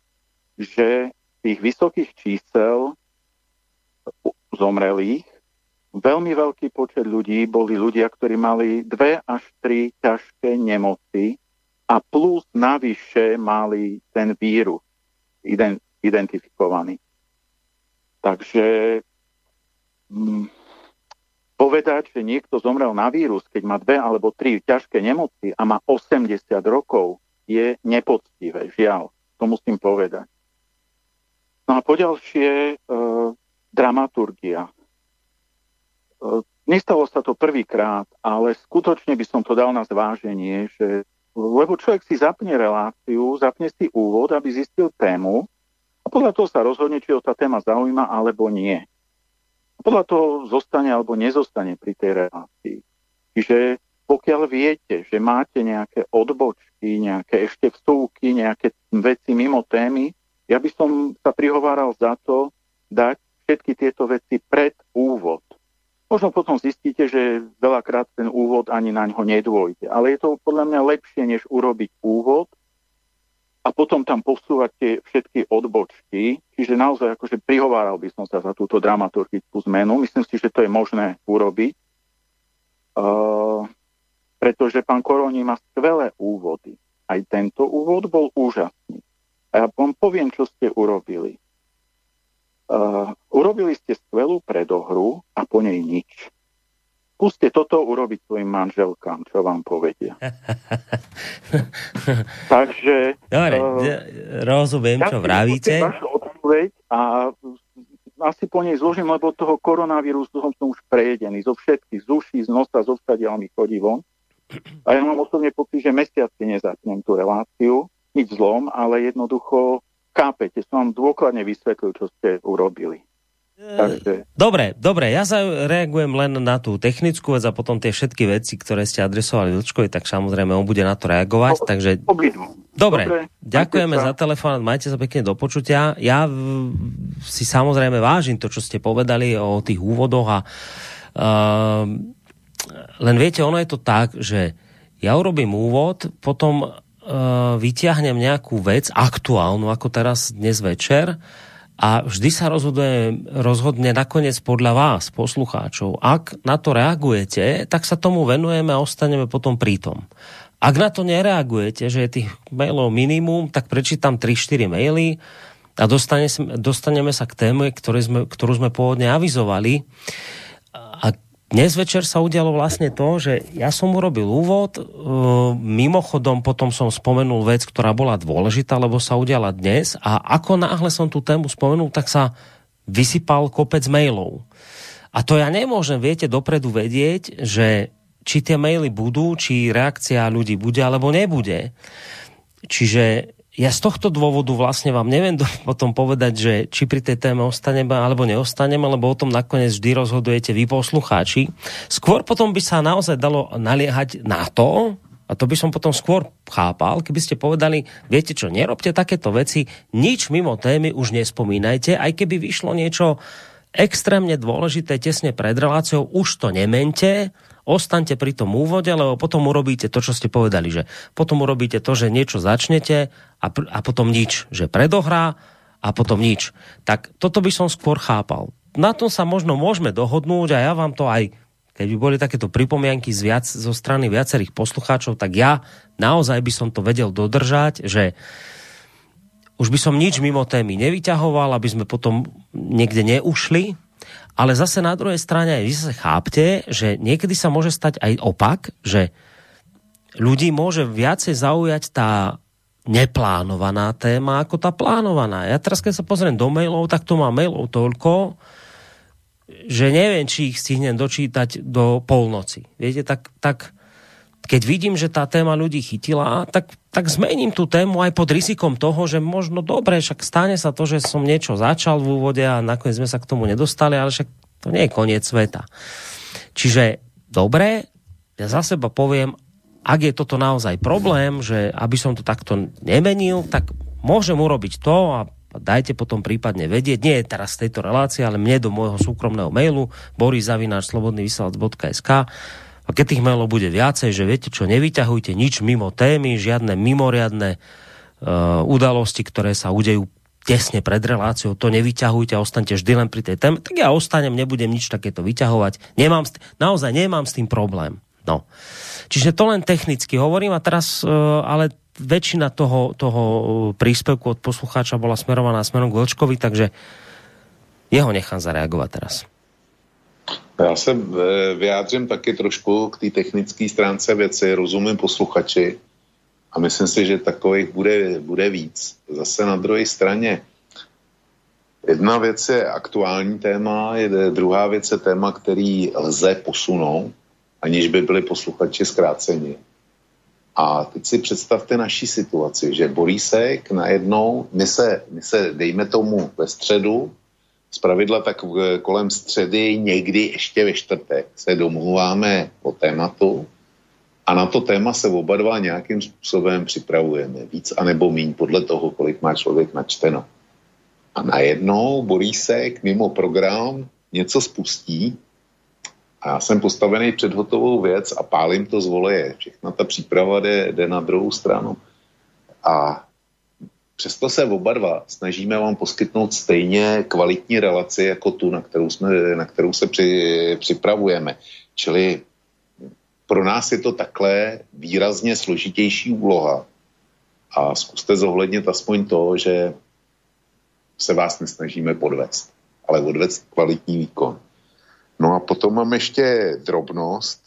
že tých vysokých čísel zomrelých veľmi veľký počet ľudí boli ľudia, ktorí mali dve až tri ťažké nemoci a plus navyše mali ten vírus identifikovaný. Takže mm, povedať, že niekto zomrel na vírus, keď má dve alebo tri ťažké nemoci a má 80 rokov, je nepoctivé, žiaľ. To musím povedať. No a poďalšie, e, dramaturgia. E, nestalo sa to prvýkrát, ale skutočne by som to dal na zváženie, že lebo človek si zapne reláciu, zapne si úvod, aby zistil tému a podľa toho sa rozhodne, či ho tá téma zaujíma alebo nie podľa toho zostane alebo nezostane pri tej relácii. Čiže pokiaľ viete, že máte nejaké odbočky, nejaké ešte vstúky, nejaké veci mimo témy, ja by som sa prihováral za to dať všetky tieto veci pred úvod. Možno potom zistíte, že veľakrát ten úvod ani na ňo nedôjde. Ale je to podľa mňa lepšie, než urobiť úvod a potom tam posúvať tie všetky odbočky. Čiže naozaj akože prihováral by som sa za túto dramaturgickú zmenu. Myslím si, že to je možné urobiť. Uh, pretože pán Koroni má skvelé úvody. Aj tento úvod bol úžasný. A ja vám poviem, čo ste urobili. Uh, urobili ste skvelú predohru a po nej nič skúste toto urobiť svojim manželkám, čo vám povedia. Takže... Dobre, uh, rozumiem, čo vravíte. a asi po nej zložím, lebo toho koronavírusu som už prejedený zo všetkých, z uší, z nosa, zo mi chodí von. A ja mám osobne pocit, že mesiaci nezapnem tú reláciu, nič zlom, ale jednoducho chápete, som vám dôkladne vysvetlil, čo ste urobili. Takže... Dobre, dobre, ja sa reagujem len na tú technickú vec a potom tie všetky veci, ktoré ste adresovali Vlčkovi, tak samozrejme on bude na to reagovať. O, takže... Dobre, dobre, ďakujeme za telefón, majte sa pekne do počutia. Ja si samozrejme vážim to, čo ste povedali o tých úvodoch a uh, len viete, ono je to tak, že ja urobím úvod, potom uh, vyťahnem nejakú vec aktuálnu, ako teraz dnes večer, a vždy sa rozhoduje, rozhodne nakoniec podľa vás, poslucháčov. Ak na to reagujete, tak sa tomu venujeme a ostaneme potom pri tom. Ak na to nereagujete, že je tých mailov minimum, tak prečítam 3-4 maily a dostane, dostaneme sa k téme, ktorú sme, ktorú sme pôvodne avizovali. A dnes večer sa udialo vlastne to, že ja som urobil úvod, e, mimochodom potom som spomenul vec, ktorá bola dôležitá, lebo sa udiala dnes a ako náhle som tú tému spomenul, tak sa vysypal kopec mailov. A to ja nemôžem, viete, dopredu vedieť, že či tie maily budú, či reakcia ľudí bude alebo nebude. Čiže ja z tohto dôvodu vlastne vám neviem potom povedať, že či pri tej téme ostaneme alebo neostaneme, lebo o tom nakoniec vždy rozhodujete vy poslucháči. Skôr potom by sa naozaj dalo naliehať na to, a to by som potom skôr chápal, keby ste povedali, viete čo, nerobte takéto veci, nič mimo témy už nespomínajte, aj keby vyšlo niečo extrémne dôležité tesne pred reláciou, už to nemente, ostaňte pri tom úvode, lebo potom urobíte to, čo ste povedali, že potom urobíte to, že niečo začnete a, a potom nič, že predohrá a potom nič. Tak toto by som skôr chápal. Na tom sa možno môžeme dohodnúť a ja vám to aj keď by boli takéto pripomienky z viac, zo strany viacerých poslucháčov, tak ja naozaj by som to vedel dodržať, že už by som nič mimo témy nevyťahoval, aby sme potom niekde neušli, ale zase na druhej strane vy sa chápte, že niekedy sa môže stať aj opak, že ľudí môže viacej zaujať tá neplánovaná téma ako tá plánovaná. Ja teraz, keď sa pozriem do mailov, tak to má mailov toľko, že neviem, či ich stihnem dočítať do polnoci. Viete, tak, tak keď vidím, že tá téma ľudí chytila, tak, tak zmením tú tému aj pod rizikom toho, že možno dobre, však stane sa to, že som niečo začal v úvode a nakoniec sme sa k tomu nedostali, ale však to nie je koniec sveta. Čiže dobre, ja za seba poviem, ak je toto naozaj problém, že aby som to takto nemenil, tak môžem urobiť to a dajte potom prípadne vedieť, nie je teraz z tejto relácie, ale mne do môjho súkromného mailu boriszavináčslobodnyvysielac.sk a keď tých mailov bude viacej, že viete čo, nevyťahujte nič mimo témy, žiadne mimoriadne uh, udalosti, ktoré sa udejú tesne pred reláciou, to nevyťahujte a ostaňte vždy len pri tej téme, tak ja ostanem, nebudem nič takéto vyťahovať. Nemám, naozaj nemám s tým problém. No. Čiže to len technicky hovorím a teraz, uh, ale väčšina toho, toho príspevku od poslucháča bola smerovaná smerom k Vlčkovi, takže jeho nechám zareagovať teraz. Já se eh, vyjádřím taky trošku k té technické stránce věci, rozumím posluchači a myslím si, že takových bude, bude víc. Zase na druhé straně, jedna věc je aktuální téma, je, druhá věc je téma, který lze posunout, aniž by byli posluchači zkráceni. A teď si představte naší situaci, že Borísek najednou, my se, my se dejme tomu ve středu, z pravidla tak kolem středy, někdy ještě ve čtvrtek se domluváme o tématu a na to téma se oba dva nějakým způsobem připravujeme. Víc anebo míň podle toho, kolik má člověk načteno. A najednou Borísek mimo program něco spustí a já jsem postavený před hotovou věc a pálím to z voleje. Všechna ta příprava jde, jde na druhou stranu. A Přesto se oba dva snažíme vám poskytnout stejně kvalitní relaci jako tu, na kterou, jsme, na kterou se při, připravujeme. Čili pro nás je to takhle výrazně složitější úloha. A zkuste zohlednit aspoň to, že se vás nesnažíme podvést, ale odvést kvalitní výkon. No a potom mám ještě drobnost,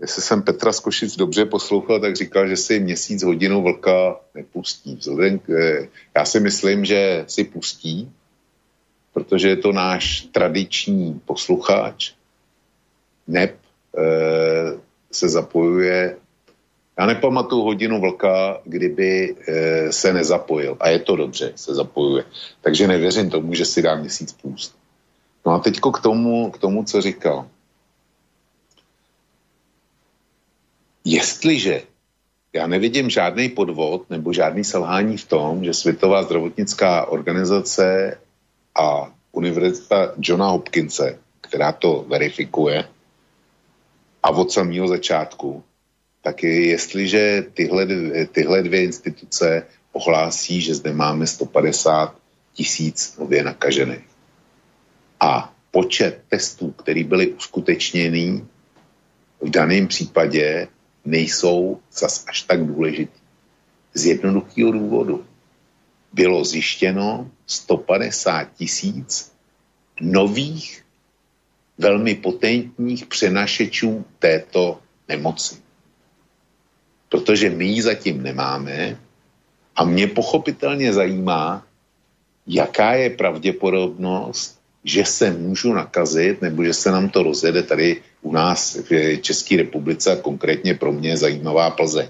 jestli jsem Petra z Košic dobře poslouchal, tak říkal, že si měsíc hodinu vlka nepustí. Vzhledem k, eh, já si myslím, že si pustí, protože je to náš tradiční posluchač. Neb e, se zapojuje já nepamatuju hodinu vlka, kdyby e, se nezapojil. A je to dobře, se zapojuje. Takže nevěřím tomu, že si dá měsíc půst. No a teďko k tomu, k tomu, co říkal. Jestliže já nevidím žádný podvod nebo žádný selhání v tom, že Světová zdravotnická organizace a Univerzita Johna Hopkinse, která to verifikuje, a od samého začátku, tak je, jestliže tyhle, tyhle dvě instituce ohlásí, že zde máme 150 tisíc nově nakažených. A počet testů, které byly uskutečněny v daném případě, nejsou zas až tak důležitý. Z jednoduchého důvodu bylo zjištěno 150 tisíc nových, velmi potentních přenašečů této nemoci. Protože my ji zatím nemáme a mě pochopitelně zajímá, jaká je pravděpodobnost, že se můžu nakazit, nebo že se nám to rozjede tady u nás v České republice a konkrétně pro mě zajímavá Plzeň.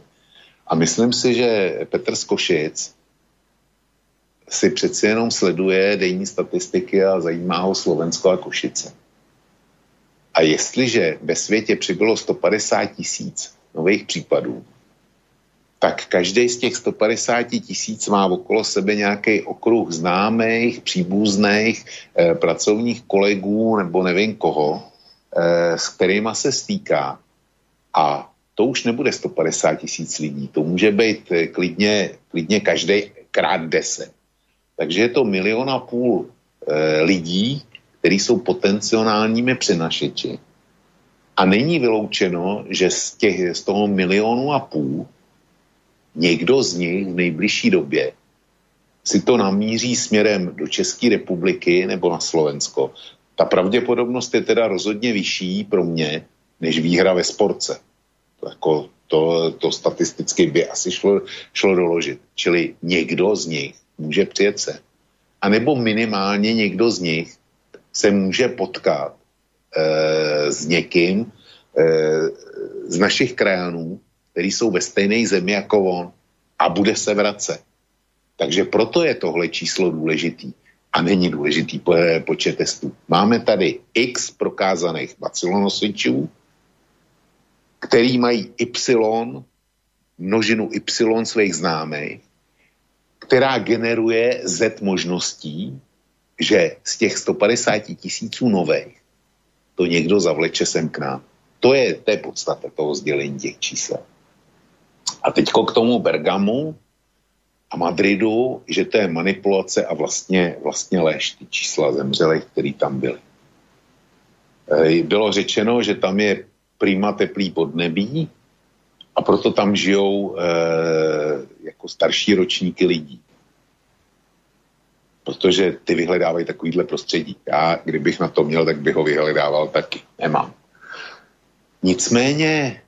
A myslím si, že Petr Skošic si přeci jenom sleduje denní statistiky a zajímá ho Slovensko a Košice. A jestliže ve světě přibylo 150 tisíc nových případů, tak každý z těch 150 tisíc má okolo sebe nějaký okruh známých, příbuzných, eh, pracovních kolegů nebo nevím koho, eh, s kterýma se stýká. A to už nebude 150 tisíc lidí, to může být eh, klidně, klidně každý krát 10. Takže je to milion a půl eh, lidí, kteří jsou potenciálními přenašeči. A není vyloučeno, že z, těch, z toho milionu a půl někdo z nich v nejbližší době si to namíří směrem do České republiky nebo na Slovensko. Ta pravděpodobnost je teda rozhodně vyšší pro mě, než výhra ve sportce. To, jako, to, to statisticky by asi šlo, šlo doložit. Čili někdo z nich může přijet se. A nebo minimálně někdo z nich se může potkat e, s někým e, z našich krajanů, který jsou ve stejné zemi jako on a bude se vracet. Takže proto je tohle číslo důležitý a není důležitý po, počet testů. Máme tady x prokázaných bacilonosičů, který mají y, množinu y svých známých, která generuje z možností, že z těch 150 tisíců nových to někdo zavleče sem k nám. To je, to je podstata toho sdělení těch čísel. A teďko k tomu Bergamu a Madridu, že to je manipulace a vlastně, vlastně lež, ty čísla zemřelých, který tam byly. Bylo řečeno, že tam je prima teplý podnebí a proto tam žijou e, jako starší ročníky lidí. Protože ty vyhledávají takovýhle prostředí. Já, kdybych na to měl, tak bych ho vyhledával taky. Nemám. Nicméně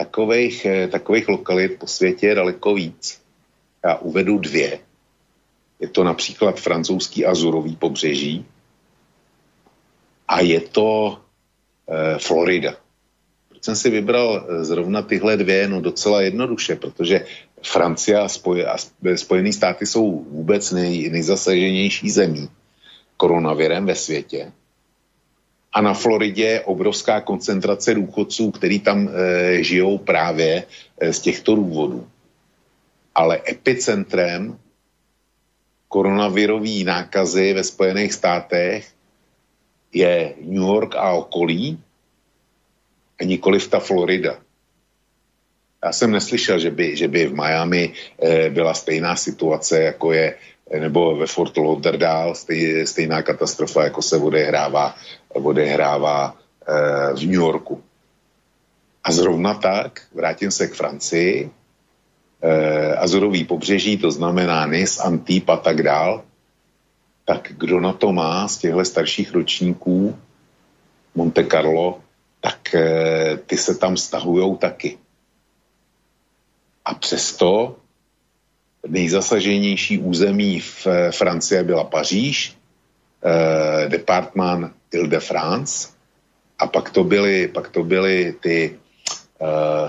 takových, eh, takových lokalit po světě je daleko víc. Já uvedu dvě. Je to například francouzský azurový pobřeží a je to e, Florida. Proč jsem si vybral eh, zrovna tyhle dvě? No docela jednoduše, protože Francie a, spoj, a Spojené státy jsou vůbec nej, nejzasaženější zemí koronavirem ve světě. A na Floridě je obrovská koncentrace důchodců, který tam e, žijou právě e, z těchto důvodů. Ale epicentrem koronavirové nákazy ve Spojených státech je New York a okolí a nikoliv ta Florida. Já jsem neslyšel, že by, že by v Miami e, byla stejná situace, jako je nebo ve Fort Lauderdale stej, stejná katastrofa, jako se odehrává, odehrává e, v New Yorku. A zrovna tak, vrátím se k Francii, e, Azurový pobřeží, to znamená Nice, Antip a tak dál, tak kdo na to má z těchto starších ročníků Monte Carlo, tak e, ty se tam stahujou taky. A přesto nejzasaženější území v eh, Francie byla Paříž, eh, departman Ile-de-France a pak to byly, pak to byly ty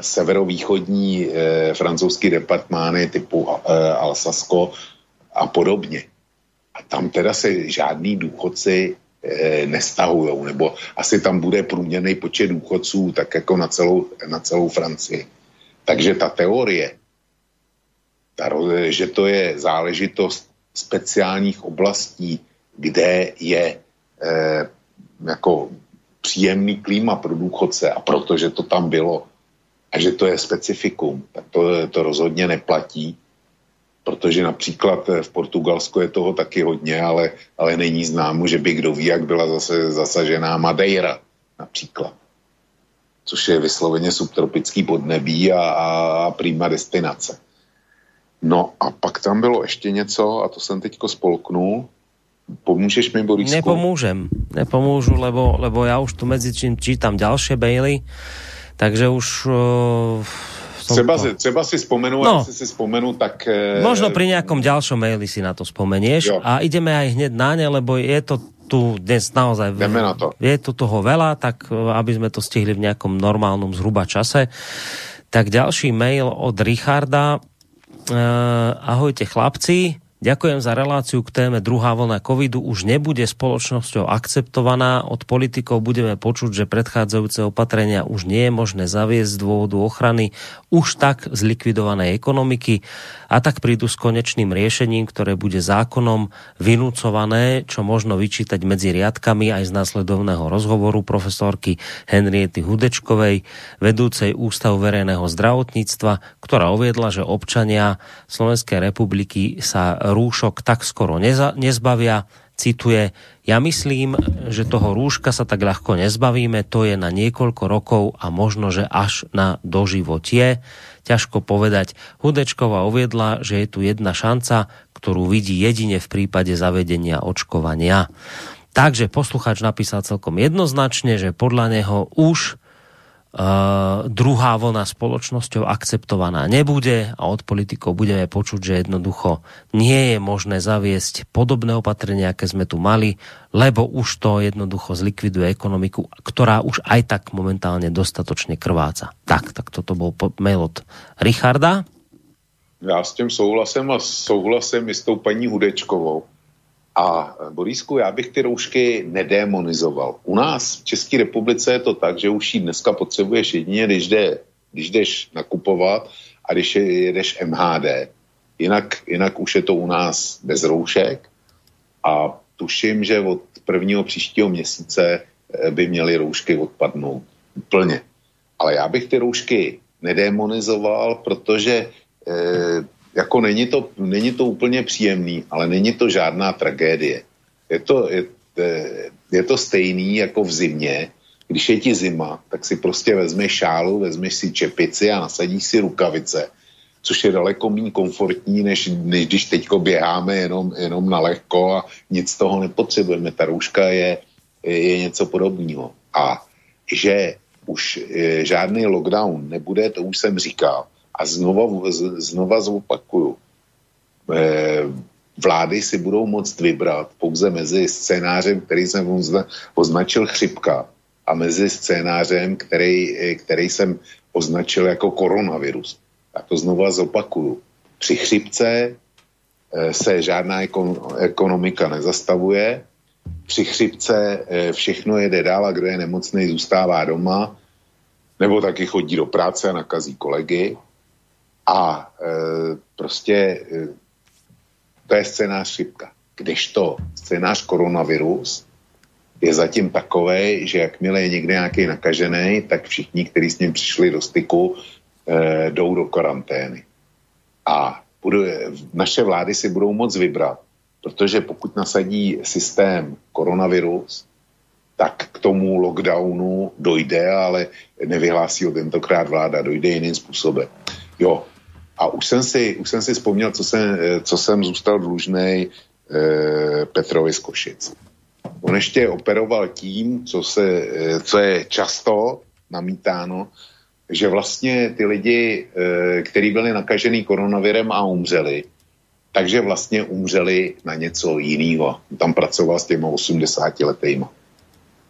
severovýchodní e, francouzský departmány typu e, Alsasko a podobně. A tam teda se žádný důchodci e, nestahujou, nebo asi tam bude průměrný počet důchodců, tak jako na celou, na celou Francii. Takže ta teorie, že to je záležitost speciálních oblastí, kde je eh, jako příjemný klíma pro důchodce a protože to tam bylo a že to je specifikum, tak to, to rozhodně neplatí, protože například v Portugalsku je toho taky hodně, ale, ale není známo, že by kdo ví, jak byla zase zasažená Madeira například, což je vysloveně subtropický podnebí a, a prýma destinace. No a pak tam bylo ještě něco, a to jsem teďko spolknul, Pomůžeš mi, Borisku? Nepomůžem, nepomůžu, lebo, lebo ja už tu medzi čím čítam ďalšie maily, takže už... Uh, třeba, to... třeba si spomenu, no. si spomenu, tak... Uh, Možno pri nejakom ďalšom maili si na to spomenieš jo. a ideme aj hneď na ne, lebo je to tu dnes naozaj... Na to. Je tu toho veľa, tak eh, aby sme to stihli v nejakom normálnom zhruba čase. Tak ďalší mail od Richarda ahojte chlapci, Ďakujem za reláciu k téme druhá vlna covidu už nebude spoločnosťou akceptovaná. Od politikov budeme počuť, že predchádzajúce opatrenia už nie je možné zaviesť z dôvodu ochrany už tak zlikvidovanej ekonomiky a tak prídu s konečným riešením, ktoré bude zákonom vynúcované, čo možno vyčítať medzi riadkami aj z následovného rozhovoru profesorky Henriety Hudečkovej, vedúcej Ústavu verejného zdravotníctva, ktorá uviedla, že občania Slovenskej republiky sa rúšok tak skoro neza, nezbavia. Cituje, ja myslím, že toho rúška sa tak ľahko nezbavíme, to je na niekoľko rokov a možno, že až na doživotie. Ťažko povedať. Hudečková uviedla, že je tu jedna šanca, ktorú vidí jedine v prípade zavedenia očkovania. Takže posluchač napísal celkom jednoznačne, že podľa neho už Uh, druhá vlna spoločnosťou akceptovaná nebude a od politikov budeme počuť, že jednoducho nie je možné zaviesť podobné opatrenia, aké sme tu mali, lebo už to jednoducho zlikviduje ekonomiku, ktorá už aj tak momentálne dostatočne krváca. Tak, tak toto bol mail od Richarda. Já s tím souhlasím a souhlasím i s tou paní Hudečkovou. A Borisku, já bych ty roušky nedemonizoval. U nás v České republice je to tak, že už ji dneska potřebuješ jedině, když, jde, když jdeš nakupovat a když jedeš MHD. Jinak, jinak už je to u nás bez roušek a tuším, že od prvního příštího měsíce eh, by měly roušky odpadnout úplně. Ale já bych ty roušky nedemonizoval, protože eh, jako není to, není to úplně příjemný, ale není to žádná tragédie. Je to, je, je to stejný jako v zimě, když je ti zima, tak si prostě vezmeš šálu, vezmeš si čepici a nasadíš si rukavice, což je daleko méně komfortní, než, než když teďko běháme jenom, jenom na lehko a nic toho nepotřebujeme. Ta rouška je, je něco podobného. A že už e, žádný lockdown nebude, to už jsem říkal, a znova, znova zopakuju. Eh, vlády si budou moct vybrat pouze mezi scénářem, který jsem označil chřipka a mezi scénářem, který, eh, který jsem označil jako koronavirus. A to znova zopakuju. Při chřipce eh, se žádná ekonomika nezastavuje, při chřipce všechno jede dál a kdo je nemocný, zůstává doma, nebo taky chodí do práce a nakazí kolegy. A e, prostě e, to je scénář chřipka. Kdežto scénář koronavirus je zatím takový, že jakmile je někde nějaký nakažený, tak všichni, kteří s ním přišli do styku, e, jdou do karantény. A budu, naše vlády si budou moc vybrat, protože pokud nasadí systém koronavirus, tak k tomu lockdownu dojde, ale nevyhlásí ho tentokrát vláda, dojde jiným způsobem. Jo, a už jsem si, už jsem si vzpomněl, co jsem, co jsem zůstal dlužný eh, Petrovi z Košic. On ještě operoval tím, co, se, eh, co je často namítáno, že vlastně ty lidi, eh, kteří byli nakažený koronavirem a umřeli, takže vlastně umřeli na něco jiného. Tam pracoval s těma 80 letýma.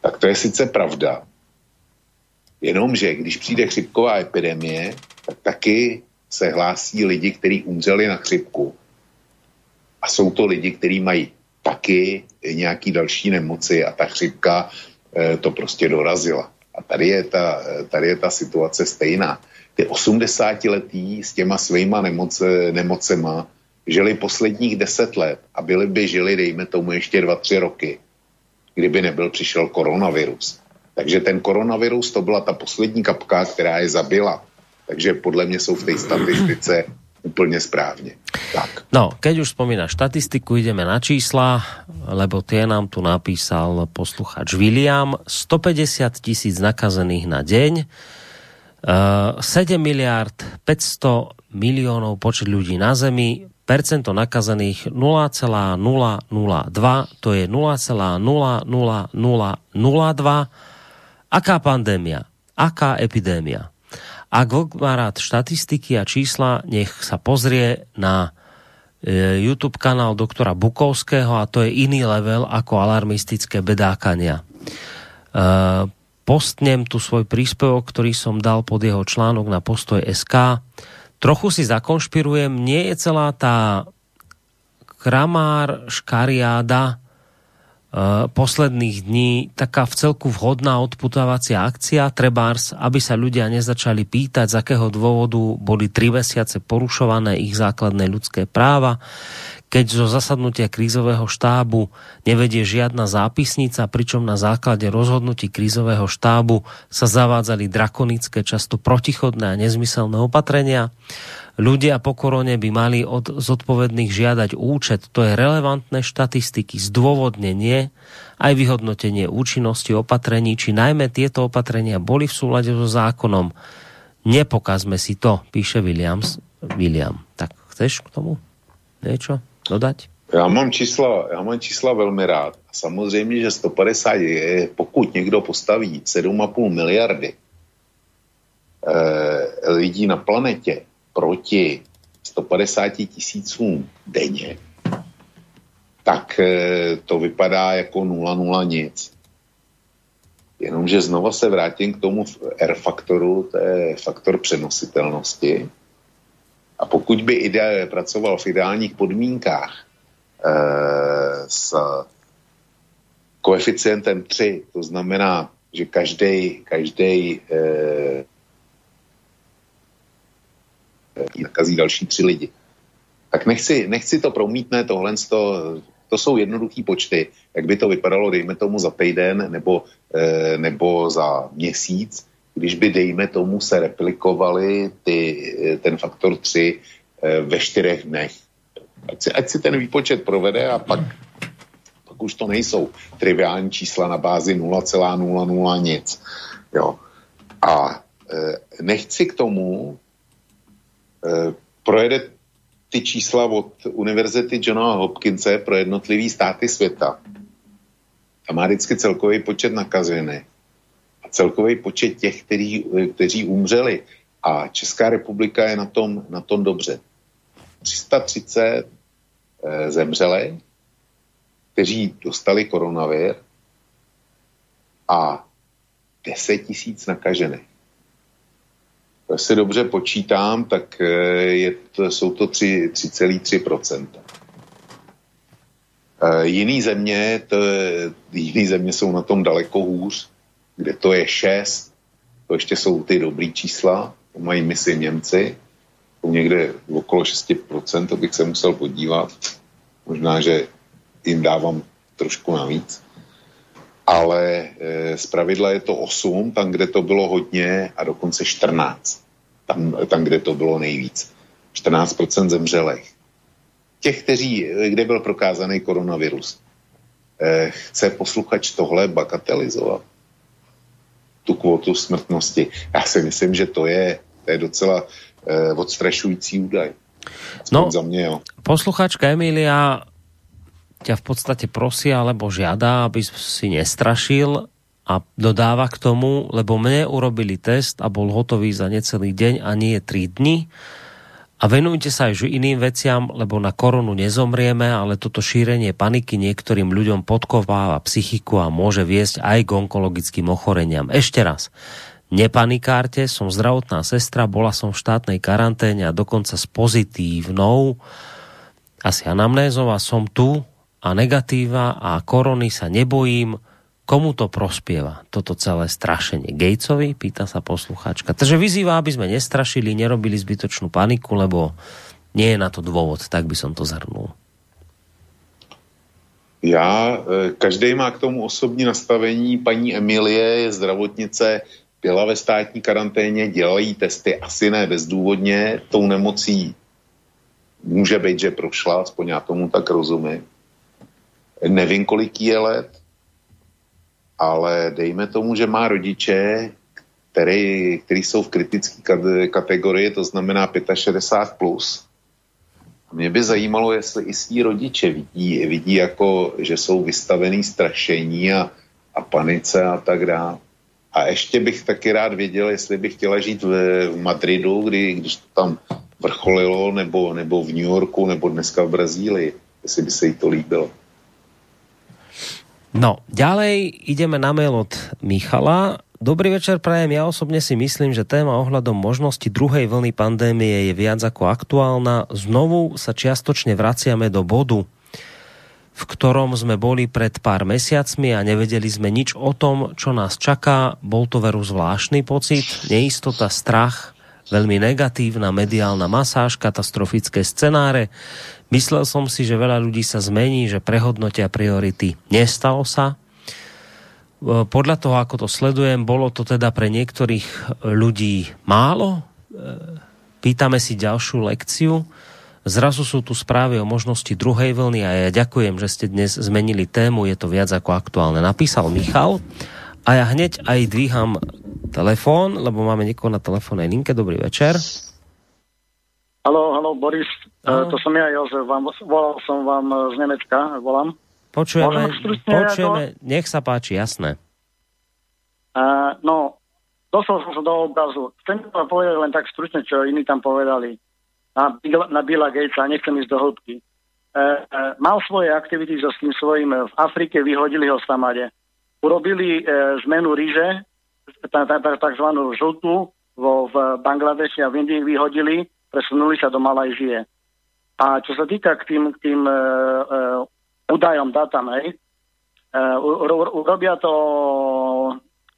Tak to je sice pravda, Jenomže když přijde chřipková epidemie, tak taky se hlásí lidi, kteří umřeli na chřipku. A jsou to lidi, kteří mají taky nějaký další nemoci a ta chřipka e, to prostě dorazila. A tady je ta, tady je ta situace stejná. Ty 80-letí s těma svýma nemoce, nemocema žili posledních 10 let a byli by žili, dejme tomu, ještě 2-3 roky, kdyby nebyl přišel koronavirus. Takže ten koronavirus to byla ta poslední kapka, která je zabila. Takže podle mě jsou v té statistice úplně správně. Tak. No, keď už spomína štatistiku, ideme na čísla, lebo tie nám tu napísal posluchač William. 150 tisíc nakazených na deň, 7 eh, miliard 500 miliónov počet ľudí na Zemi, percento nakazených 0,002, to je 0,00002. Aká pandémia? Aká epidémia? Ak má rád štatistiky a čísla, nech sa pozrie na e, YouTube kanál doktora Bukovského a to je iný level ako alarmistické bedákania. E, postnem tu svoj príspevok, ktorý som dal pod jeho článok na postoj SK. Trochu si zakonšpirujem, nie je celá tá kramár škariáda posledných dní taká v celku vhodná odputávacia akcia, trebárs, aby sa ľudia nezačali pýtať, z akého dôvodu boli tri mesiace porušované ich základné ľudské práva, keď zo zasadnutia krízového štábu nevedie žiadna zápisnica, pričom na základe rozhodnutí krízového štábu sa zavádzali drakonické, často protichodné a nezmyselné opatrenia ľudia po korone by mali od zodpovedných žiadať účet. To je relevantné štatistiky, zdôvodnenie, aj vyhodnotenie účinnosti opatrení, či najmä tieto opatrenia boli v súlade so zákonom. Nepokazme si to, píše Williams. William, tak chceš k tomu niečo dodať? Já mám čísla, já mám čísla velmi rád. Samozřejmě, že 150 je, pokud někdo postaví 7,5 miliardy e, lidí na planetě, proti 150 tisícům denně, tak eh, to vypadá jako 0,0 nic. Jenomže znova se vrátím k tomu R-faktoru, to je faktor přenositelnosti. A pokud by ide, pracoval v ideálních podmínkách e, s koeficientem 3, to znamená, že každý, každý e, nakazí další tři lidi. Tak nechci, nechci to promítnout, tohle to, to jsou jednoduché počty, jak by to vypadalo, dejme tomu za týden nebo, e, nebo za měsíc, když by, dejme tomu, se replikovali ty, eh, ten faktor 3 e, ve čtyřech dnech. Ať si, ať si ten výpočet provede a pak, pak už to nejsou triviální čísla na bázi 0,00 nic. Jo. A e, nechci k tomu Eh, projede ty čísla od Univerzity Johna Hopkinse pro jednotlivý státy světa. A má vždycky celkový počet nakažených celkový počet těch, kteří, kteří umřeli. A Česká republika je na tom, na tom dobře. 330 eh, zemřeli, kteří dostali koronavir a 10 tisíc nakažených si dobře počítám, tak eh, je to, jsou to 3,3%. Eh, jiný země, to jiný země jsou na tom daleko hůř, kde to je 6, to ještě jsou ty dobrý čísla, to mají misi Němci, to někde okolo 6%, to bych se musel podívat. Možná, že jim dávám trošku navíc. Ale e, z pravidla je to 8, tam, kde to bylo hodně, a dokonce 14 tam, tam kde to bylo nejvíc. 14% zemřelých. Těch, kteří, kde byl prokázaný koronavirus. Eh, chce posluchač tohle bagatelizovat? Tu kvotu smrtnosti. Já si myslím, že to je, to je docela eh, odstrašující údaj. No, za mě, jo. posluchačka Emilia ťa v podstate prosí alebo žiada, aby si nestrašil a dodáva k tomu, lebo mne urobili test a bol hotový za necelý deň a nie 3 dni. A venujte sa aj iným veciam, lebo na koronu nezomrieme, ale toto šírenie paniky niektorým ľuďom podkováva psychiku a môže viesť aj k onkologickým ochoreniam. Ešte raz, Nepanikárte, som zdravotná sestra, bola som v štátnej karanténe a dokonca s pozitívnou, asi anamnézová, som tu a negatíva a korony sa nebojím, komu to prospieva, toto celé strašenie? Gatesovi, pýta sa poslucháčka. Takže vyzýva, aby sme nestrašili, nerobili zbytočnú paniku, lebo nie je na to dôvod, tak by som to zhrnul. Já, e, každý má k tomu osobní nastavení. Paní Emilie je zdravotnice, byla ve státní karanténě, dělají testy, asi ne bezdůvodně, tou nemocí může být, že prošla, aspoň já tomu tak rozumím. Nevím, kolik je let, ale dejme tomu, že má rodiče, který, který jsou v kritické kategorii, to znamená 65+, plus, mě by zajímalo, jestli i svý rodiče vidí, vidí jako, že jsou vystavený strašení a, a panice a tak dále. A ještě bych taky rád věděl, jestli bych chtěla žít v, v Madridu, kdy, když to tam vrcholilo, nebo, nebo v New Yorku, nebo dneska v Brazílii, jestli by se jí to líbilo. No, ďalej ideme na mail od Michala. Dobrý večer, prajem. Ja osobne si myslím, že téma ohľadom možnosti druhej vlny pandémie je viac ako aktuálna. Znovu sa čiastočne vraciame do bodu, v ktorom sme boli pred pár mesiacmi a nevedeli sme nič o tom, čo nás čaká. Bol to veru zvláštny pocit, neistota, strach, veľmi negatívna mediálna masáž, katastrofické scenáre. Myslel som si, že veľa ľudí sa zmení, že prehodnotia priority. Nestalo sa. E, podľa toho, ako to sledujem, bolo to teda pre niektorých ľudí málo. E, pýtame si ďalšiu lekciu. Zrazu sú tu správy o možnosti druhej vlny a ja ďakujem, že ste dnes zmenili tému, je to viac ako aktuálne. Napísal Michal a ja hneď aj dvíham telefón, lebo máme niekoho na telefónnej linke. Dobrý večer. Halo, halo, Boris, uh, to som ja, Jozef, vám, volal som vám e, z Nemecka, volám. Počujeme, počujeme, ako... nech sa páči, jasné. Uh, no, dostal som sa do obrazu. Chcem vám povedať len tak stručne, čo iní tam povedali na, na Billa Gatesa, nechcem ísť do hĺbky. Uh, uh, mal svoje aktivity so tým svojím v Afrike, vyhodili ho v Samade. Urobili uh, zmenu ríže, takzvanú žltú, vo, v Bangladeši a v Indii vyhodili presunuli sa do Malajzie. A čo sa týka k tým, k tým uh, uh, údajom, datám, hej, uh, urobia to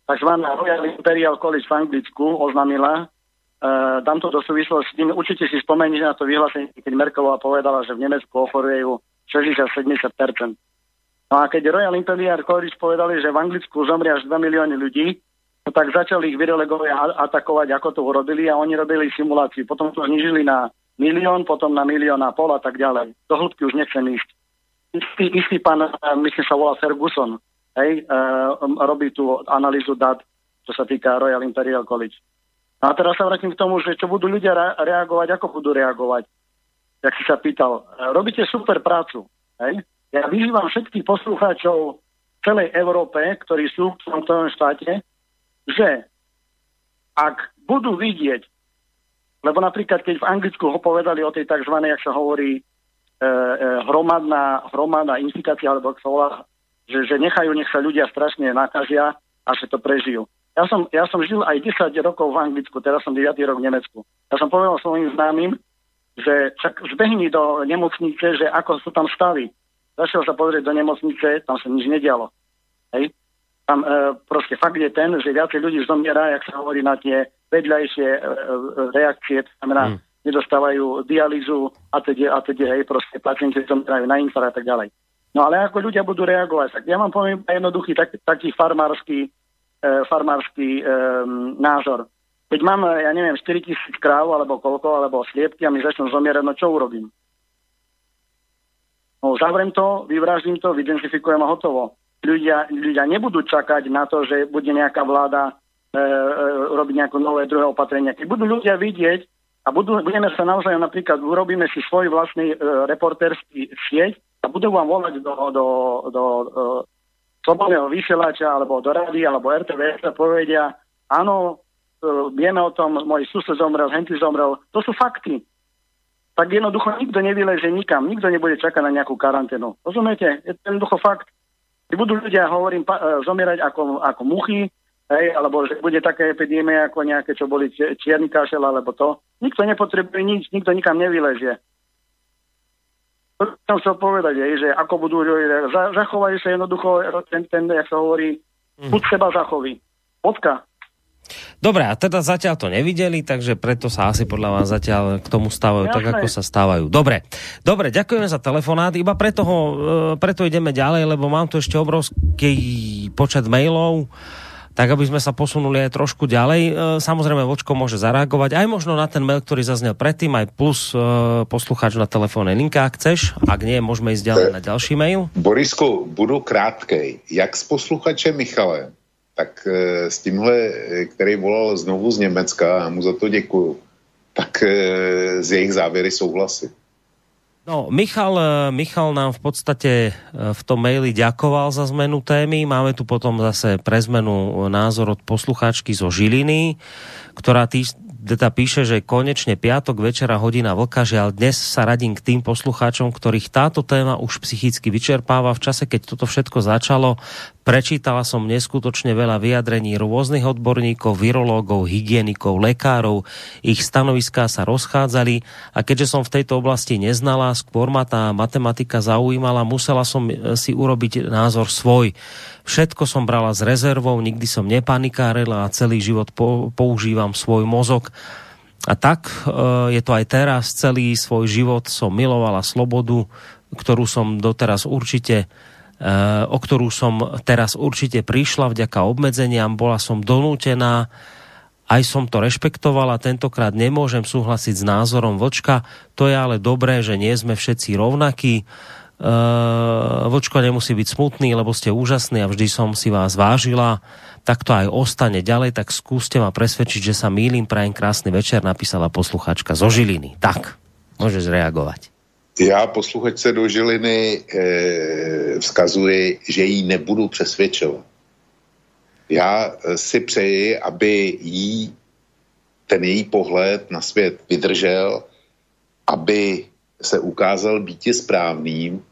tzv. Royal Imperial College v Anglicku, oznámila, uh, dám to do súvislosti s tým, určite si spomeniete na to vyhlásenie, keď Merkelová povedala, že v Nemecku ochorujú 60-70%. No a keď Royal Imperial College povedali, že v Anglicku zomrie až 2 milióny ľudí, no tak začali ich vyrelegovať a atakovať, ako to urobili a oni robili simuláciu. Potom to znižili na milión, potom na milión a pol a tak ďalej. Do hĺbky už nechcem ísť. Istý, istý pán, e, myslím sa volá Ferguson, hej, uh, robí tú analýzu dát, čo sa týka Royal Imperial College. No a teraz sa vrátim k tomu, že čo budú ľudia re- reagovať, ako budú reagovať. Jak si sa pýtal, e, robíte super prácu, hej? Ja vyzývam všetkých poslucháčov v celej Európe, ktorí sú v tomto štáte, že ak budú vidieť, lebo napríklad keď v Anglicku ho povedali o tej tzv. jak sa hovorí, e, e, hromadná, hromadná infikácia, alebo ak sa volá, že, že nechajú, nech sa ľudia strašne nakazia a že to prežijú. Ja som, ja som žil aj 10 rokov v Anglicku, teraz som 9 rok v Nemecku. Ja som povedal svojim známym, že čak zbehni do nemocnice, že ako sú tam stavy. Zašiel sa pozrieť do nemocnice, tam sa nič nedialo. Hej? Tam e, proste fakt je ten, že viacej ľudí zomiera, jak sa hovorí na tie vedľajšie e, e, reakcie, to znamená, mm. nedostávajú dialýzu a teda, a teda, hej, proste pacienti zomierajú na infarkt a tak ďalej. No ale ako ľudia budú reagovať, tak ja vám poviem jednoduchý tak, taký farmársky, e, farmársky e, názor. Keď mám, ja neviem, 4 tisíc kráv, alebo koľko, alebo sliepky a mi začnú zomierať, no čo urobím? No, zavriem to, vyvraždím to, vydenzifikujem a hotovo ľudia, ľudia nebudú čakať na to, že bude nejaká vláda e, e, robiť nejaké nové druhé opatrenia. Keď budú ľudia vidieť a budú, budeme sa naozaj napríklad, urobíme si svoj vlastný e, reporterský sieť a budú vám volať do, do, do e, slobodného vysielača alebo do rady alebo RTV a povedia, áno, e, vieme o tom, môj sused zomrel, henty zomrel, to sú fakty. Tak jednoducho nikto nevyleže nikam, nikto nebude čakať na nejakú karanténu. Rozumiete? Je to jednoducho fakt. Keď budú ľudia, hovorím, e, zomierať ako, ako muchy, hej, alebo že bude také epidémie ako nejaké, čo boli čierny kašel alebo to. Nikto nepotrebuje nič, nikto nikam nevyležie. To som chcel povedať, hej, že ako budú, zachovajú sa jednoducho ten, ten jak sa hovorí, mm. buď seba zachoví. Bodka. Dobre, a teda zatiaľ to nevideli, takže preto sa asi podľa vás zatiaľ k tomu stávajú Jasné. tak, ako sa stávajú. Dobre, dobre, ďakujeme za telefonát. Iba preto, ho, e, preto ideme ďalej, lebo mám tu ešte obrovský počet mailov tak aby sme sa posunuli aj trošku ďalej. E, samozrejme, Vočko môže zareagovať aj možno na ten mail, ktorý zaznel predtým, aj plus e, poslucháč na telefónnej linke, ak chceš. Ak nie, môžeme ísť ďalej na ďalší mail. Borisku, budu krátkej. Jak s posluchačem Michalem, tak e, s tímhle, e, který volal znovu z Německa, a mu za to děkuju, tak e, z jejich závěry souhlasím. No, Michal, Michal nám v podstate v tom maili ďakoval za zmenu témy. Máme tu potom zase pre zmenu názor od poslucháčky zo Žiliny, ktorá tý, teda píše, že konečne piatok večera hodina vlka, ale dnes sa radím k tým poslucháčom, ktorých táto téma už psychicky vyčerpáva. V čase, keď toto všetko začalo, Prečítala som neskutočne veľa vyjadrení rôznych odborníkov, virológov, hygienikov, lekárov. Ich stanoviská sa rozchádzali a keďže som v tejto oblasti neznala, skôr ma tá matematika zaujímala, musela som si urobiť názor svoj. Všetko som brala s rezervou, nikdy som nepanikárila a celý život používam svoj mozog. A tak e, je to aj teraz. Celý svoj život som milovala slobodu, ktorú som doteraz určite o ktorú som teraz určite prišla vďaka obmedzeniam, bola som donútená, aj som to rešpektovala, tentokrát nemôžem súhlasiť s názorom Vočka, to je ale dobré, že nie sme všetci rovnakí, Uh, Vočko nemusí byť smutný, lebo ste úžasní a vždy som si vás vážila. Tak to aj ostane ďalej, tak skúste ma presvedčiť, že sa mýlim. Prajem krásny večer, napísala posluchačka zo Žiliny. Tak, môžeš reagovať. Já posluchačce do Žiliny e, vzkazuji, že jí nebudu přesvědčovat. Já eh, si přeji, aby jí ten její pohled na svět vydržel, aby se ukázal být správným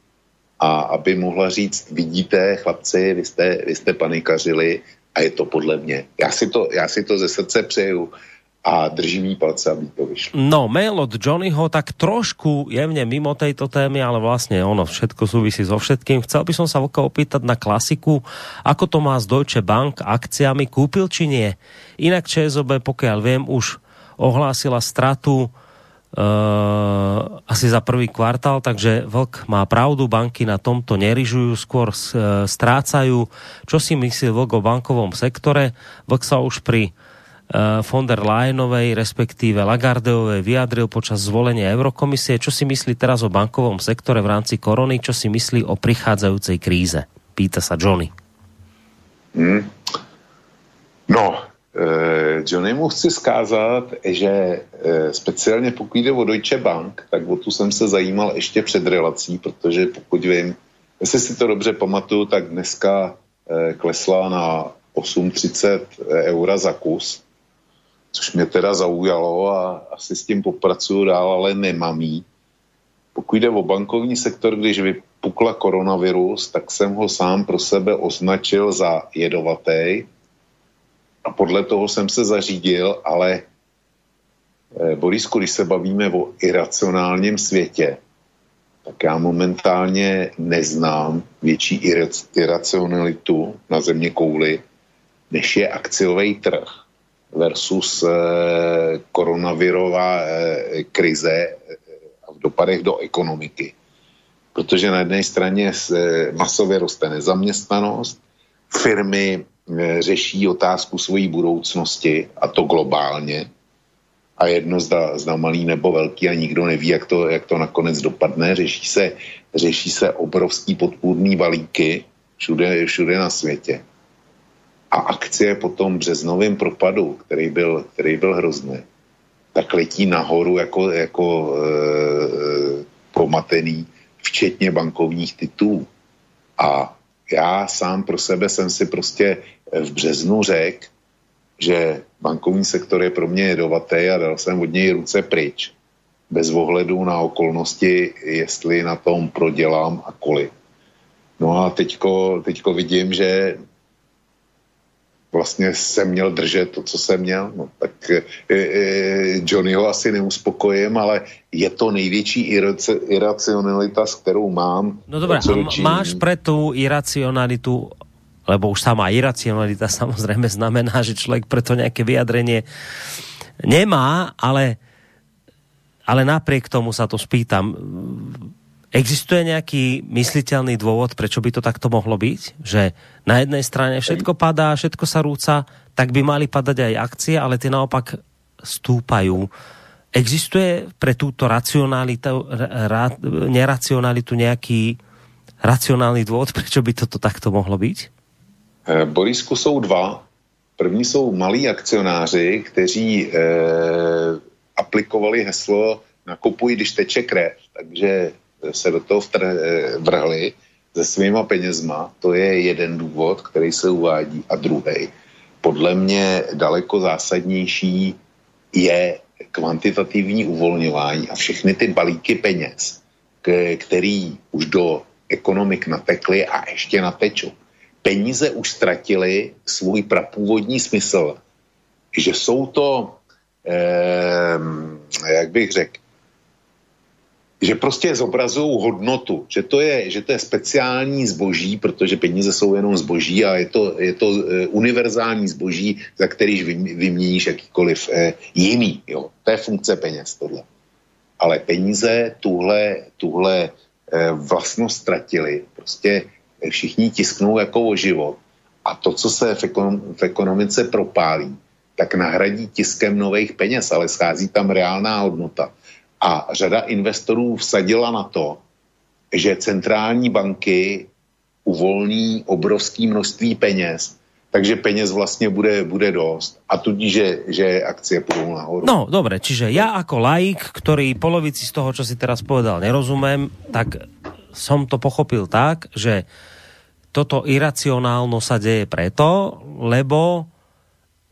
a aby mohla říct, vidíte, chlapci, vy jste, vy jste panikařili a je to podle mě. Já si to, já si to ze srdce přeju a držím jí palce, aby to vyšlo. No, mail od Johnnyho tak trošku jemne mimo tejto témy, ale vlastne ono všetko súvisí so všetkým. Chcel by som sa Vlka opýtať na klasiku, ako to má z Deutsche Bank akciami, kúpil či nie? Inak ČSOB, pokiaľ viem, už ohlásila stratu Uh, asi za prvý kvartál, takže Vlk má pravdu, banky na tomto nerižujú, skôr uh, strácajú. Čo si myslí Vlk o bankovom sektore? Vlk sa už pri von der Leyenovej, respektíve Lagardeovej vyjadril počas zvolenia Eurokomisie. Čo si myslí teraz o bankovom sektore v rámci korony? Čo si myslí o prichádzajúcej kríze? Pýta sa Johnny. Hmm. No, eh, Johnnymu chci skázat, že eh, speciálně pokud jde o Deutsche Bank, tak o tu jsem se zajímal ještě před relací, protože pokud vím, jestli si to dobře pamatuju, tak dneska eh, klesla na 8,30 eura za kus což mě teda zaujalo a asi s tím popracuju dál, ale nemám jí. Pokud jde o bankovní sektor, když vypukla koronavirus, tak jsem ho sám pro sebe označil za jedovatý a podle toho jsem se zařídil, ale eh, Borisku, když se bavíme o iracionálním světě, tak já momentálně neznám větší iracionalitu na země kouli, než je akciový trh versus eh, koronavirová eh, krize eh, v dopadech do ekonomiky. Protože na jedné straně masově roste nezaměstnanost, firmy řeší otázku svojí budoucnosti a to globálně a jedno zda, zda malý nebo velký a nikdo neví, jak to, jak to nakonec dopadne. Řeší se, řeší se obrovský podpůrný balíky všude, všude na světě a akcie po tom březnovém propadu, který byl, který byl hrozný, tak letí nahoru jako, jako e, pomatený, včetně bankovních titulů. A já sám pro sebe jsem si prostě v březnu řekl, že bankovní sektor je pro mě jedovatý a dal jsem od něj ruce pryč. Bez ohledu na okolnosti, jestli na tom prodělám a kolik. No a teďko, teďko vidím, že vlastně jsem měl držet to, co jsem měl. No, tak e, e, Johnnyho asi neuspokojím, ale je to největší iraci, iracionalita, s kterou mám. No dobré, a máš pre tú iracionalitu lebo už sama iracionalita samozrejme znamená, že človek preto nejaké vyjadrenie nemá, ale, ale napriek tomu sa to spýtam. Existuje nejaký mysliteľný dôvod, prečo by to takto mohlo byť? Že na jednej strane všetko padá, všetko sa rúca, tak by mali padať aj akcie, ale tie naopak stúpajú. Existuje pre túto racionalitu, ra, neracionalitu nejaký racionálny dôvod, prečo by toto takto mohlo byť? Eh, Borisku jsou dva. První jsou malí akcionáři, kteří eh, aplikovali heslo nakupuj, když teče krev. Takže se do toho vrhli se svýma penězma. To je jeden důvod, který se uvádí. A druhý, podle mě daleko zásadnější je kvantitativní uvolňování a všechny ty balíky peněz, který už do ekonomik natekly a ještě natečou. Peníze už ztratily svůj prapůvodní smysl, že jsou to, eh, jak bych řekl, že prostě zobrazují hodnotu, že to, je, že to je speciální zboží, protože peníze jsou jenom zboží a je to, je to e, univerzální zboží, za kterýž vy, vyměníš jakýkoliv e, jiný. Jo. To je funkce peněz tohle. Ale peníze tuhle, tuhle e, vlastnost ztratili. Prostě všichni tisknou jako o život. A to, co se v, ekonom, v ekonomice propálí, tak nahradí tiskem nových peněz, ale schází tam reálná hodnota. A řada investorů vsadila na to, že centrální banky uvolní obrovské množství peněz, takže peněz vlastně bude, bude dost a tudíž, že, že akcie půjdou nahoru. No, dobre, čiže ja ako laik, ktorý polovici z toho, čo si teraz povedal, nerozumiem, tak som to pochopil tak, že toto iracionálno sa deje preto, lebo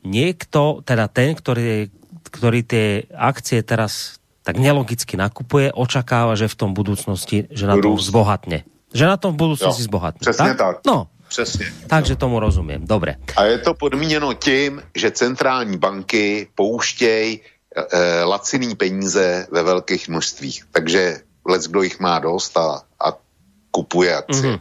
niekto, teda ten, ktorý, ktorý tie akcie teraz tak nelogicky nakupuje, očakáva, že v tom budúcnosti, že na tom zbohatne. Že na tom v budúcnosti jo, zbohatne. Přesně tak? tak. No, Přesně. Takže tomu rozumím, dobre. A je to podmíněno tím, že centrální banky pouštějí e, laciný peníze ve velkých množstvích. Takže lec, kdo jich má dost a, a kupuje akcie. Mm-hmm.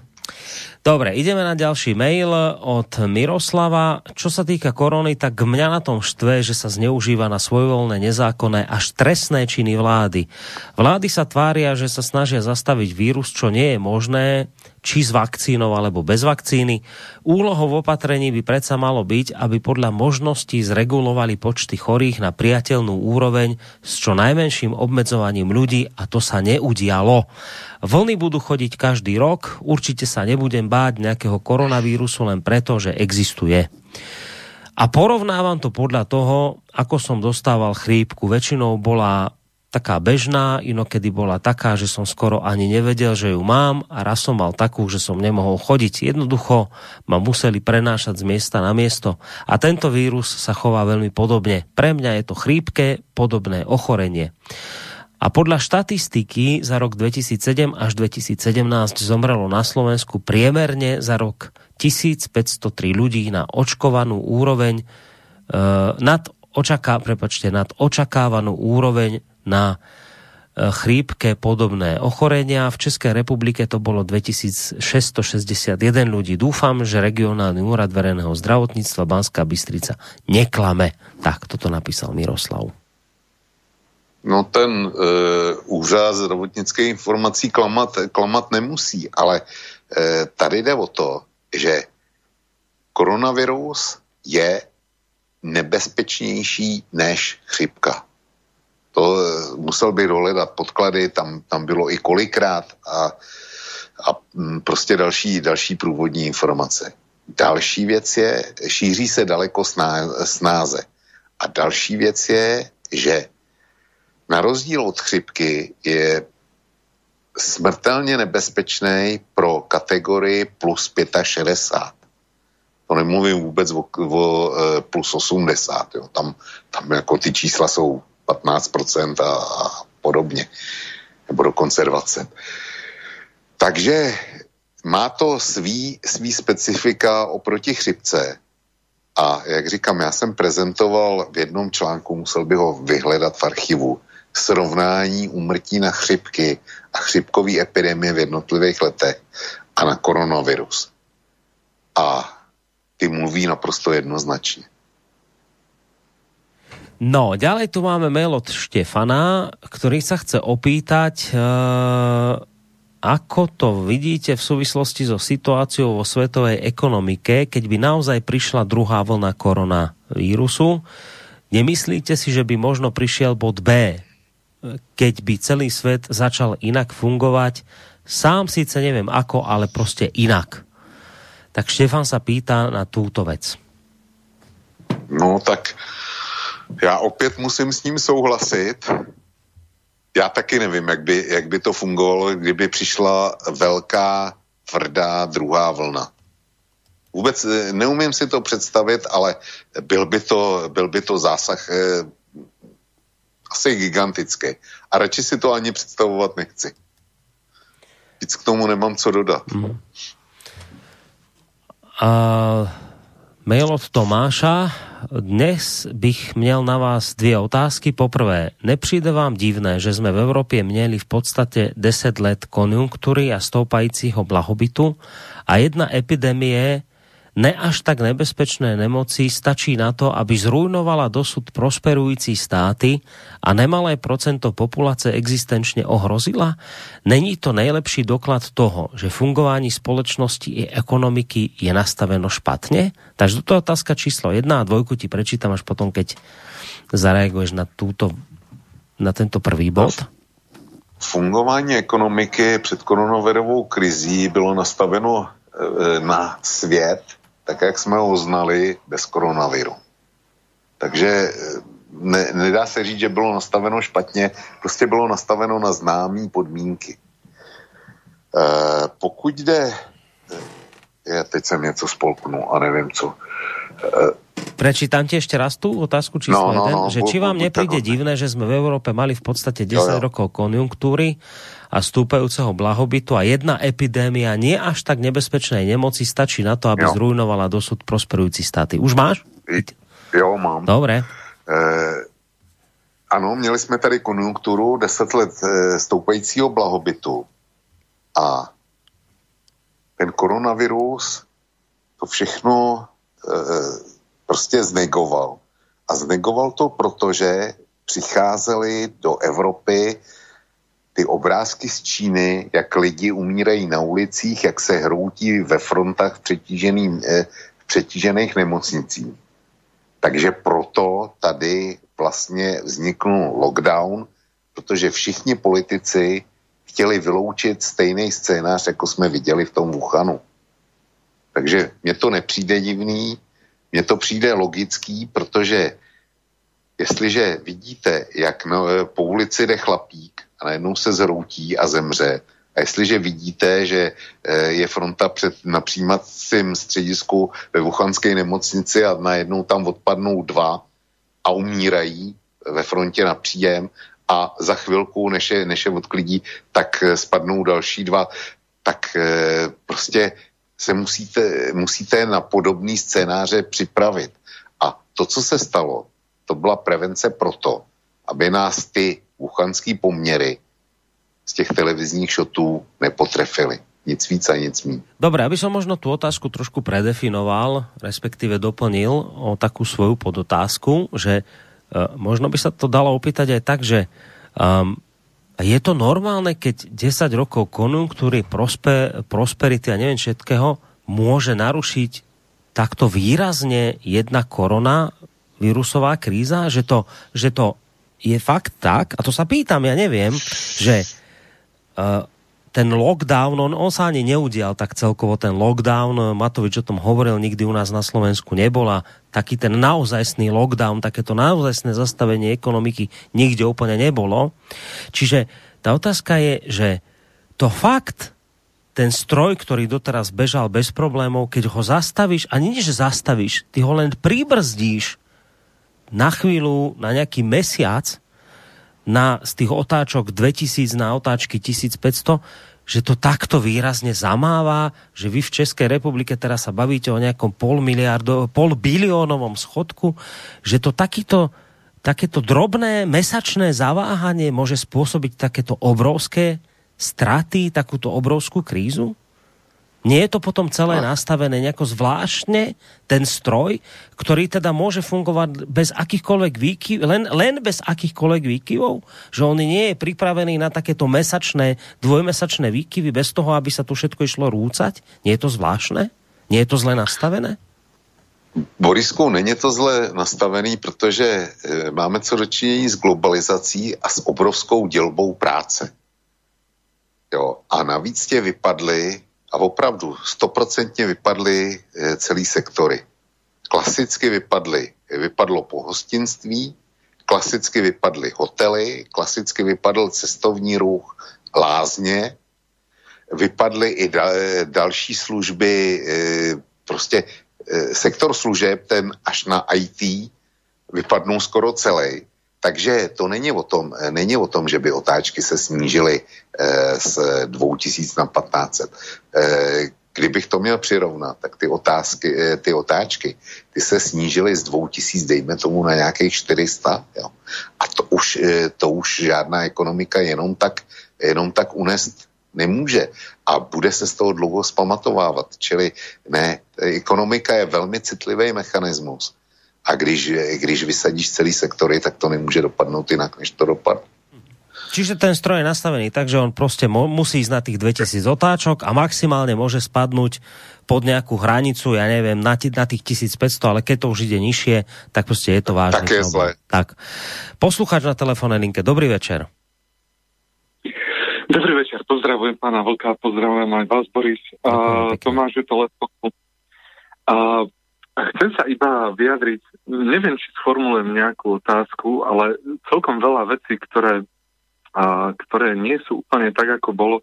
Dobre, ideme na ďalší mail od Miroslava. Čo sa týka korony, tak mňa na tom štve, že sa zneužíva na svojvoľné, nezákonné až trestné činy vlády. Vlády sa tvária, že sa snažia zastaviť vírus, čo nie je možné, či s vakcínou alebo bez vakcíny. Úlohou opatrení by predsa malo byť, aby podľa možností zregulovali počty chorých na priateľnú úroveň s čo najmenším obmedzovaním ľudí a to sa neudialo. Vlny budú chodiť každý rok, určite sa nebudem báť nejakého koronavírusu len preto, že existuje. A porovnávam to podľa toho, ako som dostával chrípku. Väčšinou bola taká bežná, inokedy bola taká, že som skoro ani nevedel, že ju mám a raz som mal takú, že som nemohol chodiť. Jednoducho ma museli prenášať z miesta na miesto a tento vírus sa chová veľmi podobne. Pre mňa je to chrípke podobné ochorenie. A podľa štatistiky za rok 2007 až 2017 zomrelo na Slovensku priemerne za rok 1503 ľudí na očkovanú úroveň e, nad, očaká, prepačte, nad očakávanú úroveň na e, chrípke podobné ochorenia. V Českej republike to bolo 2661 ľudí. Dúfam, že regionálny úrad verejného zdravotníctva Banská Bystrica neklame. Tak, toto napísal Miroslav. No ten e, úřad zdravotnické informací klamat, klamat nemusí, ale e, tady jde o to, že koronavirus je nebezpečnější než chřipka to eh, musel by dohledat podklady, tam, tam bylo i kolikrát a, a mm, prostě další, další průvodní informace. Další věc je, šíří se daleko snáze. A další věc je, že na rozdíl od chřipky je smrtelně nebezpečný pro kategorii plus 65. To nemluvím vůbec o, o eh, plus 80. Jo. Tam, tam jako ty čísla jsou 15% a, a podobně, nebo dokonce 20%. Takže má to svý, svý specifika oproti chřipce A jak říkám, já jsem prezentoval v jednom článku, musel bych ho vyhledat v archivu, srovnání úmrtí na chřipky a chřipkový epidemie v jednotlivých letech a na koronavirus. A ty mluví naprosto jednoznačně. No, ďalej tu máme mail od Štefana, ktorý sa chce opýtať, uh, ako to vidíte v súvislosti so situáciou vo svetovej ekonomike, keď by naozaj prišla druhá vlna koronavírusu. Nemyslíte si, že by možno prišiel bod B, keď by celý svet začal inak fungovať? Sám síce neviem ako, ale proste inak. Tak Štefan sa pýta na túto vec. No tak já opět musím s ním souhlasit. Já taky nevím, jak by, jak by to fungovalo, kdyby přišla velká, tvrdá druhá vlna. Vůbec eh, neumím si to představit, ale byl by to, byl by to zásah eh, asi gigantický. A radši si to ani představovat nechci. Víc k tomu nemám co dodat. Mm. Uh, mail od Tomáša dnes bych měl na vás dvě otázky. Poprvé, nepřijde vám divné, že jsme v Evropě měli v podstatě 10 let konjunktury a stoupajícího blahobytu a jedna epidemie ne až tak nebezpečné nemoci stačí na to, aby zrujnovala dosud prosperující státy a nemalé procento populace existenčně ohrozila? Není to nejlepší doklad toho, že fungování společnosti i ekonomiky je nastaveno špatně? Takže to je otázka číslo jedna a dvojku ti prečítam až potom, keď zareaguješ na, túto, na tento prvý bod. Fungování ekonomiky před koronavirovou krizí bylo nastaveno e, na svět tak jak jsme ho znali bez koronaviru. Takže eh, ne, nedá se říct, že bylo nastaveno špatně, prostě bylo nastaveno na známý podmínky. E, pokud jde, eh, já teď jsem něco spolknul a nevím co. E, Prečítam ti ešte raz tú otázku číslo no, no, no, že či vám nepríde divné, že sme v Európe mali v podstate 10 jo, jo. rokov konjunktúry a stúpajúceho blahobytu a jedna epidémia nie až tak nebezpečnej nemoci stačí na to, aby jo. zrujnovala dosud prosperujúci státy. Už máš? Jo, mám. Dobre. E, ano, měli jsme tady konjunkturu 10 let e, stoupajícího blahobytu a ten koronavirus to všechno e, prostě znegoval. A znegoval to, protože přicházely do Evropy ty obrázky z Číny, jak lidi umírají na ulicích, jak se hroutí ve frontách v, eh, v přetížených nemocnicích. Takže proto tady vlastně vzniknul lockdown, protože všichni politici chtěli vyloučit stejný scénář, jako jsme viděli v tom Wuhanu. Takže mně to nepřijde divný, mně to přijde logický, protože jestliže vidíte, jak no, po ulici jde chlapík a najednou se zhroutí a zemře. A jestliže vidíte, že eh, je fronta před na přijímacím středisku ve Wuhanské nemocnici a najednou tam odpadnou dva a umírají ve frontě na příjem a za chvilku, než je, než je odklidí, tak eh, spadnou další dva, tak eh, prostě se musíte, musíte na podobný scénáře připravit. A to, co se stalo, to byla prevence proto, aby nás ty wuchanský poměry z těch televizních šotů nepotrefily. Nic víc a nic míň. Dobre, aby som možno tú otázku trošku predefinoval, respektíve doplnil o takú svoju podotázku, že uh, možno by sa to dalo opýtať aj tak, že um, je to normálne, keď 10 rokov konjunktúry, prospe, prosperity a neviem všetkého môže narušiť takto výrazne jedna korona vírusová kríza, že to, že to je fakt tak, a to sa pýtam, ja neviem, že uh, ten lockdown, on, on sa ani neudial tak celkovo ten lockdown, Matovič o tom hovoril, nikdy u nás na Slovensku nebola, taký ten naozajstný lockdown, takéto naozajstné zastavenie ekonomiky nikde úplne nebolo. Čiže tá otázka je, že to fakt, ten stroj, ktorý doteraz bežal bez problémov, keď ho zastavíš, ani nie, že zastavíš, ty ho len pribrzdíš, na chvíľu, na nejaký mesiac, na, z tých otáčok 2000 na otáčky 1500, že to takto výrazne zamáva, že vy v Českej republike teraz sa bavíte o nejakom pol, miliardo, pol biliónovom schodku, že to takýto, takéto drobné mesačné zaváhanie môže spôsobiť takéto obrovské straty, takúto obrovskú krízu? Nie je to potom celé nastavené nejako zvláštne, ten stroj, ktorý teda môže fungovať bez akýchkoľvek výkyv, len, len bez akýchkoľvek výkyvov? Že on nie je pripravený na takéto mesačné, dvojmesačné výkyvy bez toho, aby sa tu všetko išlo rúcať? Nie je to zvláštne? Nie je to zle nastavené? Borisku, není to zle nastavený, protože e, máme co dočinění s globalizací a s obrovskou dělbou práce. Jo, a navíc tě vypadly a opravdu stoprocentně vypadly eh, celý sektory. Klasicky vypadly, vypadlo pohostinství, klasicky vypadly hotely, klasicky vypadl cestovní ruch, lázně, vypadly i da, eh, další služby, eh, prostě sektor služeb, ten až na IT, vypadnou skoro celý. Takže to není o tom, není o tom, že by otáčky se snížily eh, z 2000 na 1500. Eh, kdybych to měl přirovnat, tak ty, otázky, eh, ty otáčky, ty se snížily z 2000, dejme tomu, na nějakých 400. Jo. A to už, eh, to už žádná ekonomika jenom tak, jenom tak unést nemůže. A bude se z toho dlouho zpamatovávat. Čili ne, ekonomika je velmi citlivý mechanismus a když, když vysadíš celý sektory, tak to nemůže dopadnout jinak, než to dopadne. Čiže ten stroj je nastavený tak, že on proste musí ísť na tých 2000 otáčok a maximálne môže spadnúť pod nejakú hranicu, ja neviem, na, na tých 1500, ale keď to už ide nižšie, tak proste je to vážne. Tak je zle. Tak. Poslucháč na telefónnej linke, dobrý večer. Dobrý večer, pozdravujem pána Vlka, pozdravujem aj vás, Boris. Uh, Tomáš je to Uh, Chcem sa iba vyjadriť, neviem, či sformulujem nejakú otázku, ale celkom veľa vecí, ktoré, a, ktoré nie sú úplne tak, ako, bolo,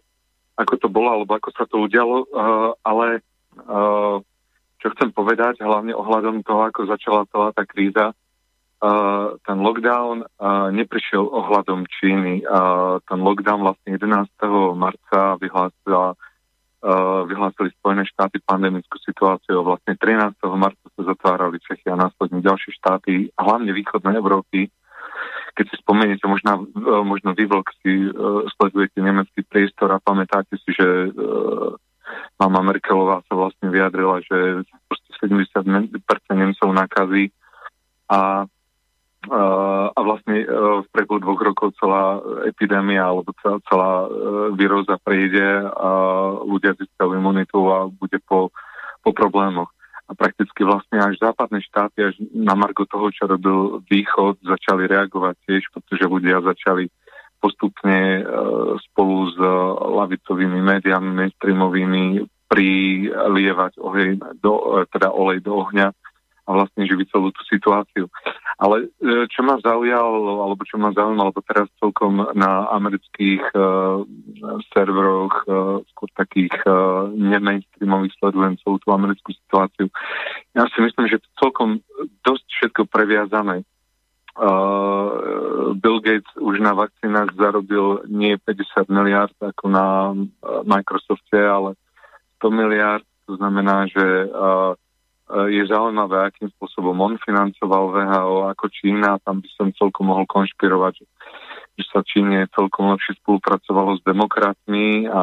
ako to bolo, alebo ako sa to udialo, a, ale a, čo chcem povedať, hlavne ohľadom toho, ako začala celá tá kríza, a, ten lockdown a, neprišiel ohľadom Číny. A, ten lockdown vlastne 11. marca vyhlásila vyhlásili Spojené štáty pandemickú situáciu. Vlastne 13. marca sa zatvárali Čechy a následne ďalšie štáty, hlavne východnej Európy. Keď si spomeniete, možno, možno vy, si uh, sledujete nemecký priestor a pamätáte si, že mama Merkelová sa vlastne vyjadrila, že 70% Nemcov nakazí a a vlastne e, v priebehu dvoch rokov celá epidémia alebo celá, celá e, výroza prejde a ľudia získajú imunitu a bude po, po problémoch. A prakticky vlastne až západné štáty, až na margo toho, čo robil východ, začali reagovať tiež, pretože ľudia začali postupne e, spolu s lavicovými médiami mainstreamovými prilievať ohej do, teda olej do ohňa a vlastne živiť celú tú situáciu. Ale e, čo ma zaujalo, alebo čo ma zaujímalo, lebo teraz celkom na amerických uh, serveroch, uh, skôr takých uh, nemainstreamových sledujem celú tú americkú situáciu. Ja si myslím, že to celkom dosť všetko previazané. Uh, Bill Gates už na vakcínach zarobil nie 50 miliard ako na uh, Microsofte, ale 100 miliard. To znamená, že uh, je zaujímavé, akým spôsobom on financoval VHO ako Čína. Tam by som celkom mohol konšpirovať, že, sa Číne celkom lepšie spolupracovalo s demokratmi a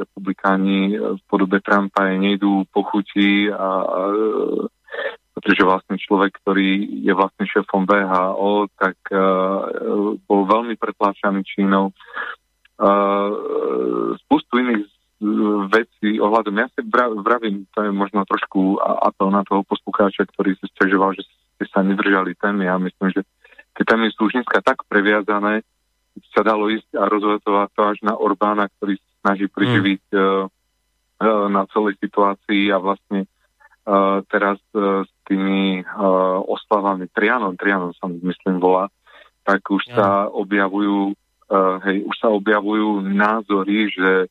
republikáni v podobe Trumpa je nejdú pochutí a, a pretože vlastne človek, ktorý je vlastne šéfom VHO, tak uh, bol veľmi pretláčaný Čínou. Uh, spustu iných veci ohľadom, ja si vravím, to je možno trošku apel na toho poslucháča, ktorý si stiažoval, že ste sa nedržali témy. Ja myslím, že tie témy sú už dneska tak previazané, sa dalo ísť a rozvetovať to až na Orbána, ktorý sa snaží priživiť mm. uh, uh, na celej situácii a vlastne uh, teraz uh, s tými uh, oslavami Trianon, Trianon sa myslím volá, tak už ja. sa objavujú uh, hej, už sa objavujú názory, že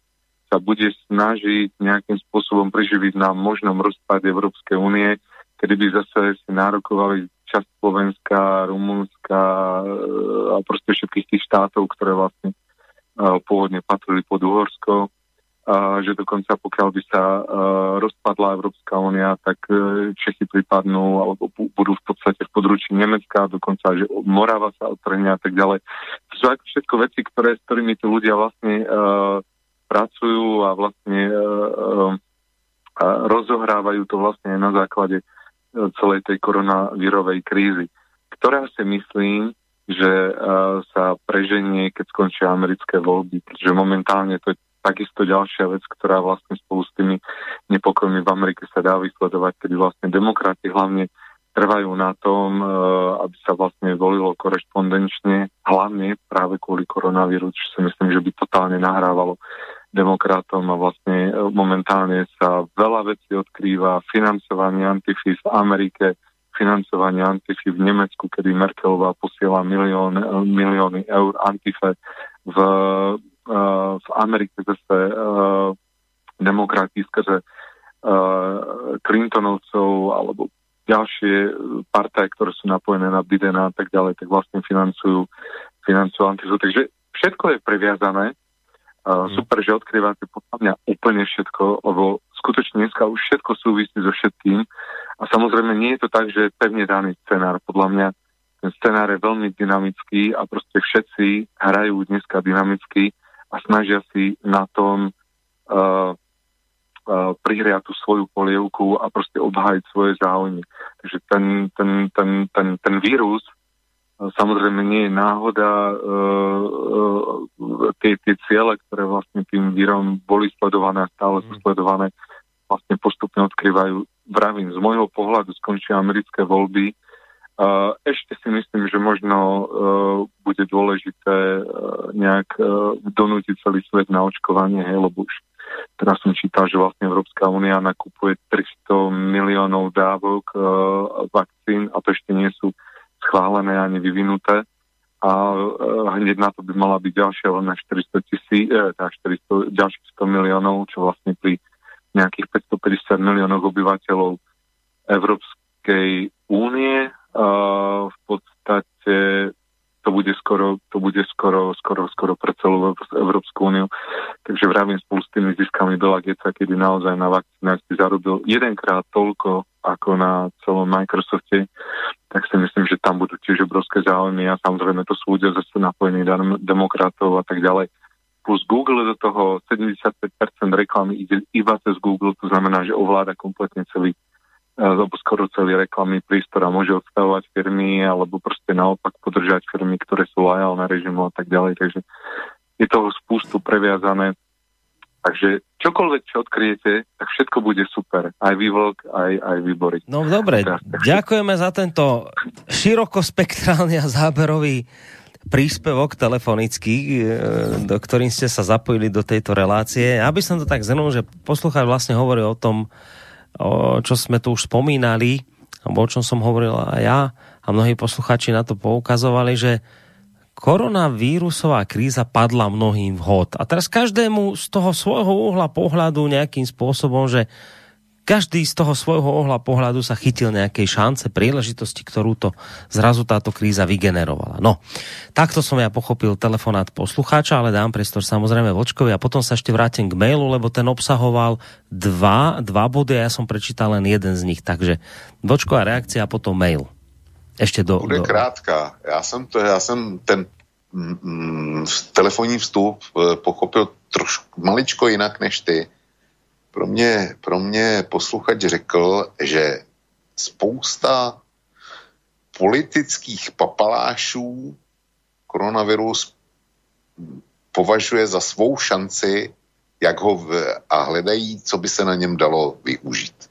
sa bude snažiť nejakým spôsobom preživiť na možnom rozpade Európskej únie, kedy by zase si nárokovali časť Slovenska, Rumunska a proste všetkých tých štátov, ktoré vlastne pôvodne patrili pod Uhorsko. že dokonca pokiaľ by sa rozpadla Európska únia, tak Čechy pripadnú alebo budú v podstate v područí Nemecka, dokonca že Morava sa odtrhne a tak ďalej. To sú všetko veci, ktoré, s ktorými tu ľudia vlastne pracujú a vlastne rozohrávajú to vlastne aj na základe celej tej koronavírovej krízy, ktorá si myslím, že sa preženie, keď skončia americké voľby, pretože momentálne to je takisto ďalšia vec, ktorá vlastne spolu s tými nepokojmi v Amerike sa dá vysledovať, kedy vlastne demokrati hlavne trvajú na tom, e, aby sa vlastne volilo korešpondenčne, hlavne práve kvôli koronavíru, čo si myslím, že by totálne nahrávalo demokratom a vlastne e, momentálne sa veľa vecí odkrýva, financovanie antify v Amerike, financovanie antify v Nemecku, kedy Merkelová posiela milión, e, milióny eur antife v Eh, v Amerike zase demokrati skrze Clintonovcov alebo ďalšie partaje, ktoré sú napojené na Bidena a tak ďalej, tak vlastne financujú, financujú antizu. Takže všetko je previazané. Uh. Super, že odkrývate podľa mňa úplne všetko, lebo skutočne dneska už všetko súvisí so všetkým. A samozrejme nie je to tak, že je pevne daný scenár. Podľa mňa ten scenár je veľmi dynamický a proste všetci hrajú dneska dynamicky a snažia si na tom uh, uh, prihriať tú svoju polievku a proste obhájiť svoje záujmy. Takže ten, ten, ten, ten, ten vírus samozrejme nie je náhoda. Uh, uh, tie, tie ciele, ktoré vlastne tým vírom boli sledované a stále sú mm. sledované, vlastne postupne odkrývajú. Vravím, z môjho pohľadu skončia americké voľby Uh, ešte si myslím, že možno uh, bude dôležité uh, nejak uh, donútiť celý svet na očkovanie, hej, lebo už teraz som čítal, že vlastne Európska únia nakupuje 300 miliónov dávok uh, vakcín a to ešte nie sú schválené ani vyvinuté. A uh, hneď na to by mala byť ďalšia len na 400 tisíc, eh, 400, ďalších 100 miliónov, čo vlastne pri nejakých 550 miliónov obyvateľov Európskej únie. V podstate to bude skoro, to bude skoro, skoro, skoro pre celú Európsku úniu. Takže vravím spolu s tými ziskami Bela Geta, kedy naozaj na vakcínach si zarobil jedenkrát toľko ako na celom Microsofte, tak si myslím, že tam budú tiež obrovské záujmy a samozrejme to sú ľudia zase napojení demokratov a tak ďalej. Plus Google do toho 75% reklamy ide iba cez Google, to znamená, že ovláda kompletne celý alebo skoro celý reklamný prístor a môže odstavovať firmy alebo proste naopak podržať firmy, ktoré sú lojálne režimu a tak ďalej. Takže je toho spústu previazané. Takže čokoľvek, čo odkryjete, tak všetko bude super. Aj vývlk, aj, aj výbory. No dobre, ďakujeme za tento širokospektrálny a záberový príspevok telefonický, e, do ktorým ste sa zapojili do tejto relácie. Ja by som to tak zhrnul, že poslucháč vlastne hovorí o tom, čo sme tu už spomínali, alebo o čom som hovoril aj ja a mnohí posluchači na to poukazovali, že koronavírusová kríza padla mnohým vhod. A teraz každému z toho svojho uhla pohľadu nejakým spôsobom, že každý z toho svojho ohla pohľadu sa chytil nejakej šance, príležitosti, ktorú to zrazu táto kríza vygenerovala. No, takto som ja pochopil telefonát poslucháča, ale dám priestor samozrejme Vočkovi a potom sa ešte vrátim k mailu, lebo ten obsahoval dva, dva body a ja som prečítal len jeden z nich. Takže Vočková reakcia a potom mail. Ešte do... Bude do... krátka. Já jsem, to, já jsem ten mm, mm telefonní vstup eh, pochopil trošku maličko jinak než ty pro mě, pro mě posluchač řekl, že spousta politických papalášů koronavirus považuje za svou šanci, jak ho v, a hledají, co by se na něm dalo využít.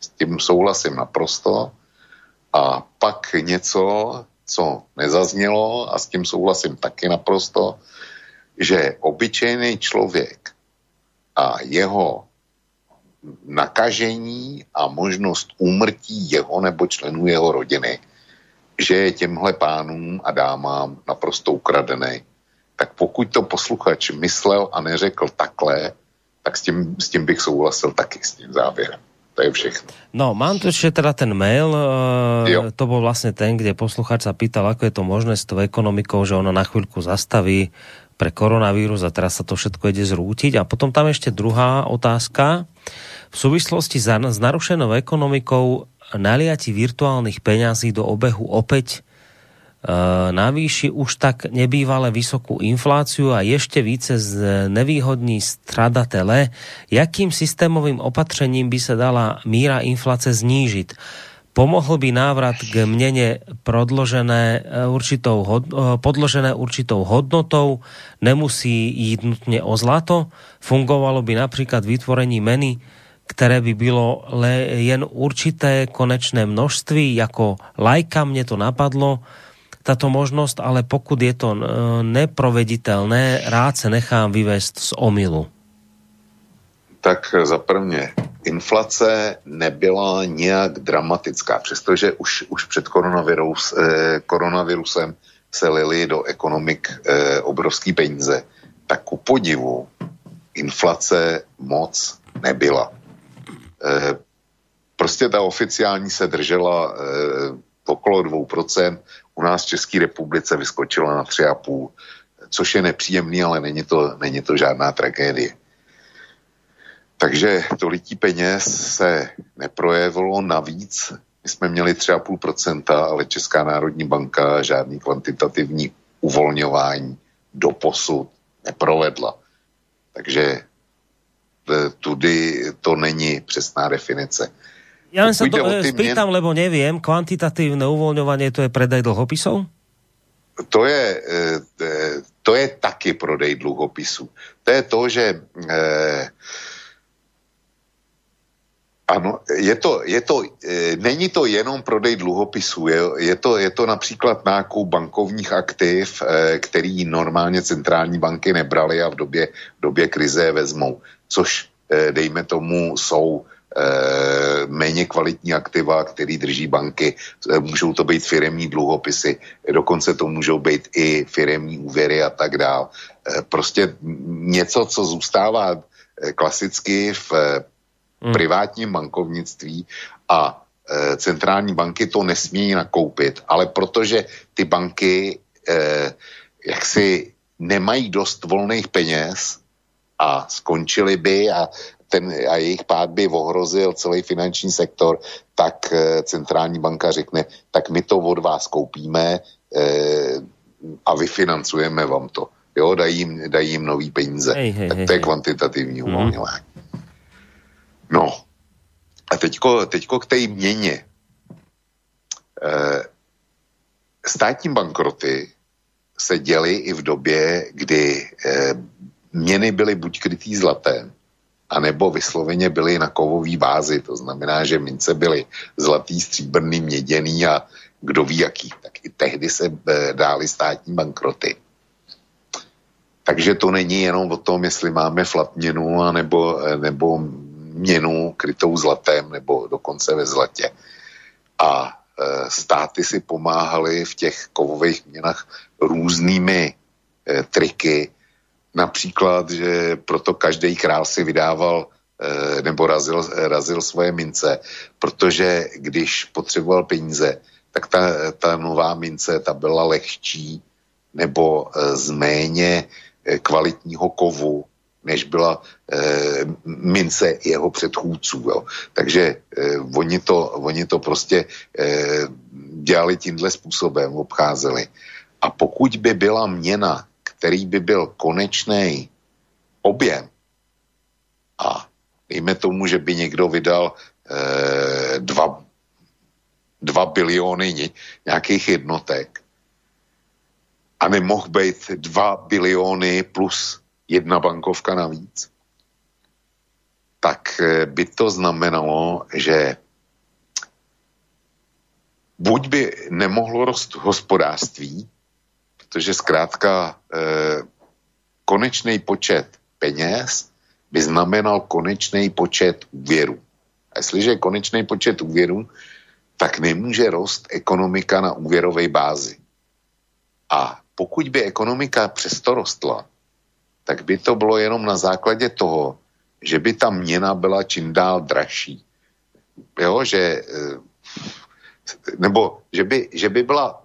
S tím souhlasím naprosto. A pak něco, co nezaznělo, a s tím souhlasím taky naprosto, že obyčejný člověk a jeho nakažení a možnost úmrtí jeho nebo členů jeho rodiny, že je těmhle pánům a dámám naprosto ukradený. Tak pokud to posluchač myslel a neřekl takhle, tak s tím, s tím bych souhlasil taky s tím závěrem. To je všechno. No, mám tu ešte teda ten mail, e, to bol vlastne ten, kde posluchač sa pýtal, ako je to možné s tou ekonomikou, že ona na chvíľku zastaví pre koronavírus a teraz sa to všetko ide zrútiť. A potom tam ešte druhá otázka. V súvislosti s narušenou ekonomikou naliati virtuálnych peňazí do obehu opäť e, navýši už tak nebývale vysokú infláciu a ešte více z nevýhodní stradatele, jakým systémovým opatřením by sa dala míra inflace znížiť? Pomohl by návrat k mnene podložené určitou, e, podložené určitou hodnotou, nemusí jít nutne o zlato, fungovalo by napríklad vytvorení meny které by bylo jen určité konečné množství, jako lajka mne to napadlo, táto možnosť, ale pokud je to e, neproveditelné, rád se nechám vyvést z omilu. Tak za prvně, inflace nebyla nějak dramatická, přestože už, už před koronavirus, eh, koronavirusem se lili do ekonomik eh, obrovský peníze, tak ku podivu inflace moc nebyla. Eh, prostě ta oficiální se držela eh, okolo 2%, u nás v České republice vyskočila na 3,5%, což je nepříjemný, ale není to, není to žádná tragédie. Takže to lití peněz se neprojevilo navíc. My jsme měli 3,5%, ale Česká národní banka žádný kvantitativní uvolňování do posud neprovedla. Takže tudy to není přesná definice. Ja len sa to e, spýtam, lebo neviem, kvantitatívne uvoľňovanie to je predaj dlhopisov? To je, e, to je taky prodej dluhopisů. To je to, že ano, je to, je to, není to jenom prodej dluhopisů, je, je, to, je to například nákup bankovních aktiv, který normálně centrální banky nebraly a v době, v době krize vezmou což eh, dejme tomu jsou eh, méně kvalitní aktiva, který drží banky. Eh, můžou to být firemní dluhopisy, dokonce to můžou být i firemní úvěry a tak dál. Prostě něco, co zůstává klasicky v hmm. privátním bankovnictví a centrální banky to nesmí nakoupit, ale protože ty banky jaksi nemají dost volných peněz, a skončili by a, ten, a jejich pád by ohrozil celý finanční sektor, tak e, centrální banka řekne, tak my to od vás koupíme e, a vyfinancujeme vám to. Jo, dají jim, dají jim nový peníze. Hej, hej, tak to je kvantitativní mm. uvolňování. No. A teďko, teďko k té měně. E, státní bankroty se děly i v době, kdy e, měny byly buď krytý zlatem, anebo vysloveně byly na kovový bázi. To znamená, že mince byly zlatý, stříbrný, měděný a kdo ví jaký. Tak i tehdy se eh, dály státní bankroty. Takže to není jenom o tom, jestli máme flatměnu nebo, eh, nebo měnu krytou zlatem nebo dokonce ve zlatě. A e, státy si pomáhaly v těch kovových měnách různými triky, Například, že proto každý král si vydával eh, nebo razil, razil svoje mince, protože když potřeboval peníze, tak ta, ta nová mince, ta byla lehčí nebo eh, z méně eh, kvalitního kovu, než byla eh, mince jeho předchůdců. Jo. Takže eh, oni, to, oni to prostě eh, dělali tímhle způsobem, obcházeli. A pokud by byla měna který by byl konečný objem. A dejme tomu, že by někdo vydal eh, dva, dva biliony nějakých jednotek. A nemohl být dva biliony plus jedna bankovka navíc, tak eh, by to znamenalo, že buď by nemohlo rost hospodářství, protože zkrátka eh, konečný počet peněz by znamenal konečný počet úvěrů. A jestliže je konečný počet úvěrů, tak nemůže rost ekonomika na úvěrové bázi. A pokud by ekonomika přesto rostla, tak by to bylo jenom na základě toho, že by ta měna byla čím dál dražší. jo, že nebo že by, že by byla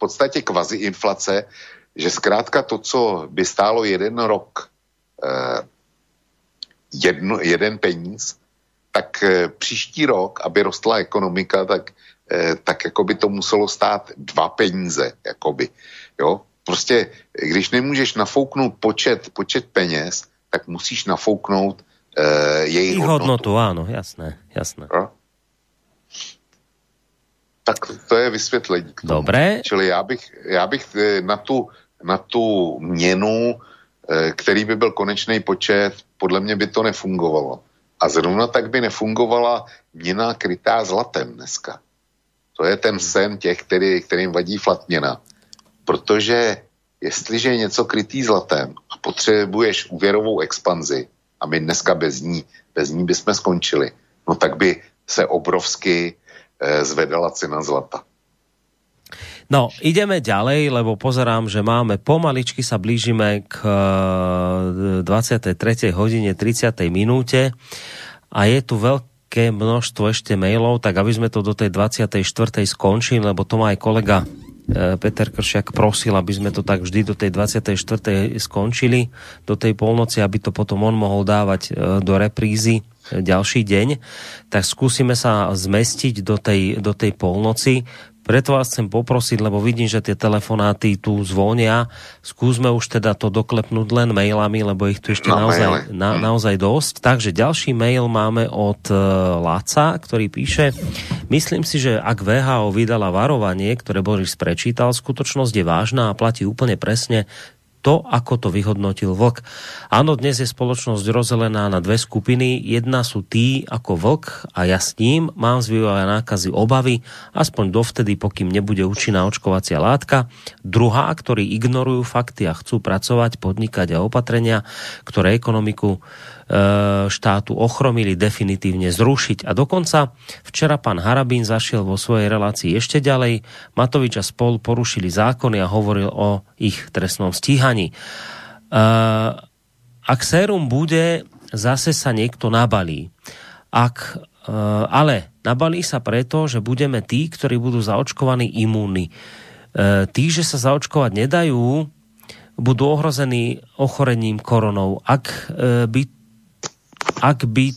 podstatě kvazi inflace, že zkrátka to, co by stálo jeden rok eh, jedno, jeden peníz, tak eh, příští rok, aby rostla ekonomika, tak, eh, tak jako by to muselo stát dva peníze, jakoby, jo. Prostě, když nemůžeš nafouknout počet, počet peněz, tak musíš nafouknout eh, jejich hodnotu. hodnotu. áno, jasné, jasné. Jo? Tak to je vysvětlení. K tomu. Dobré. Čili já bych, já bych eh, na tu, na tu měnu, eh, který by byl konečný počet, podle mě by to nefungovalo. A zrovna tak by nefungovala měna krytá zlatem dneska. To je ten sen těch, který, kterým vadí flatměna. Protože jestliže je něco krytý zlatem a potřebuješ úvěrovou expanzi, a my dneska bez ní, bez ní bychom skončili, no tak by se obrovsky zvedala cena zlata. No, ideme ďalej, lebo pozerám, že máme pomaličky sa blížime k 23. Eh, hodine 30. minúte a je tu veľké množstvo ešte mailov, tak aby sme to do tej 24. skončili, lebo to má aj kolega eh, Peter Kršiak prosil, aby sme to tak vždy do tej 24. skončili, do tej polnoci, aby to potom on mohol dávať do reprízy ďalší deň, tak skúsime sa zmestiť do tej, do tej polnoci. Preto vás chcem poprosiť, lebo vidím, že tie telefonáty tu zvonia. Skúsme už teda to doklepnúť len mailami, lebo ich tu ešte na naozaj, na, naozaj dosť. Takže ďalší mail máme od uh, Laca, ktorý píše Myslím si, že ak VHO vydala varovanie, ktoré Boris prečítal, skutočnosť je vážna a platí úplne presne to, ako to vyhodnotil vlk. Áno, dnes je spoločnosť rozdelená na dve skupiny. Jedna sú tí ako vlk a ja s ním mám z nákazy obavy, aspoň dovtedy, pokým nebude účinná očkovacia látka. Druhá, ktorí ignorujú fakty a chcú pracovať, podnikať a opatrenia, ktoré ekonomiku štátu ochromili definitívne zrušiť. A dokonca včera pán Harabín zašiel vo svojej relácii ešte ďalej. Matovič a spol porušili zákony a hovoril o ich trestnom stíhaní. E, ak sérum bude, zase sa niekto nabalí. Ak, e, ale nabalí sa preto, že budeme tí, ktorí budú zaočkovaní imúnni. Tí, že sa zaočkovať nedajú, budú ohrození ochorením koronou. Ak by ak by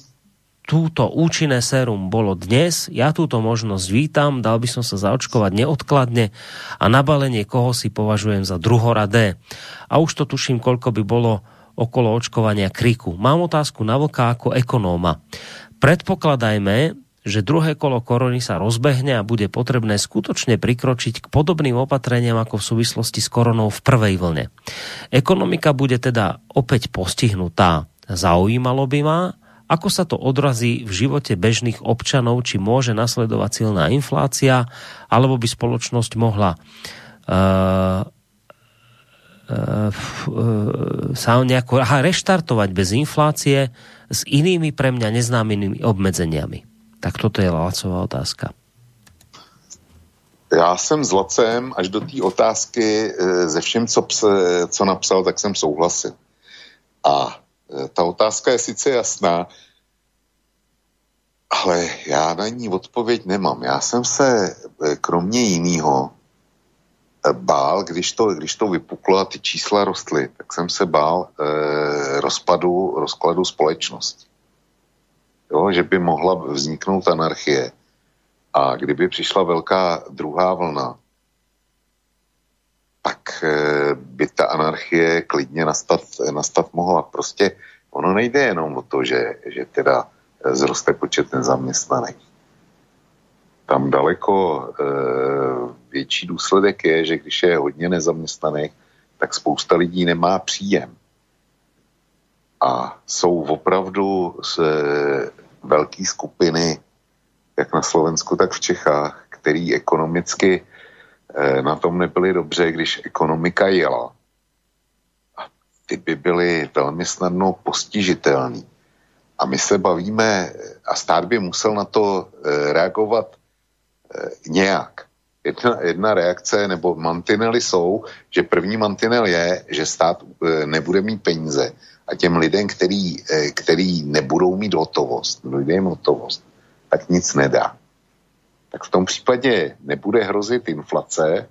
túto účinné sérum bolo dnes, ja túto možnosť vítam, dal by som sa zaočkovať neodkladne a nabalenie koho si považujem za druhoradé. A už to tuším, koľko by bolo okolo očkovania kriku. Mám otázku na vlka ako ekonóma. Predpokladajme, že druhé kolo korony sa rozbehne a bude potrebné skutočne prikročiť k podobným opatreniam ako v súvislosti s koronou v prvej vlne. Ekonomika bude teda opäť postihnutá. Zaujímalo by ma, ako sa to odrazí v živote bežných občanov, či môže nasledovať silná inflácia, alebo by spoločnosť mohla uh, sa nejako aha, reštartovať bez inflácie s inými pre mňa neznámymi obmedzeniami. Tak toto je Lacová otázka. Já jsem s Lacem až do té otázky ze všem, co, co napsal, tak jsem souhlasil. A ta otázka je sice jasná, ale já na ní odpověď nemám. Já jsem se eh, kromě jiného eh, bál, když to, když to vypuklo a ty čísla rostly, tak jsem se bál eh, rozpadu, rozkladu společnosti. Jo, že by mohla vzniknout anarchie. A kdyby přišla velká druhá vlna, tak by ta anarchie klidně nastat, nastat mohla. Prostě ono nejde jenom o to, že, že teda zroste počet nezaměstnaných. Tam daleko e, větší důsledek je, že když je hodně nezaměstnaných, tak spousta lidí nemá příjem. A jsou opravdu z velké skupiny, jak na Slovensku, tak v Čechách, který ekonomicky na tom nebyli dobře, když ekonomika jela ty by byly velmi snadno postižitelný. A my se bavíme, a stát by musel na to e, reagovat e, nějak. Jedna, jedna reakce nebo mantinely jsou, že první mantinel je, že stát nebude mít peníze a těm lidem, který, který nebudou mít hotovost, jim hotovost, tak nic nedá. Tak v tom případě nebude hrozit inflace,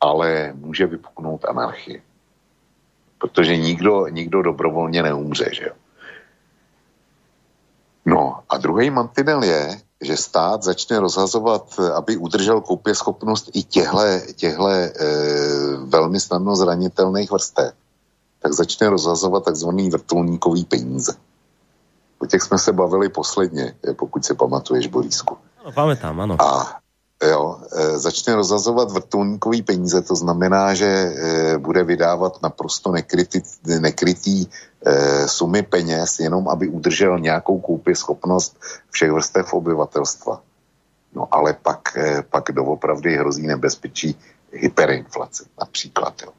ale může vypuknout anarchie. Protože nikdo, nikdo dobrovolně neumře, že jo. No a druhý mantinel je, že stát začne rozhazovat, aby udržel koupěschopnost i těchto e, velmi snadno zranitelných vrstev, tak začne rozhazovat takzvaný vrtulníkový peníze. O těch jsme se bavili posledně, pokud si pamatuješ, Borisku. No, pamätám, ano. A jo, e, začne rozhazovat vrtulníkový peníze, to znamená, že e, bude vydávat naprosto nekrytý, nekrytý e, sumy peněz, jenom aby udržel nějakou koupě schopnost všech vrstev obyvatelstva. No ale pak, e, pak doopravdy hrozí nebezpečí hyperinflace například. Jo.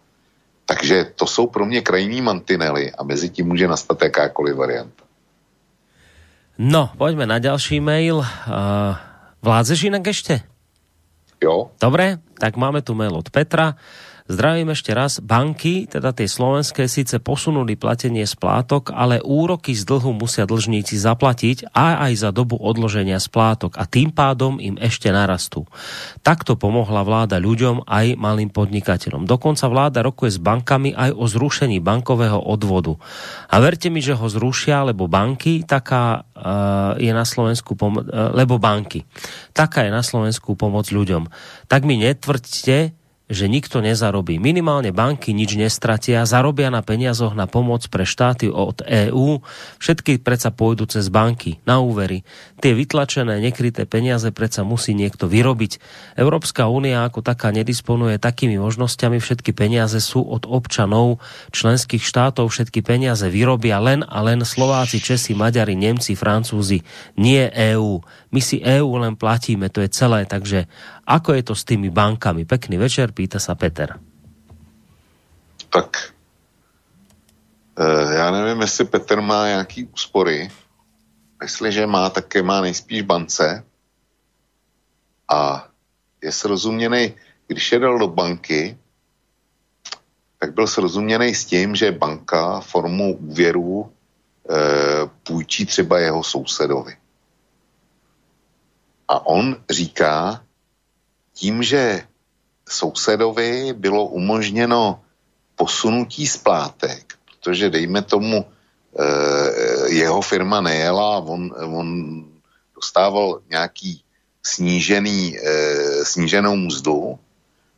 Takže to jsou pro mě krajní mantinely a mezi tím může nastat jakákoliv varianta. No, poďme na ďalší mail. Uh, vládzeš inak ešte? Jo. Dobre, tak máme tu mail od Petra. Zdravím ešte raz. Banky, teda tie slovenské, síce posunuli platenie splátok, ale úroky z dlhu musia dlžníci zaplatiť a aj za dobu odloženia splátok a tým pádom im ešte narastú. Takto pomohla vláda ľuďom aj malým podnikateľom. Dokonca vláda rokuje s bankami aj o zrušení bankového odvodu. A verte mi, že ho zrušia, lebo banky, taká uh, je na Slovensku pomo- uh, lebo banky. Taká je na Slovensku pomoc ľuďom. Tak mi netvrďte, že nikto nezarobí. Minimálne banky nič nestratia, zarobia na peniazoch na pomoc pre štáty od EÚ, všetky predsa pôjdu cez banky, na úvery. Tie vytlačené, nekryté peniaze predsa musí niekto vyrobiť. Európska únia ako taká nedisponuje takými možnosťami, všetky peniaze sú od občanov členských štátov, všetky peniaze vyrobia len a len Slováci, Česi, Maďari, Nemci, Francúzi, nie EÚ. My si EÚ len platíme, to je celé, takže ako je to s tými bankami? Pekný večer, pýta sa Peter. Tak, e, já nevím, jestli Petr má nějaký úspory. Jestliže má, tak je má nejspíš bance. A je srozuměný, když je dal do banky, tak byl srozuměný s tím, že banka formou úvěru e, půjčí třeba jeho sousedovi. A on říká, tím, že sousedovi bylo umožněno posunutí splátek, protože dejme tomu, eh, jeho firma nejela, on, on dostával nějaký snížený, eh, sníženou mzdu,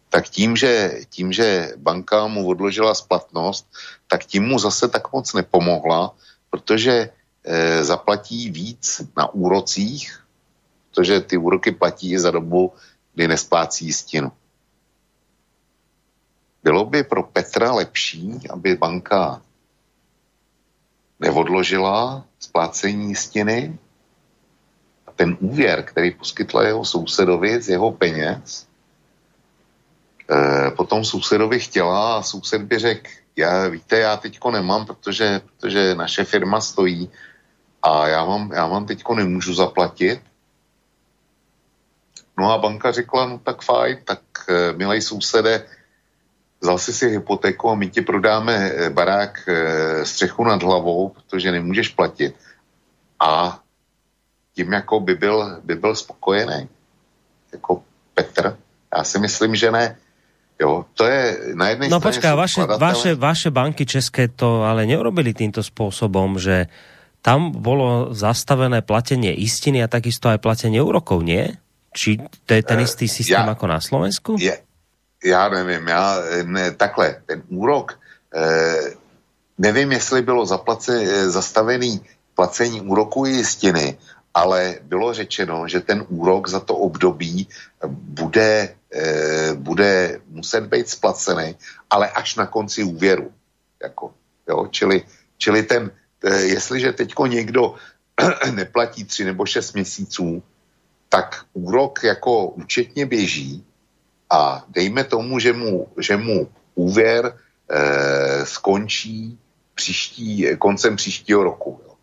tak tím že, tím, že banka mu odložila splatnost, tak tím mu zase tak moc nepomohla, protože eh, zaplatí víc na úrocích, protože ty úroky platí za dobu, kdy nesplácí jistinu. Bylo by pro Petra lepší, aby banka neodložila splácení jistiny a ten úvěr, který poskytla jeho sousedovi z jeho peněz, eh, potom sousedovi chtěla a soused by řekl, já, víte, já teďko nemám, protože, protože naše firma stojí a já vám, já vám teďko nemůžu zaplatit, No a banka řekla, no tak fajn, tak eh, milej sousede, vzal si si hypotéku a my ti prodáme eh, barák eh, střechu nad hlavou, protože nemůžeš platit. A tím jako by byl, by byl spokojený. Jako Petr. Já si myslím, že ne. Jo, to je na jednej no. No vaše, vaše, vaše banky české to ale neurobili týmto spôsobom, že tam bolo zastavené platenie istiny a takisto aj platenie úrokov, nie? Či to je ten istý systém ja, ako na Slovensku? Je, já nevím, já ne, takhle, ten úrok, eh, nevím, jestli bylo zaplace, eh, zastavený placení úroku jistiny, ale bylo řečeno, že ten úrok za to období bude, eh, bude muset být splacený, ale až na konci úvěru. Jako, jo? Čili, čili ten, eh, jestliže teďko někdo neplatí tři nebo šest měsíců, tak úrok jako účetně běží a dejme tomu, že mu, že mu úvěr eh, skončí příští, koncem příštího roku. Jo.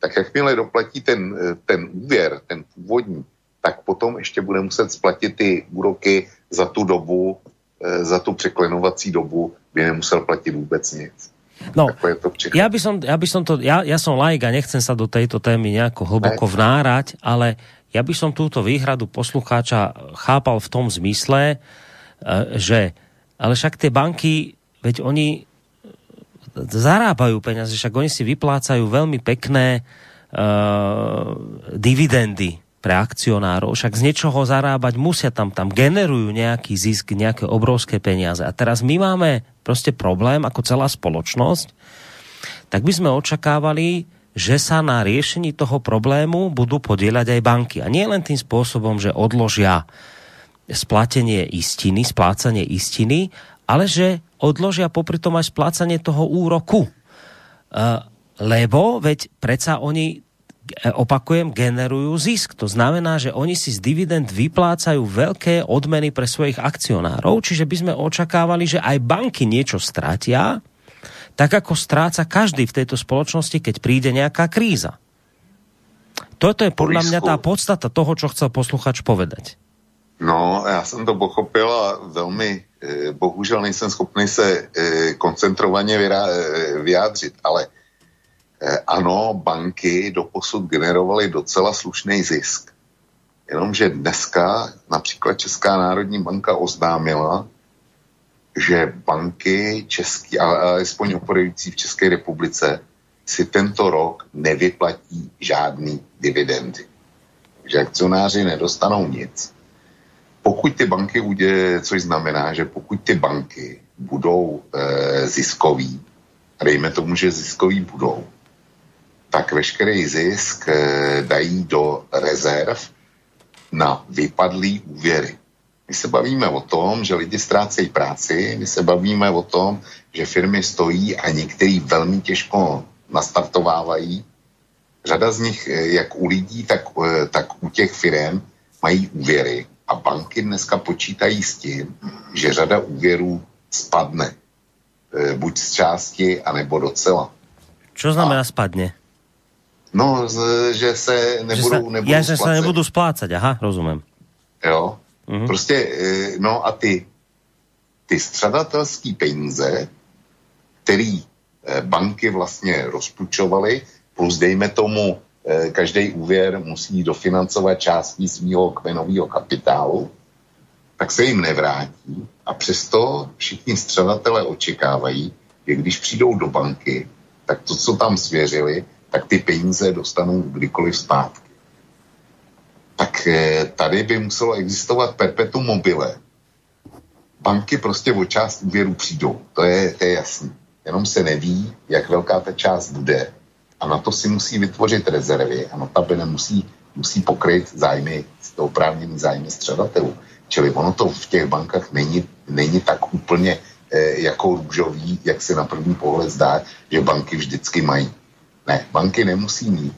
Tak jakmile doplatí ten, ten úvěr, ten původní, tak potom ještě bude muset splatit ty úroky za tu dobu, eh, za tu překlenovací dobu, kdy nemusel platit vůbec nic. No, ja by som, ja by som to, ja, ja som laik a nechcem sa do tejto témy nejako hlboko vnárať, ale ja by som túto výhradu poslucháča chápal v tom zmysle, e, že ale však tie banky, veď oni zarábajú peniaze, však oni si vyplácajú veľmi pekné uh, dividendy pre akcionárov, však z niečoho zarábať musia tam, tam generujú nejaký zisk, nejaké obrovské peniaze. A teraz my máme proste problém ako celá spoločnosť, tak by sme očakávali, že sa na riešení toho problému budú podieľať aj banky. A nie len tým spôsobom, že odložia splatenie istiny, splácanie istiny, ale že odložia popri tom aj splácanie toho úroku. Uh, lebo veď predsa oni E, opakujem, generujú zisk. To znamená, že oni si z dividend vyplácajú veľké odmeny pre svojich akcionárov, čiže by sme očakávali, že aj banky niečo stratia, tak ako stráca každý v tejto spoločnosti, keď príde nejaká kríza. Toto je podľa mňa tá podstata toho, čo chcel posluchač povedať. No, já jsem to pochopil a velmi, eh, bohužel nejsem schopný se eh, koncentrovaně vyjádřit, ale Eh, ano, banky doposud generovaly docela slušný zisk. Jenomže dneska například Česká národní banka oznámila, že banky český, alespoň operující v České republice, si tento rok nevyplatí žádný dividendy. Že akcionáři nedostanou nic. Pokud ty banky udělají, což znamená, že pokud ty banky budou e, ziskový, dejme tomu, že ziskový budou, tak veškerý zisk eh, dají do rezerv na vypadlý úvěry. My se bavíme o tom, že lidi ztrácejí práci, my se bavíme o tom, že firmy stojí a některý velmi těžko nastartovávají. Řada z nich, eh, jak u lidí, tak, eh, tak u těch firm, mají úvěry a banky dneska počítají s tím, že řada úvěrů spadne. Buď z části, anebo docela. Čo znamená a... spadne? No, že se nebudou, že sa, nebudou ja, že sa nebudú splácať, aha, rozumím. Jo, uh-huh. prostě, e, no a ty, ty střadatelský peníze, který e, banky vlastně rozpučovaly, plus dejme tomu, e, každý úvěr musí dofinancovat částí svého kmenového kapitálu, tak se jim nevrátí a přesto všichni střadatelé očekávají, že když přijdou do banky, tak to, co tam svěřili, tak ty peníze dostanou kdykoliv zpátky. Tak eh, tady by muselo existovat perpetuum mobile. Banky prostě o část úvěru přijdou, to je, to je jasný. Jenom se neví, jak velká ta část bude. A na to si musí vytvořit rezervy a notabene musí, musí pokryt zájmy, oprávněný zájmy středatelů. Čili ono to v těch bankách není, není tak úplně eh, jako růžový, jak se na první pohled zdá, že banky vždycky mají. Ne, banky nemusí mít.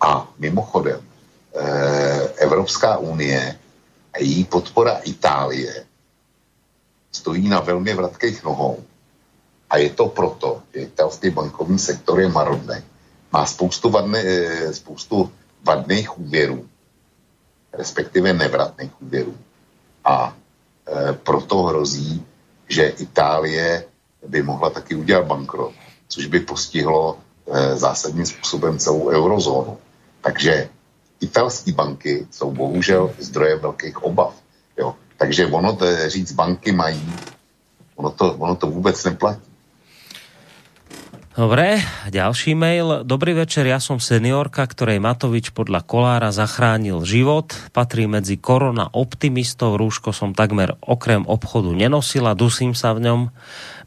A mimochodem, Evropská unie a její podpora Itálie stojí na velmi vratkých nohou. A je to proto, že italský bankovní sektor je marodný. Má spoustu, vadne, eh, spoustu vadných úvěrů, respektive nevratných úvěrů. A e, proto hrozí, že Itálie by mohla taky udělat bankrot, což by postihlo Eh, zásadním způsobem celou eurozónu. Takže italské banky jsou bohužel zdrojem velkých obav. Jo. Takže ono to říct, banky mají, ono to, ono to vůbec neplatí. Dobre, ďalší mail. Dobrý večer, ja som seniorka, ktorej Matovič podľa Kolára zachránil život. Patrí medzi korona optimistov, rúško som takmer okrem obchodu nenosila, dusím sa v ňom.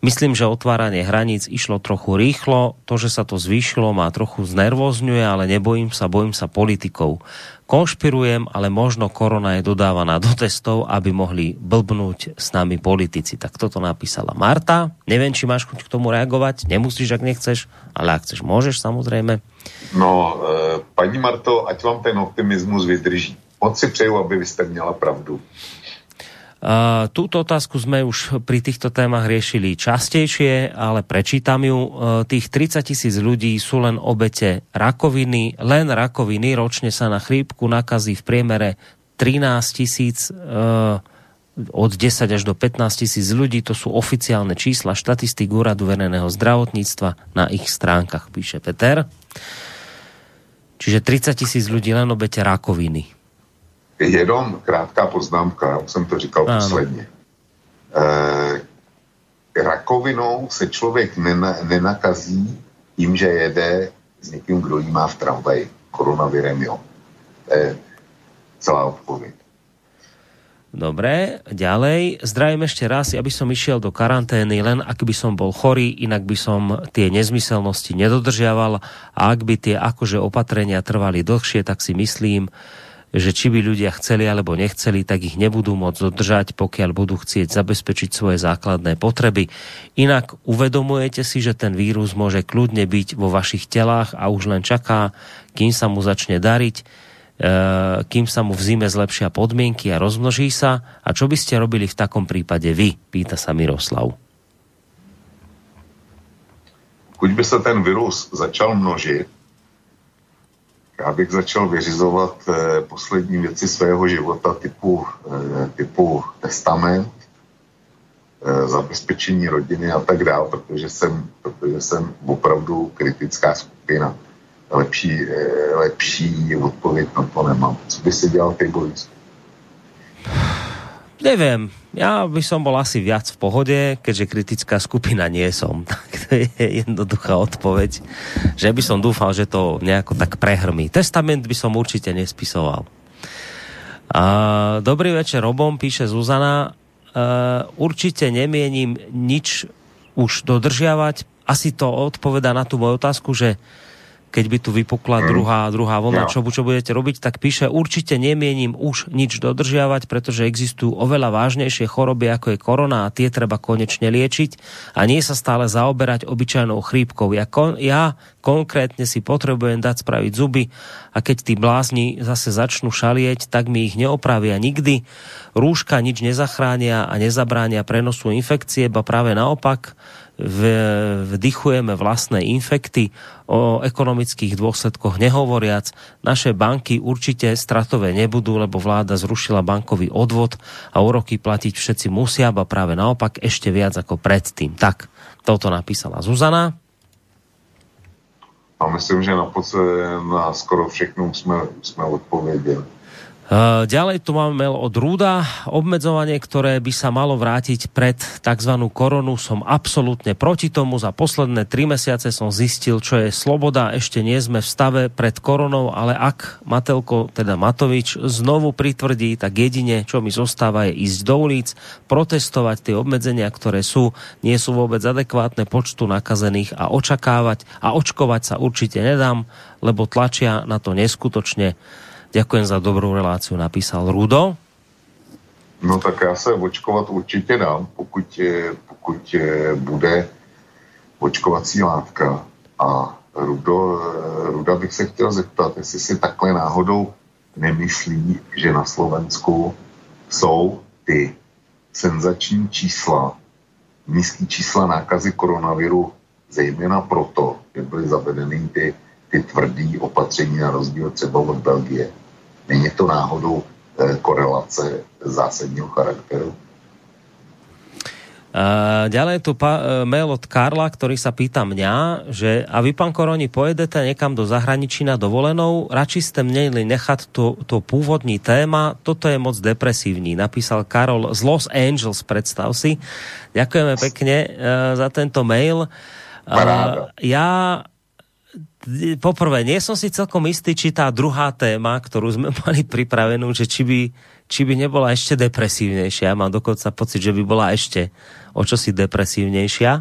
Myslím, že otváranie hraníc išlo trochu rýchlo, to, že sa to zvýšilo, ma trochu znervozňuje, ale nebojím sa, bojím sa politikov. Konšpirujem, ale možno korona je dodávaná do testov, aby mohli blbnúť s nami politici. Tak toto napísala Marta. Neviem, či máš chuť k tomu reagovať. Nemusíš, ak nechceš, ale ak chceš, môžeš samozrejme. No, e, paní Marto, ať vám ten optimismus vydrží. Moc si přeju, aby vy ste měla pravdu. Túto otázku sme už pri týchto témach riešili častejšie, ale prečítam ju. Uh, tých 30 tisíc ľudí sú len obete rakoviny. Len rakoviny ročne sa na chrípku nakazí v priemere 13 tisíc uh, od 10 až do 15 tisíc ľudí, to sú oficiálne čísla štatistik Úradu verejného zdravotníctva na ich stránkach, píše Peter. Čiže 30 tisíc ľudí len obete rakoviny. Jenom krátká poznámka, já jsem to říkal ano. posledně. E, rakovinou se člověk nena, nenakazí tím, že jede s někým, kdo jí má v tramvaji. Koronavirem, jo. To je celá odpověď. Dobre, ďalej. Zdravím ešte raz, ja by som išiel do karantény len ak by som bol chorý, inak by som tie nezmyselnosti nedodržiaval a ak by tie akože opatrenia trvali dlhšie, tak si myslím, že či by ľudia chceli alebo nechceli, tak ich nebudú môcť dodržať, pokiaľ budú chcieť zabezpečiť svoje základné potreby. Inak uvedomujete si, že ten vírus môže kľudne byť vo vašich telách a už len čaká, kým sa mu začne dariť Eh, kým sa mu v zime zlepšia podmienky a rozmnoží sa. A čo by ste robili v takom prípade vy? Pýta sa Miroslav. Kuď by se ten virus začal množit, já bych začal vyřizovat eh, poslední věci svého života typu, eh, typu testament, eh, zabezpečení rodiny a tak dále, protože jsem, protože jsem opravdu kritická skupina lepší, eh, lepší odpověď na to nemám. Co by si dělal ty Boris? Neviem, ja by som bol asi viac v pohode, keďže kritická skupina nie som. Tak to je jednoduchá odpoveď. Že by som dúfal, že to nejako tak prehrmí. Testament by som určite nespisoval. A, dobrý večer, Robom, píše Zuzana. Uh, určite nemienim nič už dodržiavať. Asi to odpoveda na tú moju otázku, že keď by tu vypukla mm. druhá, druhá vlna, čo, čo budete robiť, tak píše, určite nemienim už nič dodržiavať, pretože existujú oveľa vážnejšie choroby, ako je korona a tie treba konečne liečiť a nie sa stále zaoberať obyčajnou chrípkou. Ja, kon, ja konkrétne si potrebujem dať spraviť zuby a keď tí blázni zase začnú šalieť, tak mi ich neopravia nikdy. Rúška nič nezachránia a nezabránia prenosu infekcie, ba práve naopak, vdychujeme vlastné infekty, o ekonomických dôsledkoch nehovoriac. Naše banky určite stratové nebudú, lebo vláda zrušila bankový odvod a úroky platiť všetci musia, a práve naopak ešte viac ako predtým. Tak, toto napísala Zuzana. A myslím, že na, na skoro všechno jsme, jsme odpověděli. Ďalej tu máme mail od Rúda. Obmedzovanie, ktoré by sa malo vrátiť pred tzv. koronu, som absolútne proti tomu. Za posledné tri mesiace som zistil, čo je sloboda. Ešte nie sme v stave pred koronou, ale ak Matelko, teda Matovič, znovu pritvrdí, tak jedine, čo mi zostáva, je ísť do ulic, protestovať tie obmedzenia, ktoré sú, nie sú vôbec adekvátne počtu nakazených a očakávať a očkovať sa určite nedám, lebo tlačia na to neskutočne Ďakujem za dobrou reláciu, napísal Rudo. No tak já se očkovat určitě dám, pokud, pokud bude očkovací látka. A Rudo, Ruda bych se chtěl zeptat, jestli si takhle náhodou nemyslí, že na Slovensku jsou ty senzační čísla, nízký čísla nákazy koronaviru, zejména proto, že byly zavedeny ty ty tvrdý opatření na rozdíl třeba od Belgie. Není to náhodou e, korelace zásadního charakteru? Uh, ďalej tu pa, uh, mail od Karla, ktorý sa pýta mňa, že a vy, pán Koroni, pojedete niekam do zahraničí na dovolenou? Radši ste měli nechat to, to původní téma, toto je moc depresívní, napísal Karol z Los Angeles, predstav si. Ďakujeme pekne uh, za tento mail. Uh, ja poprvé, nie som si celkom istý, či tá druhá téma, ktorú sme mali pripravenú, že či by, či by nebola ešte depresívnejšia. Mám dokonca pocit, že by bola ešte o čosi depresívnejšia.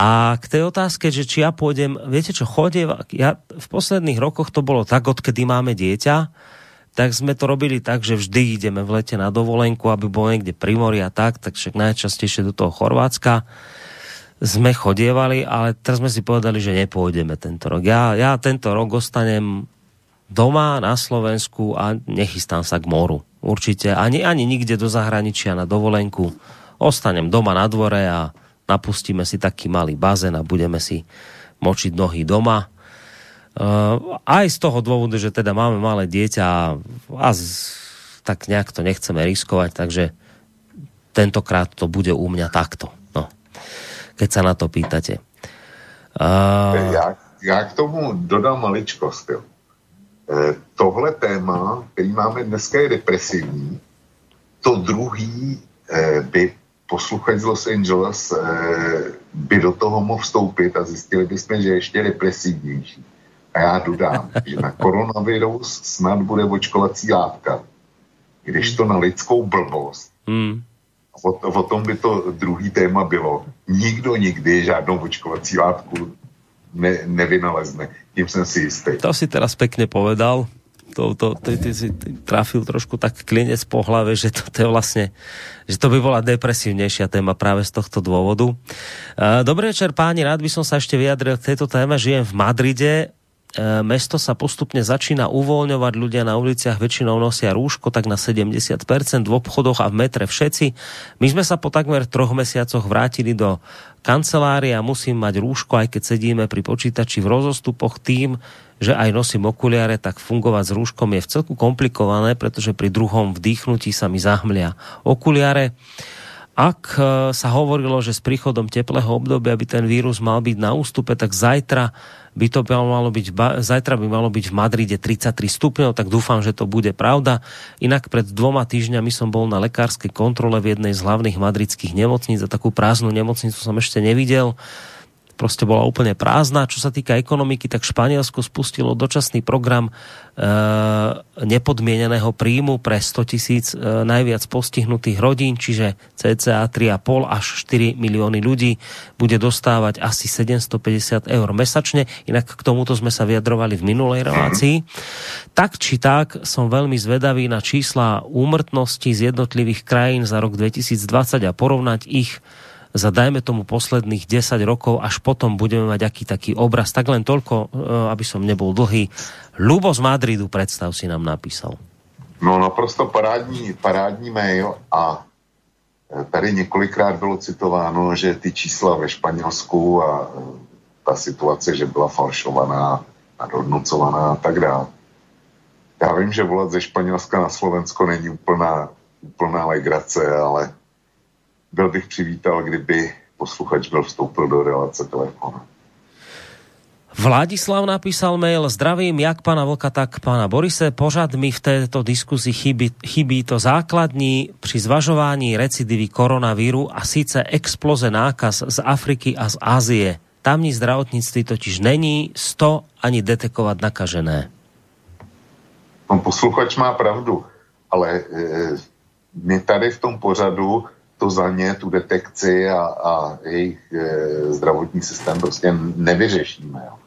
A k tej otázke, že či ja pôjdem, viete čo, chodie, ja v posledných rokoch to bolo tak, odkedy máme dieťa, tak sme to robili tak, že vždy ideme v lete na dovolenku, aby bol niekde pri mori a tak, tak však najčastejšie do toho Chorvátska sme chodievali, ale teraz sme si povedali, že nepôjdeme tento rok. Ja, ja tento rok ostanem doma na Slovensku a nechystám sa k moru. Určite ani, ani nikde do zahraničia na dovolenku. Ostanem doma na dvore a napustíme si taký malý bazén a budeme si močiť nohy doma. Uh, aj z toho dôvodu, že teda máme malé dieťa a, z, tak nejak to nechceme riskovať, takže tentokrát to bude u mňa takto. Keď sa na to pýtate. Uh... Já, já k tomu dodám maličkost. Jo. E, tohle téma, který máme dneska, je depresivní. To druhý e, by posluchač z Los Angeles e, by do toho mohl vstoupit a zjistili bychom, že je ještě depresivnější. A já dodám, že na koronavirus snad bude očkovací látka, když to na lidskou blbost. Hmm. O, o tom by to druhý téma bylo. Nikdo nikdy žádnou očkovací látku ne, nevynalezne. Tím jsem si jistý. To si teraz pekne povedal. To, to, ty, ty si trafil trošku tak klinec po hlave, že to, to je vlastne, že to by bola depresívnejšia téma práve z tohto dôvodu. Dobrý večer páni, rád by som sa ešte vyjadril k tejto téme. Žijem v Madride, E, mesto sa postupne začína uvoľňovať, ľudia na uliciach väčšinou nosia rúško, tak na 70%, v obchodoch a v metre všetci. My sme sa po takmer troch mesiacoch vrátili do kancelárie a musím mať rúško, aj keď sedíme pri počítači v rozostupoch tým, že aj nosím okuliare, tak fungovať s rúškom je v celku komplikované, pretože pri druhom vdýchnutí sa mi zahmlia okuliare. Ak e, sa hovorilo, že s príchodom teplého obdobia by ten vírus mal byť na ústupe, tak zajtra by to malo byť, zajtra by malo byť v Madride 33 stupňov, tak dúfam, že to bude pravda. Inak pred dvoma týždňami som bol na lekárskej kontrole v jednej z hlavných madridských nemocníc a takú prázdnu nemocnicu som ešte nevidel proste bola úplne prázdna. Čo sa týka ekonomiky, tak Španielsko spustilo dočasný program e, nepodmieneného príjmu pre 100 tisíc e, najviac postihnutých rodín, čiže cca 3,5 až 4 milióny ľudí bude dostávať asi 750 eur mesačne. Inak k tomuto sme sa vyjadrovali v minulej relácii. Tak či tak som veľmi zvedavý na čísla úmrtnosti z jednotlivých krajín za rok 2020 a porovnať ich za dajme tomu posledných 10 rokov, až potom budeme mať aký taký obraz. Tak len toľko, e, aby som nebol dlhý. Lubo z Madridu, predstav si nám napísal. No naprosto parádní, parádní mail a e, tady několikrát bylo citováno, že ty čísla ve Španělsku a e, ta situace, že byla falšovaná, nadhodnocovaná a tak dále. Já vím, že volat ze Španělska na Slovensko není úplná, úplná legrace, ale byl bych přivítal, kdyby posluchač byl vstoupil do relace telefonu. Vladislav napísal mail, zdravím jak pána Vlka, tak pána Borise. Pořad mi v této diskuzi chybí, chybí to základní pri zvažování recidivy koronavíru a síce exploze nákaz z Afriky a z Ázie. Tamní zdravotnictví totiž není 100 ani detekovat nakažené. Pan posluchač má pravdu, ale e, my tady v tom pořadu to za ně, tu detekci a, a jejich e, zdravotní systém prostě nevyřešíme. Jo.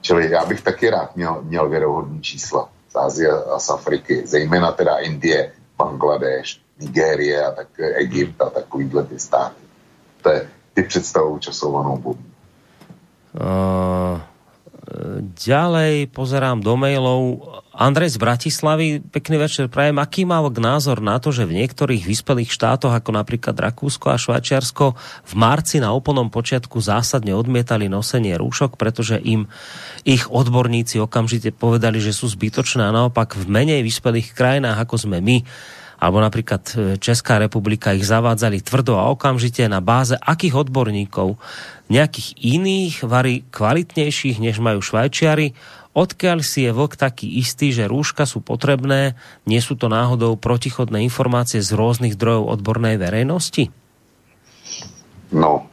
Čili já bych taky rád měl, měl věrohodný čísla z Ázie a z Afriky, zejména teda Indie, Bangladeš, Nigérie a tak Egypt a takovýhle ty státy. To je, ty představují časovanou bombu. Uh, ďalej pozerám do mailov. Andrej z Bratislavy, pekný večer, prajem. Aký má názor na to, že v niektorých vyspelých štátoch, ako napríklad Rakúsko a Švajčiarsko, v marci na úplnom počiatku zásadne odmietali nosenie rúšok, pretože im ich odborníci okamžite povedali, že sú zbytočné a naopak v menej vyspelých krajinách, ako sme my, alebo napríklad e, Česká republika ich zavádzali tvrdo a okamžite na báze akých odborníkov, nejakých iných, vary kvalitnejších, než majú Švajčiari, Odkiaľ si je vlk taký istý, že rúška sú potrebné, nie sú to náhodou protichodné informácie z rôznych zdrojov odbornej verejnosti? No,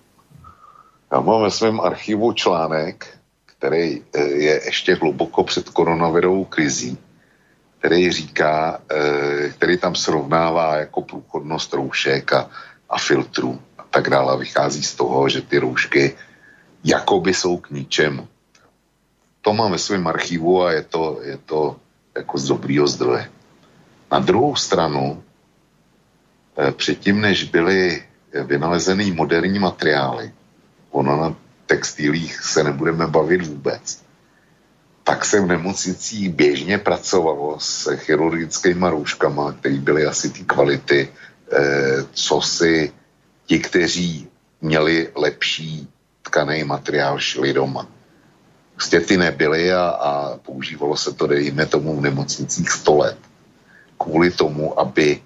já mám ve svém archivu článek, který e, je ještě hluboko před koronavirovou krizí, který říká, e, který tam srovnává jako průchodnost roušek a, a filtrů a tak dále. Vychází z toho, že ty roušky jakoby jsou k ničemu to mám ve svém archivu a je to, je to jako z dobrýho zdroje. Na druhou stranu, eh, předtím, než byly vynalezeny moderní materiály, ono na textilích se nebudeme bavit vůbec, tak se v nemocnicích běžně pracovalo s chirurgickými rouškama, které byly asi ty kvality, eh, co si ti, kteří měli lepší tkaný materiál, šli doma. Prostě ty nebyly a, a používalo se to, dejme tomu, v nemocnicích 100 let. Kvůli tomu, aby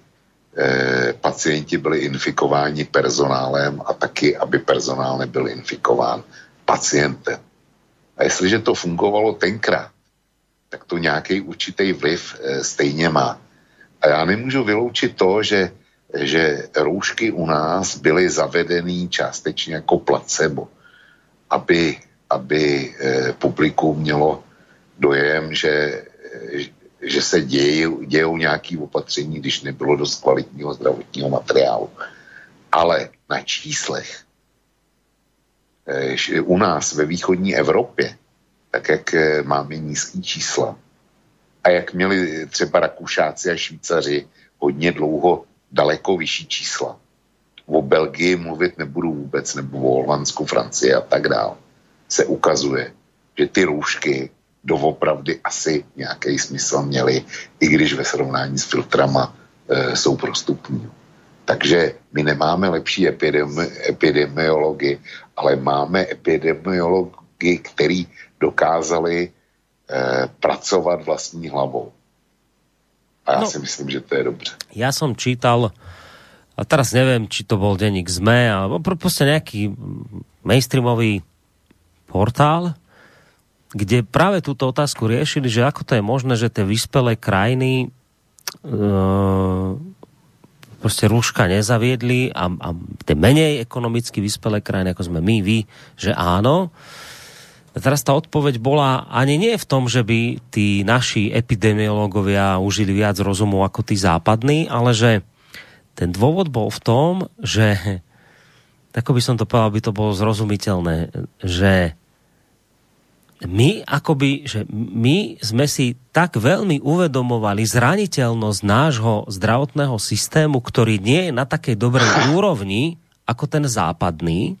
eh, pacienti byli infikováni personálem a taky, aby personál nebyl infikován pacientem. A jestliže to fungovalo tenkrát, tak to nějaký určitý vliv eh, stejně má. A já nemůžu vyloučit to, že, že roušky u nás byly zavedený částečně jako placebo, aby, aby eh, publikum mělo dojem, že, že se dějí, dějou nějaké opatření, když nebylo dost kvalitního zdravotního materiálu. Ale na číslech eh, u nás ve východní Evropě, tak jak eh, máme nízký čísla a jak měli třeba Rakušáci a Švýcaři hodně dlouho daleko vyšší čísla. O Belgii mluvit nebudu vůbec, nebo o Holandsku, Francii a tak dále. Se ukazuje, že ty roušky doopravdy asi nějaký smysl měly, i když ve srovnání s filtrama e, jsou prostupní. Takže my nemáme lepší epidemi, epidemiology, ale máme epidemiology, který dokázali e, pracovat vlastní hlavou. A já no, si myslím, že to je dobře. Ja som čítal, a teraz neviem, či to bol denník ZME, alebo proste nejaký mainstreamový portál, kde práve túto otázku riešili, že ako to je možné, že tie vyspelé krajiny e, proste rúška nezaviedli a, a tie menej ekonomicky vyspelé krajiny, ako sme my, vy, že áno. A teraz tá odpoveď bola ani nie v tom, že by tí naši epidemiológovia užili viac rozumu ako tí západní, ale že ten dôvod bol v tom, že ako by som to povedal, by to bolo zrozumiteľné, že my akoby, že my sme si tak veľmi uvedomovali zraniteľnosť nášho zdravotného systému, ktorý nie je na takej dobrej úrovni ako ten západný.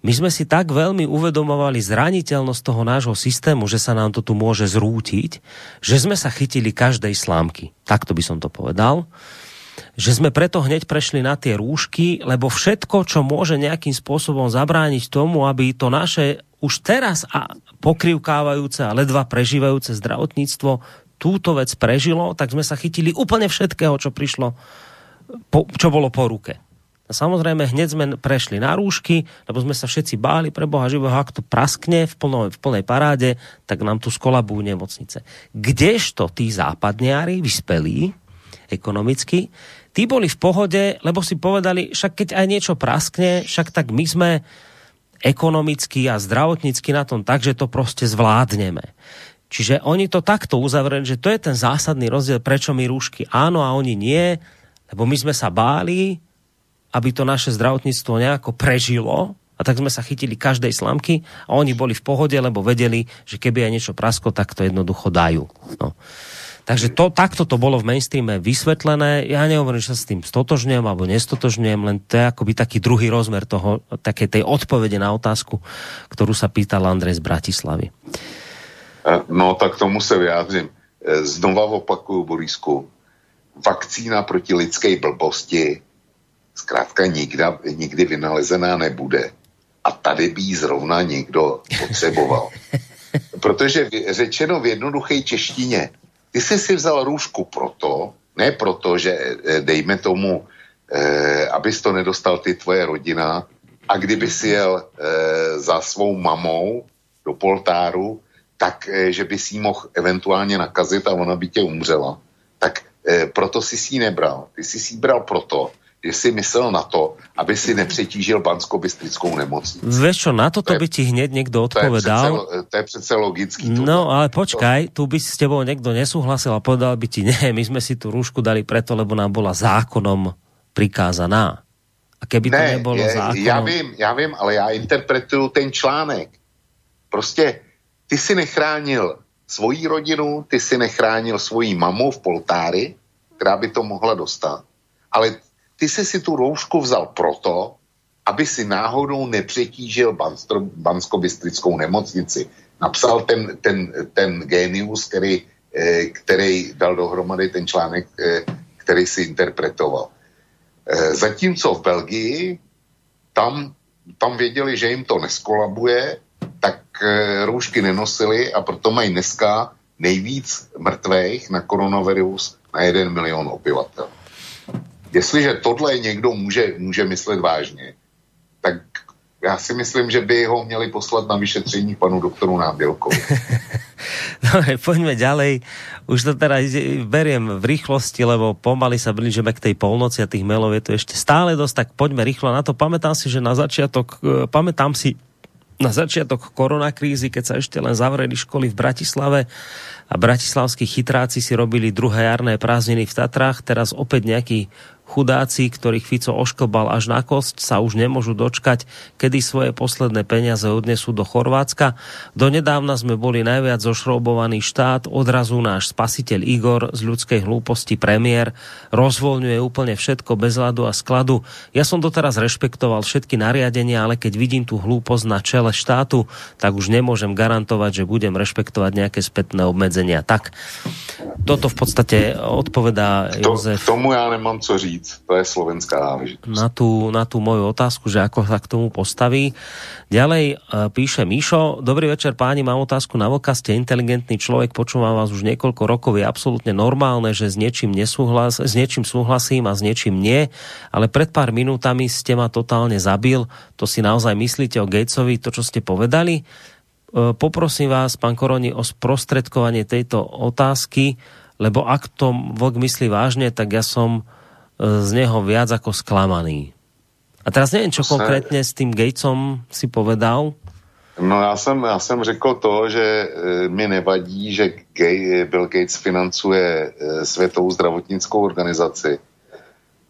My sme si tak veľmi uvedomovali zraniteľnosť toho nášho systému, že sa nám to tu môže zrútiť, že sme sa chytili každej slámky. Takto by som to povedal že sme preto hneď prešli na tie rúšky, lebo všetko, čo môže nejakým spôsobom zabrániť tomu, aby to naše už teraz a pokrivkávajúce a ledva prežívajúce zdravotníctvo túto vec prežilo, tak sme sa chytili úplne všetkého, čo prišlo, po, čo bolo po ruke. A samozrejme, hneď sme prešli na rúšky, lebo sme sa všetci báli pre Boha živého, ak to praskne v, plno, v plnej paráde, tak nám tu skolabujú nemocnice. Kdežto tí západniari, vyspelí ekonomicky, tí boli v pohode, lebo si povedali, však keď aj niečo praskne, však tak my sme ekonomicky a zdravotnícky na tom tak, že to proste zvládneme. Čiže oni to takto uzavreli, že to je ten zásadný rozdiel, prečo my rúšky áno a oni nie, lebo my sme sa báli, aby to naše zdravotníctvo nejako prežilo a tak sme sa chytili každej slamky a oni boli v pohode, lebo vedeli, že keby aj niečo prasko, tak to jednoducho dajú. No. Takže to, takto to bolo v mainstreame vysvetlené. Ja nehovorím, že sa s tým stotožňujem alebo nestotožňujem, len to je akoby taký druhý rozmer toho, také tej odpovede na otázku, ktorú sa pýtal Andrej z Bratislavy. E, no tak tomu se vyjádřím. E, znova opakuju, Borisku, vakcína proti lidské blbosti zkrátka nikdy, nikdy vynalezená nebude. A tady by ji zrovna někdo potřeboval. Protože řečeno v jednoduché češtině, ty jsi si vzal růžku proto, ne proto, že eh, dejme tomu, eh, abys to nedostal ty tvoje rodina a kdyby si jel eh, za svou mamou do poltáru, tak eh, že by si ji mohl eventuálně nakazit a ona by tě umřela. Tak eh, proto si si ji nebral. Ty jsi si ji bral proto, si myslel na to, aby si nepřetížil Bansko-Bystrickou nemocnici. Vieš čo, na toto to by ti hneď niekto odpovedal. To je přece, to je přece logický. No, ale počkaj, tu by s tebou niekto nesúhlasil a povedal by ti, nie, my sme si tú rúšku dali preto, lebo nám bola zákonom prikázaná. A keby to ne, nebolo je, zákonom... Já vím, já vím, ale já interpretuju ten článek. Prostě ty si nechránil svoji rodinu, ty si nechránil svoji mamu v Poltári, která by to mohla dostat, ale ty jsi si tu roušku vzal proto, aby si náhodou nepřetížil Bansko-Bystrickou nemocnici. Napsal ten, ten, ten genius, který, eh, který dal dohromady ten článek, eh, který si interpretoval. Eh, zatímco v Belgii, tam, tam věděli, že jim to neskolabuje, tak roušky nenosili a proto mají dneska nejvíc mrtvých na koronavirus na jeden milion obyvatel. Jestliže tohle někdo může, může myslet vážně, tak já si myslím, že by ho měli poslat na vyšetření panu doktoru Nábělkovi. Dobre, poďme ďalej. Už to teda beriem v rýchlosti, lebo pomaly sa blížime k tej polnoci a tých mailov je to ešte stále dosť, tak poďme rýchlo na to. Pamätám si, že na začiatok, e, pamätám si na začiatok koronakrízy, keď sa ešte len zavreli školy v Bratislave a bratislavskí chytráci si robili druhé jarné prázdniny v Tatrách, teraz opäť nejaký chudáci, ktorých Fico ošklbal až na kosť, sa už nemôžu dočkať, kedy svoje posledné peniaze odnesú do Chorvátska. Donedávna sme boli najviac zošroubovaný štát, odrazu náš spasiteľ Igor z ľudskej hlúposti premiér rozvoľňuje úplne všetko bez ľadu a skladu. Ja som doteraz rešpektoval všetky nariadenia, ale keď vidím tú hlúposť na čele štátu, tak už nemôžem garantovať, že budem rešpektovať nejaké spätné obmedzenia. Tak, toto v podstate odpovedá Jozef. To, tomu ja nemám co říct říct. To je slovenská záležitosť. Na tú, na tú moju otázku, že ako sa k tomu postaví. Ďalej e, píše Míšo, dobrý večer páni, mám otázku na voka, ste inteligentný človek, počúvam vás už niekoľko rokov, je absolútne normálne, že s niečím, nesúhlas, s niečím súhlasím a s niečím nie, ale pred pár minútami ste ma totálne zabil, to si naozaj myslíte o Gatesovi, to čo ste povedali? E, poprosím vás, pán Koroni, o sprostredkovanie tejto otázky, lebo ak to vlk myslí vážne, tak ja som z neho viac ako sklamaný. A teraz neviem, čo konkrétne s tým Gatesom si povedal. No já jsem, já jsem řekl to, že e, mi nevadí, že Gay, Bill Gates financuje e, Světovou zdravotnickou organizaci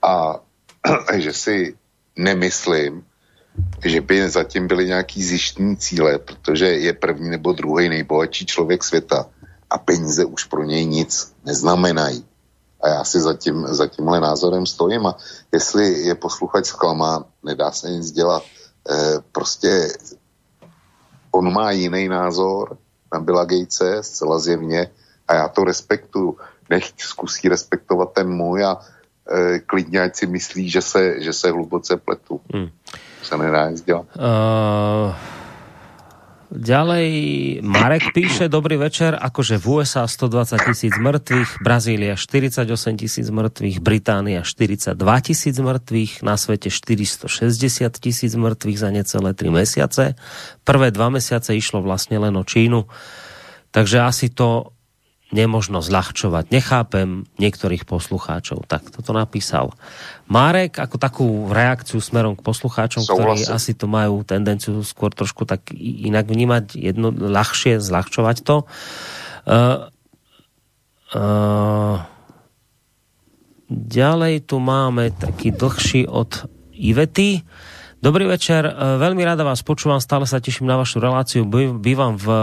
a že si nemyslím, že by zatím byly nějaký zjištní cíle, protože je první nebo druhý nejbohatší člověk světa a peníze už pro něj nic neznamenají. A já si za, tím, za tímhle názorem stojím a jestli je posluchač zklamá, nedá se nic dělat. E, prostě on má jiný názor na Billa Gatese, zcela zjevně, a já to respektuju. Nech zkusí respektovat ten můj a e, klidně ať si myslí, že se, že se hluboce pletu. Hmm. Se nedá nic dělat. Uh... Ďalej Marek píše, dobrý večer, akože v USA 120 tisíc mŕtvych, Brazília 48 tisíc mŕtvych, Británia 42 tisíc mŕtvych, na svete 460 tisíc mŕtvych za necelé 3 mesiace. Prvé dva mesiace išlo vlastne len o Čínu, takže asi to nemožno zľahčovať. Nechápem niektorých poslucháčov. Tak toto napísal. Márek ako takú reakciu smerom k poslucháčom, ktorí asi to majú tendenciu skôr trošku tak inak vnímať, jedno, ľahšie zľahčovať to. Uh, uh, ďalej tu máme taký dlhší od Ivety. Dobrý večer, e, veľmi rada vás počúvam, stále sa teším na vašu reláciu. Bývam v e,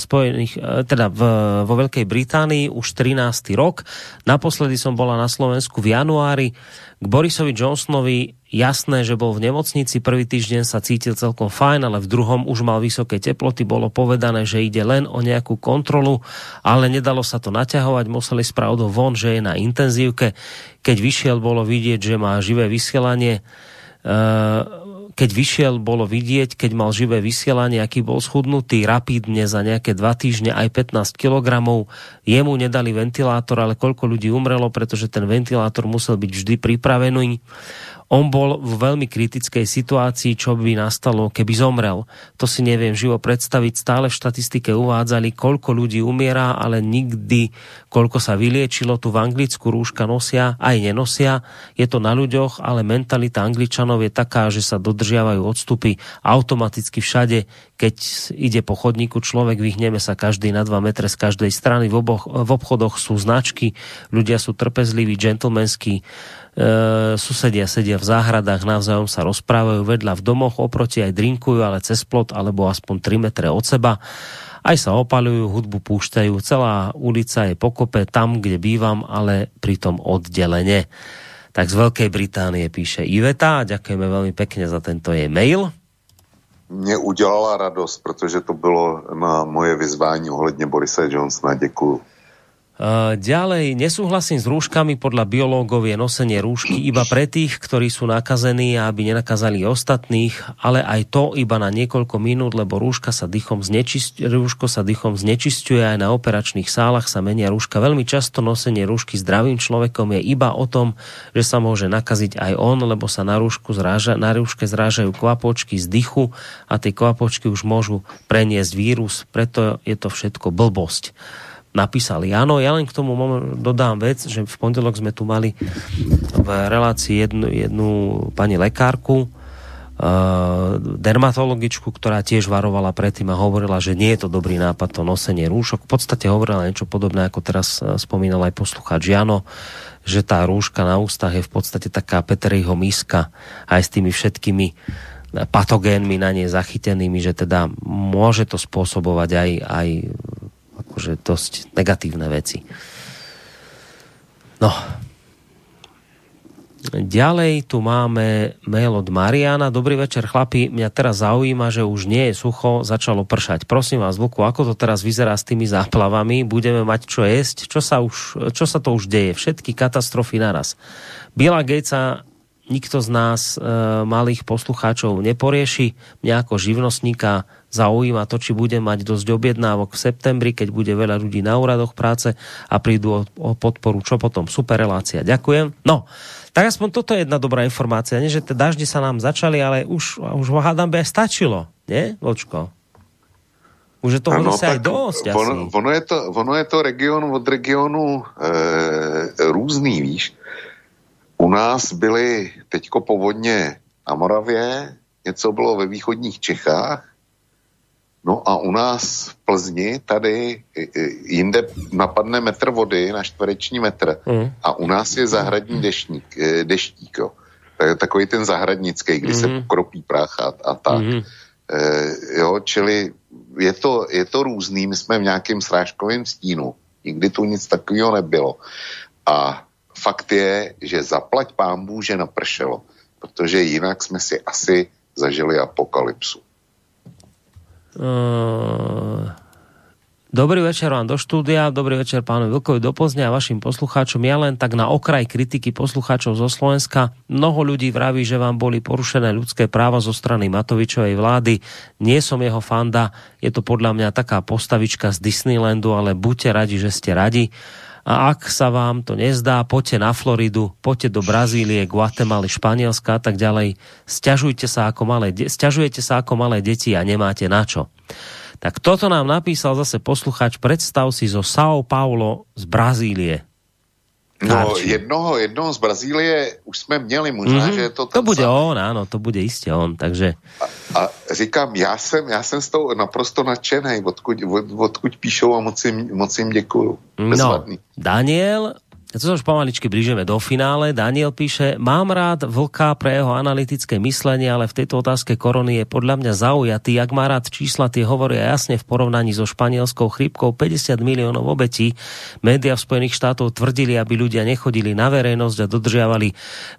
Spojených, e, teda v, vo Veľkej Británii už 13. rok. Naposledy som bola na Slovensku v januári. K Borisovi Johnsonovi jasné, že bol v nemocnici, prvý týždeň sa cítil celkom fajn, ale v druhom už mal vysoké teploty, bolo povedané, že ide len o nejakú kontrolu, ale nedalo sa to naťahovať, museli spravodou von, že je na intenzívke. Keď vyšiel, bolo vidieť, že má živé vysielanie keď vyšiel, bolo vidieť, keď mal živé vysielanie, aký bol schudnutý rapidne za nejaké dva týždne aj 15 kg. Jemu nedali ventilátor, ale koľko ľudí umrelo, pretože ten ventilátor musel byť vždy pripravený on bol v veľmi kritickej situácii, čo by nastalo, keby zomrel. To si neviem živo predstaviť. Stále v štatistike uvádzali, koľko ľudí umiera, ale nikdy, koľko sa vyliečilo. Tu v Anglicku rúška nosia, aj nenosia. Je to na ľuďoch, ale mentalita Angličanov je taká, že sa dodržiavajú odstupy automaticky všade. Keď ide po chodníku človek, vyhneme sa každý na 2 metre z každej strany. V, oboch, v obchodoch sú značky, ľudia sú trpezliví, gentlemanskí E, susedia sedia v záhradách, navzájom sa rozprávajú vedľa v domoch, oproti aj drinkujú, ale cez plot alebo aspoň 3 metre od seba. Aj sa opalujú, hudbu púšťajú, celá ulica je pokope tam, kde bývam, ale pritom oddelenie. Tak z Veľkej Británie píše Iveta, ďakujeme veľmi pekne za tento jej mail. Mě udělala radost, protože to bylo na moje vyzvání ohledně Borise Johnsona. Děkuju. Ďalej, nesúhlasím s rúškami, podľa biológov je nosenie rúšky iba pre tých, ktorí sú nakazení, aby nenakazali ostatných, ale aj to iba na niekoľko minút, lebo rúška sa dychom znečist... rúško sa dychom znečisťuje, aj na operačných sálach sa menia rúška. Veľmi často nosenie rúšky zdravým človekom je iba o tom, že sa môže nakaziť aj on, lebo sa na, rúšku zráža, na rúške zrážajú kvapočky z dychu a tie kvapočky už môžu preniesť vírus, preto je to všetko blbosť napísali. Áno, ja len k tomu dodám vec, že v pondelok sme tu mali v relácii jednu, jednu pani lekárku, Uh, dermatologičku, ktorá tiež varovala predtým a hovorila, že nie je to dobrý nápad to nosenie rúšok. V podstate hovorila niečo podobné, ako teraz uh, spomínal aj poslucháč Jano, že tá rúška na ústach je v podstate taká Peteriho miska aj s tými všetkými patogénmi na nej zachytenými, že teda môže to spôsobovať aj, aj akože dosť negatívne veci. No. Ďalej tu máme mail od Mariana. Dobrý večer, chlapi. Mňa teraz zaujíma, že už nie je sucho, začalo pršať. Prosím vás, Vuku, ako to teraz vyzerá s tými záplavami? Budeme mať čo jesť? Čo sa, už, čo sa to už deje? Všetky katastrofy naraz. Biela Gatesa nikto z nás e, malých poslucháčov neporieši. Mňa ako živnostníka zaujíma to, či bude mať dosť objednávok v septembri, keď bude veľa ľudí na úradoch práce a prídu o, o podporu. Čo potom? Super relácia. Ďakujem. No, tak aspoň toto je jedna dobrá informácia. Nie, že tie daždi sa nám začali, ale už, už ho hádam by aj stačilo. Nie, Vočko? Už je toho ano, aj dosť ono, ono, je to, ono je to region od regionu e, různý, víš. U nás byly teďko povodně na Moravě, něco bylo ve východních Čechách, No a u nás v Plzni tady jinde napadne metr vody na čtvereční metr mm. a u nás je zahradní deštník, e, deštík, jo. Takový ten zahradnický, kdy mm. se kropí prach a, a tak. Mm. E, jo, čili je to, je to různý, my jsme v nějakém srážkovém stínu, nikdy tu nic takového nebylo. A fakt je, že zaplať pámbu, že napršelo, protože jinak jsme si asi zažili apokalypsu. Uh, dobrý večer vám do štúdia, dobrý večer pánu Vilkovi do Plzne a vašim poslucháčom. Ja len tak na okraj kritiky poslucháčov zo Slovenska. Mnoho ľudí vraví, že vám boli porušené ľudské práva zo strany Matovičovej vlády. Nie som jeho fanda, je to podľa mňa taká postavička z Disneylandu, ale buďte radi, že ste radi. A ak sa vám to nezdá, poďte na Floridu, poďte do Brazílie, Guatemaly, Španielska a tak ďalej. Sťažujte sa ako malé, sťažujete sa ako malé deti a nemáte na čo. Tak toto nám napísal zase posluchač. Predstav si zo São Paulo z Brazílie. No, jednoho, jednoho z Brazílie už jsme měli, možná, mm-hmm. že je to To bude samý. on, áno, to bude jistě on, takže... A, a říkám, já jsem, já jsem s tou naprosto nadšený, odkud, od, odkud píšou a moc jim, moc jim děkuju. No, Daniel to sa už pomaličky blížime do finále. Daniel píše, mám rád vlka pre jeho analytické myslenie, ale v tejto otázke korony je podľa mňa zaujatý. Ak má rád čísla, tie hovoria jasne v porovnaní so španielskou chrípkou 50 miliónov obetí. Média v Spojených štátoch tvrdili, aby ľudia nechodili na verejnosť a dodržiavali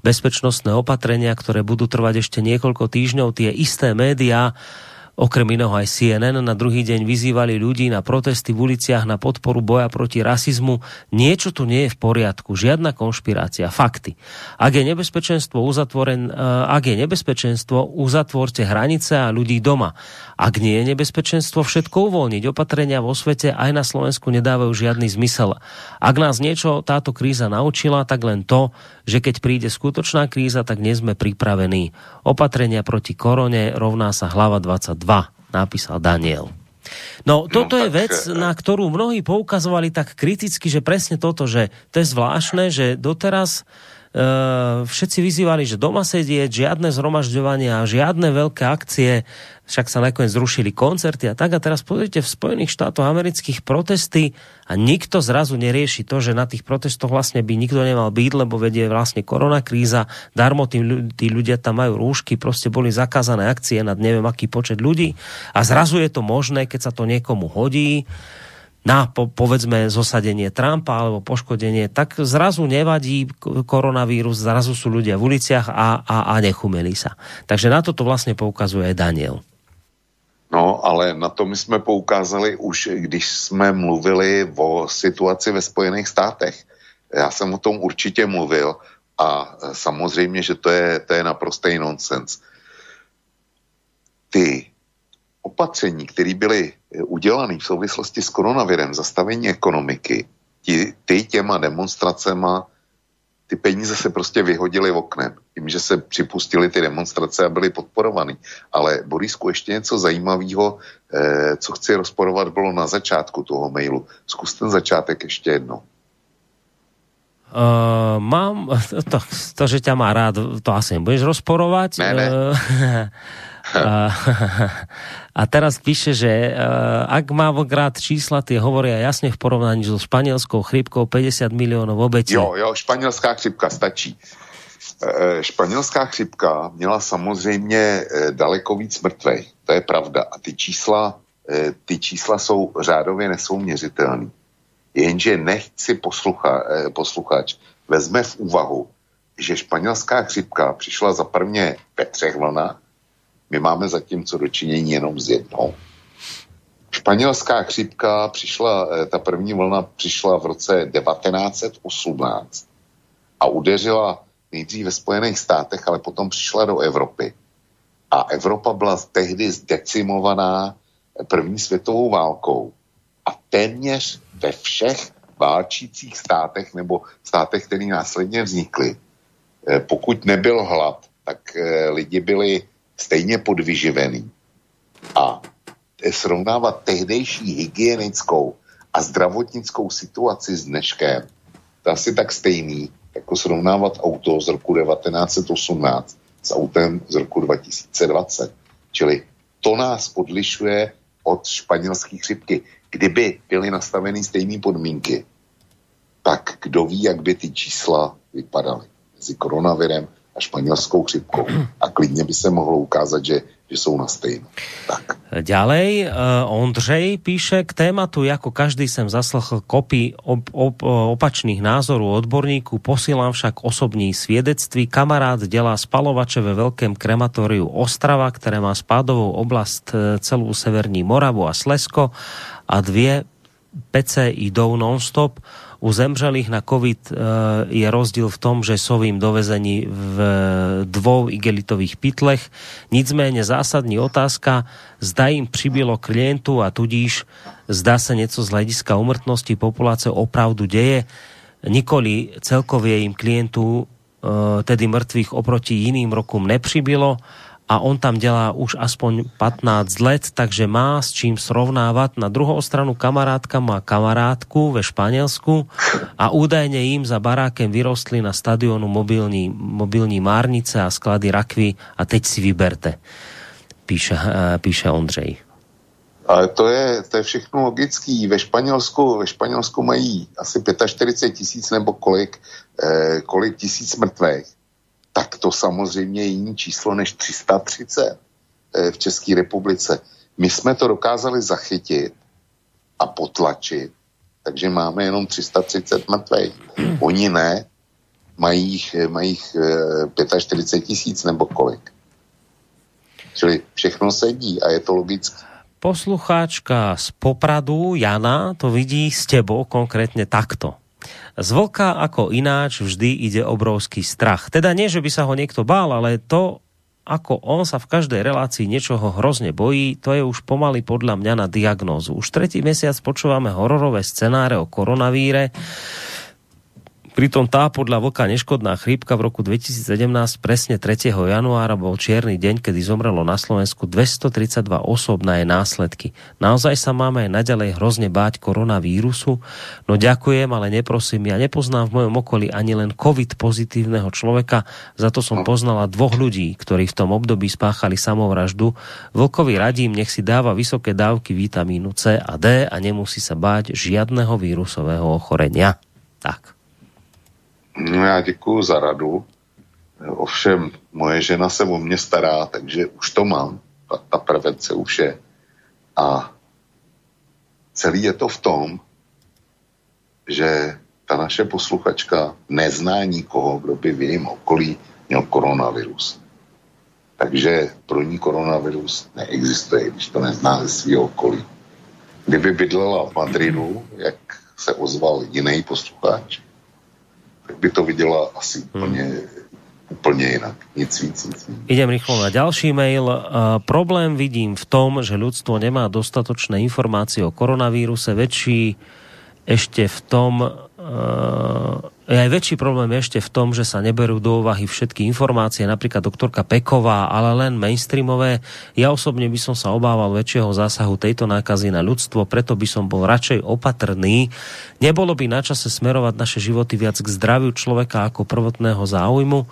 bezpečnostné opatrenia, ktoré budú trvať ešte niekoľko týždňov. Tie isté médiá Okrem iného aj CNN na druhý deň vyzývali ľudí na protesty v uliciach na podporu boja proti rasizmu. Niečo tu nie je v poriadku, žiadna konšpirácia, fakty. Ak je nebezpečenstvo, uzatvoren, eh, ak je nebezpečenstvo, uzatvorte hranice a ľudí doma. Ak nie je nebezpečenstvo, všetko uvoľniť. Opatrenia vo svete aj na Slovensku nedávajú žiadny zmysel. Ak nás niečo táto kríza naučila, tak len to, že keď príde skutočná kríza, tak nie sme pripravení. Opatrenia proti korone rovná sa hlava 22, napísal Daniel. No, toto no, je vec, na ktorú mnohí poukazovali tak kriticky, že presne toto, že to je zvláštne, že doteraz všetci vyzývali, že doma sedieť, žiadne zhromažďovania, žiadne veľké akcie, však sa nakoniec zrušili koncerty a tak. A teraz pozrite v Spojených štátoch amerických protesty a nikto zrazu nerieši to, že na tých protestoch vlastne by nikto nemal byť, lebo vedie vlastne korona kríza, darmo tí, tí ľudia tam majú rúšky, proste boli zakázané akcie nad neviem aký počet ľudí. A zrazu je to možné, keď sa to niekomu hodí na po, povedzme zosadenie Trumpa alebo poškodenie, tak zrazu nevadí koronavírus, zrazu sú ľudia v uliciach a, a, a nechumeli sa. Takže na toto vlastne poukazuje Daniel. No, ale na to my jsme poukázali už, když jsme mluvili o situaci ve Spojených státech. Já jsem o tom určitě mluvil a samozřejmě, že to je, to je naprostý nonsens. Ty opatření, které byly udělané v souvislosti s koronavirem, zastavení ekonomiky, ti, ty těma demonstracema ty peníze se prostě vyhodily oknem. Tím, že se připustili ty demonstrace a byly podporovaný. Ale Borisku, ještě něco zajímavého, eh, co chci rozporovat, bylo na začátku toho mailu. Zkus ten začátek ještě jednou. Uh, mám, to, to, že ťa má rád, to asi nebudeš rozporovať. Ne, ne. Uh, a, a teraz píše, že uh, ak má rád čísla, tie hovoria jasne v porovnaní so španielskou chrypkou 50 miliónov obetí. Jo, jo, španělská chřipka stačí. E, španělská chřipka měla samozřejmě daleko víc mrtvej, to je pravda. A ty čísla, e, ty čísla jsou řádově nesouměřitelné. Jenže nechci poslucha, eh, posluchač vezme v úvahu, že španělská chřipka přišla za prvně ve třech vlnách, my máme zatím co dočinění jenom s jednou. Španělská chřipka přišla, eh, ta první vlna přišla v roce 1918 a udeřila nejdřív ve Spojených státech, ale potom přišla do Evropy. A Evropa byla tehdy zdecimovaná první světovou válkou a téměř ve všech válčících státech nebo státech, které následně vznikly, eh, pokud nebyl hlad, tak eh, lidi byli stejně podvyživení. A srovnávat tehdejší hygienickou a zdravotnickou situaci s dneškem, to asi tak stejný, jako srovnávat auto z roku 1918 s autem z roku 2020. Čili to nás odlišuje od španělské chřipky. Kdyby byly nastaveny stejné podmínky, tak kdo ví, jak by ty čísla vypadaly mezi koronavirem a španělskou chřipkou. A klidně by se mohlo ukázat, že že jsou na stejno. Tak. Ďalej, uh, Ondřej píše k tématu, ako každý sem zaslechl kopy op, op, opačných názorů odborníků, posílám však osobní svědectví. Kamarát dělá spalovače ve veľkém krematóriu Ostrava, které má spádovou oblast e, celú Severní Moravu a Slesko a dvě PC idou non-stop u zemřelých na COVID e, je rozdíl v tom, že jsou jim dovezení v dvou igelitových pytlech. Nicméně zásadní otázka, zda jim přibylo klientu a tudíž zdá se něco z hlediska umrtnosti populace opravdu děje. Nikoli celkově jim klientů, e, tedy mrtvých oproti jiným rokům nepřibylo a on tam dělá už aspoň 15 let, takže má s čím srovnávat. Na druhou stranu kamarátka má kamarátku ve Španělsku a údajně jim za barákem vyrostli na stadionu mobilní, mobilní márnice a sklady rakvy a teď si vyberte, píše, eh, píše Ondřej. Ale to je, to je všechno logický. Ve Španělsku, ve Španělsku mají asi 45 tisíc nebo kolik, eh, kolik tisíc mrtvých tak to samozřejmě je jiný číslo než 330 eh, v České republice. My jsme to dokázali zachytit a potlačit, takže máme jenom 330 mrtvých. Oni ne, mají jich, mají jich 45 eh, tisíc nebo kolik. Čili všechno sedí a je to logické. Poslucháčka z Popradu, Jana, to vidí s tebou konkrétne takto. Z vlka ako ináč vždy ide obrovský strach. Teda nie, že by sa ho niekto bál, ale to, ako on sa v každej relácii niečoho hrozne bojí, to je už pomaly podľa mňa na diagnózu. Už tretí mesiac počúvame hororové scenáre o koronavíre, Pritom tá podľa Vlka neškodná chrípka v roku 2017 presne 3. januára bol čierny deň, kedy zomrelo na Slovensku 232 osob na jej následky. Naozaj sa máme aj naďalej hrozne báť koronavírusu? No ďakujem, ale neprosím, ja nepoznám v mojom okolí ani len COVID pozitívneho človeka, za to som poznala dvoch ľudí, ktorí v tom období spáchali samovraždu. Vlkovi radím, nech si dáva vysoké dávky vitamínu C a D a nemusí sa báť žiadneho vírusového ochorenia. Tak. No já děkuju za radu. Ovšem, moje žena se o mě stará, takže už to mám. Ta, ta prevence už je. A celý je to v tom, že ta naše posluchačka nezná nikoho, kdo by v jejím okolí měl koronavirus. takže pro ní koronavirus neexistuje, když to nezná ze svého okolí. Kdyby bydlela v Madridu, jak se ozval jiný posluchač, tak by to viděla asi hmm. úplně, úplně jinak. Nic víc, nic víc. Idem rýchlo na ďalší mail. Uh, problém vidím v tom, že ľudstvo nemá dostatočné informácie o koronavíruse. Väčší ešte v tom, uh, aj väčší problém ešte v tom, že sa neberú do úvahy všetky informácie, napríklad doktorka Peková, ale len mainstreamové. Ja osobne by som sa obával väčšieho zásahu tejto nákazy na ľudstvo, preto by som bol radšej opatrný. Nebolo by na čase smerovať naše životy viac k zdraviu človeka ako prvotného záujmu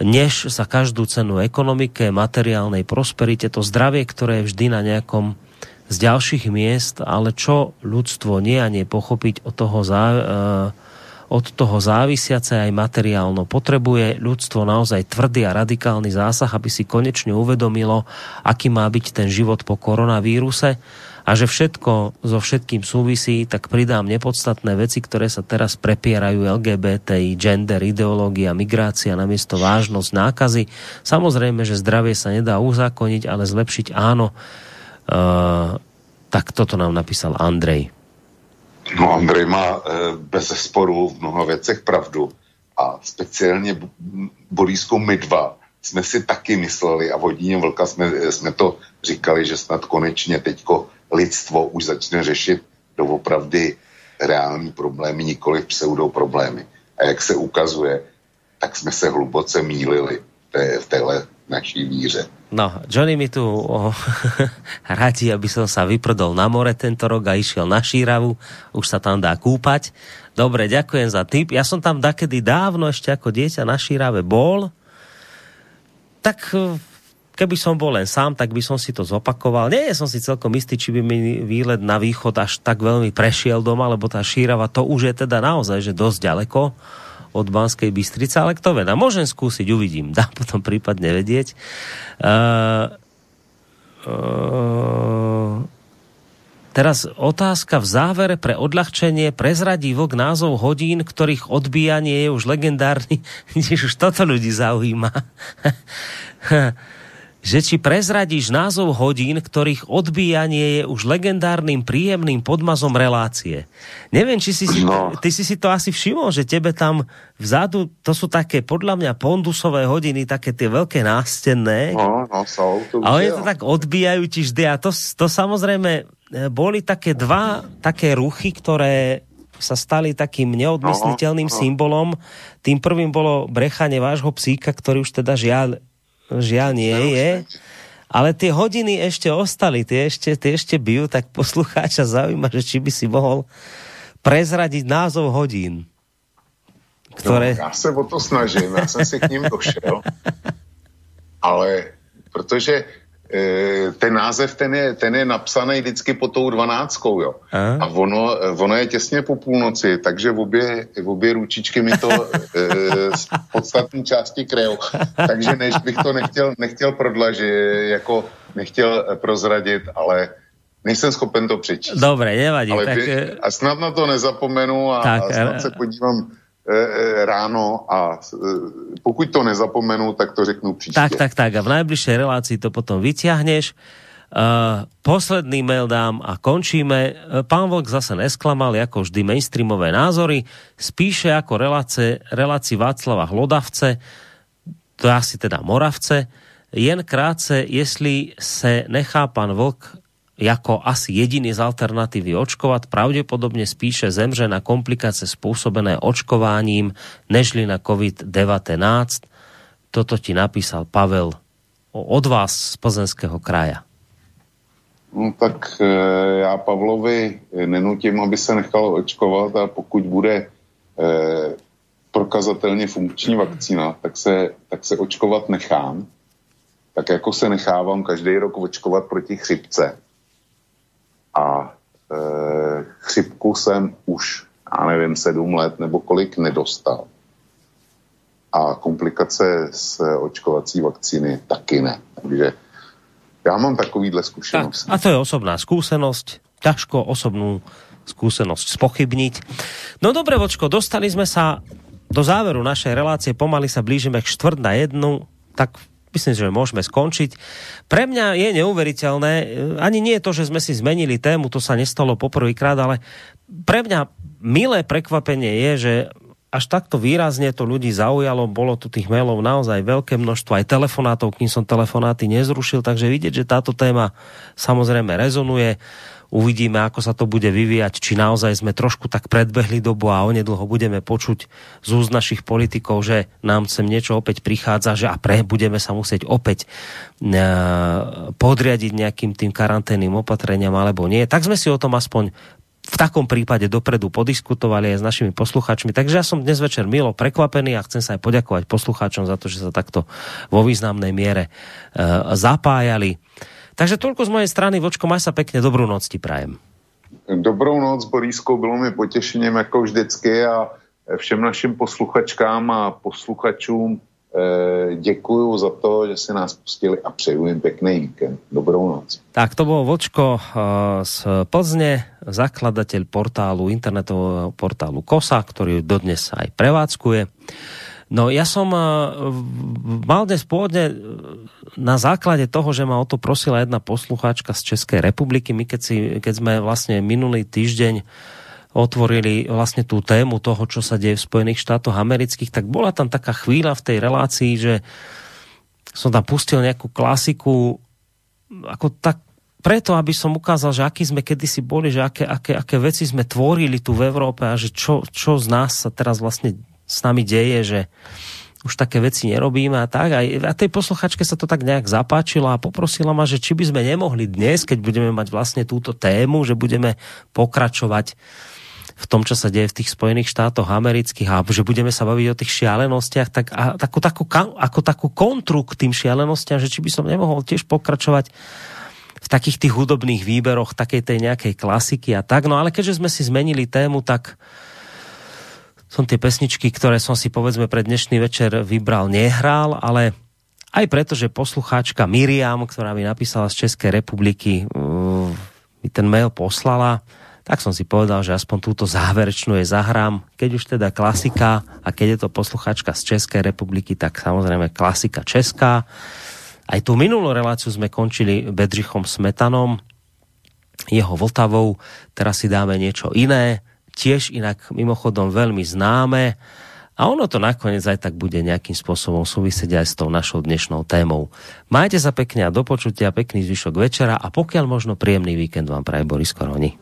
než za každú cenu ekonomike, materiálnej prosperite, to zdravie, ktoré je vždy na nejakom z ďalších miest, ale čo ľudstvo nie a nie pochopiť od toho za, uh, od toho závisiace aj materiálno. Potrebuje ľudstvo naozaj tvrdý a radikálny zásah, aby si konečne uvedomilo, aký má byť ten život po koronavíruse a že všetko so všetkým súvisí, tak pridám nepodstatné veci, ktoré sa teraz prepierajú LGBTI, gender, ideológia, migrácia namiesto vážnosť nákazy. Samozrejme, že zdravie sa nedá uzákoniť, ale zlepšiť áno. Uh, tak toto nám napísal Andrej. No Andrej má e, bez sporu v mnoha věcech pravdu a speciálně Borískou my dva jsme si taky mysleli a vodíně vlka jsme, jsme to říkali, že snad konečně teďko lidstvo už začne řešit doopravdy reální problémy, nikoli pseudoproblémy. A jak se ukazuje, tak jsme se hluboce mýlili v téhle naší víře. No, Johnny mi tu o, radí, aby som sa vyprdol na more tento rok a išiel na Šíravu. Už sa tam dá kúpať. Dobre, ďakujem za tip. Ja som tam dakedy dávno ešte ako dieťa na Šírave bol. Tak e, keby som bol len sám, tak by som si to zopakoval. Nie som si celkom istý, či by mi výlet na východ až tak veľmi prešiel doma, lebo tá Šírava to už je teda naozaj že dosť ďaleko od Banskej Bystrice, ale kto veda, môžem skúsiť, uvidím, dá potom prípadne vedieť. Uh, uh, teraz otázka v závere pre odľahčenie prezradí vlk názov hodín, ktorých odbíjanie je už legendárny. už toto ľudí zaujíma. že či prezradíš názov hodín, ktorých odbíjanie je už legendárnym príjemným podmazom relácie. Neviem, či si no. ty si si to asi všimol, že tebe tam vzadu, to sú také podľa mňa pondusové hodiny, také tie veľké nástenné. No, no, sú, to a oni to tak odbíjajú ti vždy a to, to samozrejme e, boli také dva také ruchy, ktoré sa stali takým neodmysliteľným no, no. symbolom. Tým prvým bolo brechanie vášho psíka, ktorý už teda žiaľ Žiaľ nie je. Ale tie hodiny ešte ostali, tie ešte, tie ešte bijú, tak poslucháča zaujíma, že či by si mohol prezradiť názov hodín. Ktoré... No, já se o to snažím, já jsem si k ním došel, ale protože ten název, ten je, ten je napsaný vždycky po tou dvanáctkou, jo. A, a ono, ono je těsně po půlnoci, takže v obě, v obě ručičky mi to e, z podstatní části kryjou. Takže než bych to nechtěl, nechtěl prodlažit, jako nechtěl prozradit, ale nejsem schopen to přečíst. Dobre, nevadí. Ale tak... By, e- a snad na to nezapomenu a, tak, a snad se podívám ráno a e, pokud to nezapomenu, tak to řeknu příště. Tak, tak, tak a v najbližšej relácii to potom vyťahneš. Uh, posledný mail dám a končíme. Pán Vlk zase nesklamal, ako vždy, mainstreamové názory. Spíše ako relácie, relácii Václava Hlodavce, to asi teda Moravce. Jen krátce, jestli se nechá pán Vlk jako asi jediný z alternatívy očkovať, pravdepodobne spíše zemře na komplikace spôsobené očkováním, nežli na COVID-19. Toto ti napísal Pavel od vás z Plzenského kraja. No tak e, já Pavlovi nenutím, aby se nechal očkovat a pokud bude e, prokazatelně funkční vakcína, tak se, tak se očkovat nechám. Tak jako se nechávám každý rok očkovat proti chřipce a e, chřipku jsem už, já nevím, sedm let nebo kolik nedostal. A komplikace s očkovací vakcíny taky ne. Takže já mám takovýhle zkušenost. Tak, a to je osobná skúsenosť. Ťažko osobnú skúsenosť spochybniť. No dobre, Vočko, dostali sme sa do záveru našej relácie, pomaly sa blížime k štvrt na jednu, tak myslím, že môžeme skončiť. Pre mňa je neuveriteľné, ani nie to, že sme si zmenili tému, to sa nestalo poprvýkrát, ale pre mňa milé prekvapenie je, že až takto výrazne to ľudí zaujalo, bolo tu tých mailov naozaj veľké množstvo, aj telefonátov, kým som telefonáty nezrušil, takže vidieť, že táto téma samozrejme rezonuje. Uvidíme, ako sa to bude vyvíjať, či naozaj sme trošku tak predbehli dobu a onedlho budeme počuť z úst našich politikov, že nám sem niečo opäť prichádza, že a pre budeme sa musieť opäť e, podriadiť nejakým tým karanténnym opatreniam alebo nie. Tak sme si o tom aspoň v takom prípade dopredu podiskutovali aj s našimi poslucháčmi. Takže ja som dnes večer milo prekvapený a chcem sa aj poďakovať poslucháčom za to, že sa takto vo významnej miere e, zapájali. Takže toľko z mojej strany. Vočko, maj sa pekne. Dobrú noc ti prajem. Dobrou noc, Borísko. Bylo mi potěšením jako vždycky a všem našim posluchačkám a posluchačům E, děkuju za to, že si nás pustili a přeju jim pekný víkend. Dobrou noc. Tak to bol Vočko e, z Plzne, zakladateľ portálu, internetového portálu KOSA, ktorý dodnes aj prevádzkuje. No ja som mal dnes pôvodne na základe toho, že ma o to prosila jedna poslucháčka z Českej republiky, my keď, si, keď sme vlastne minulý týždeň otvorili vlastne tú tému toho, čo sa deje v Spojených štátoch amerických, tak bola tam taká chvíľa v tej relácii, že som tam pustil nejakú klasiku, ako tak preto, aby som ukázal, že aký sme kedysi boli, že aké, aké, aké veci sme tvorili tu v Európe a že čo, čo z nás sa teraz vlastne s nami deje, že už také veci nerobíme a tak. A, tej posluchačke sa to tak nejak zapáčilo a poprosila ma, že či by sme nemohli dnes, keď budeme mať vlastne túto tému, že budeme pokračovať v tom, čo sa deje v tých Spojených štátoch amerických a že budeme sa baviť o tých šialenostiach, tak a, takú, takú, ako takú kontru k tým šialenostiam, že či by som nemohol tiež pokračovať v takých tých hudobných výberoch, takej tej nejakej klasiky a tak. No ale keďže sme si zmenili tému, tak som tie pesničky, ktoré som si povedzme pre dnešný večer vybral, nehral, ale aj preto, že poslucháčka Miriam, ktorá mi napísala z Českej republiky, uh, mi ten mail poslala, tak som si povedal, že aspoň túto záverečnú je zahrám. Keď už teda klasika a keď je to posluchačka z Českej republiky, tak samozrejme klasika česká. Aj tú minulú reláciu sme končili Bedřichom Smetanom, jeho Vltavou, teraz si dáme niečo iné, tiež inak mimochodom veľmi známe a ono to nakoniec aj tak bude nejakým spôsobom súvisieť aj s tou našou dnešnou témou. Majte sa pekne a do počutia, pekný zvyšok večera a pokiaľ možno príjemný víkend vám praje Boris Koroni.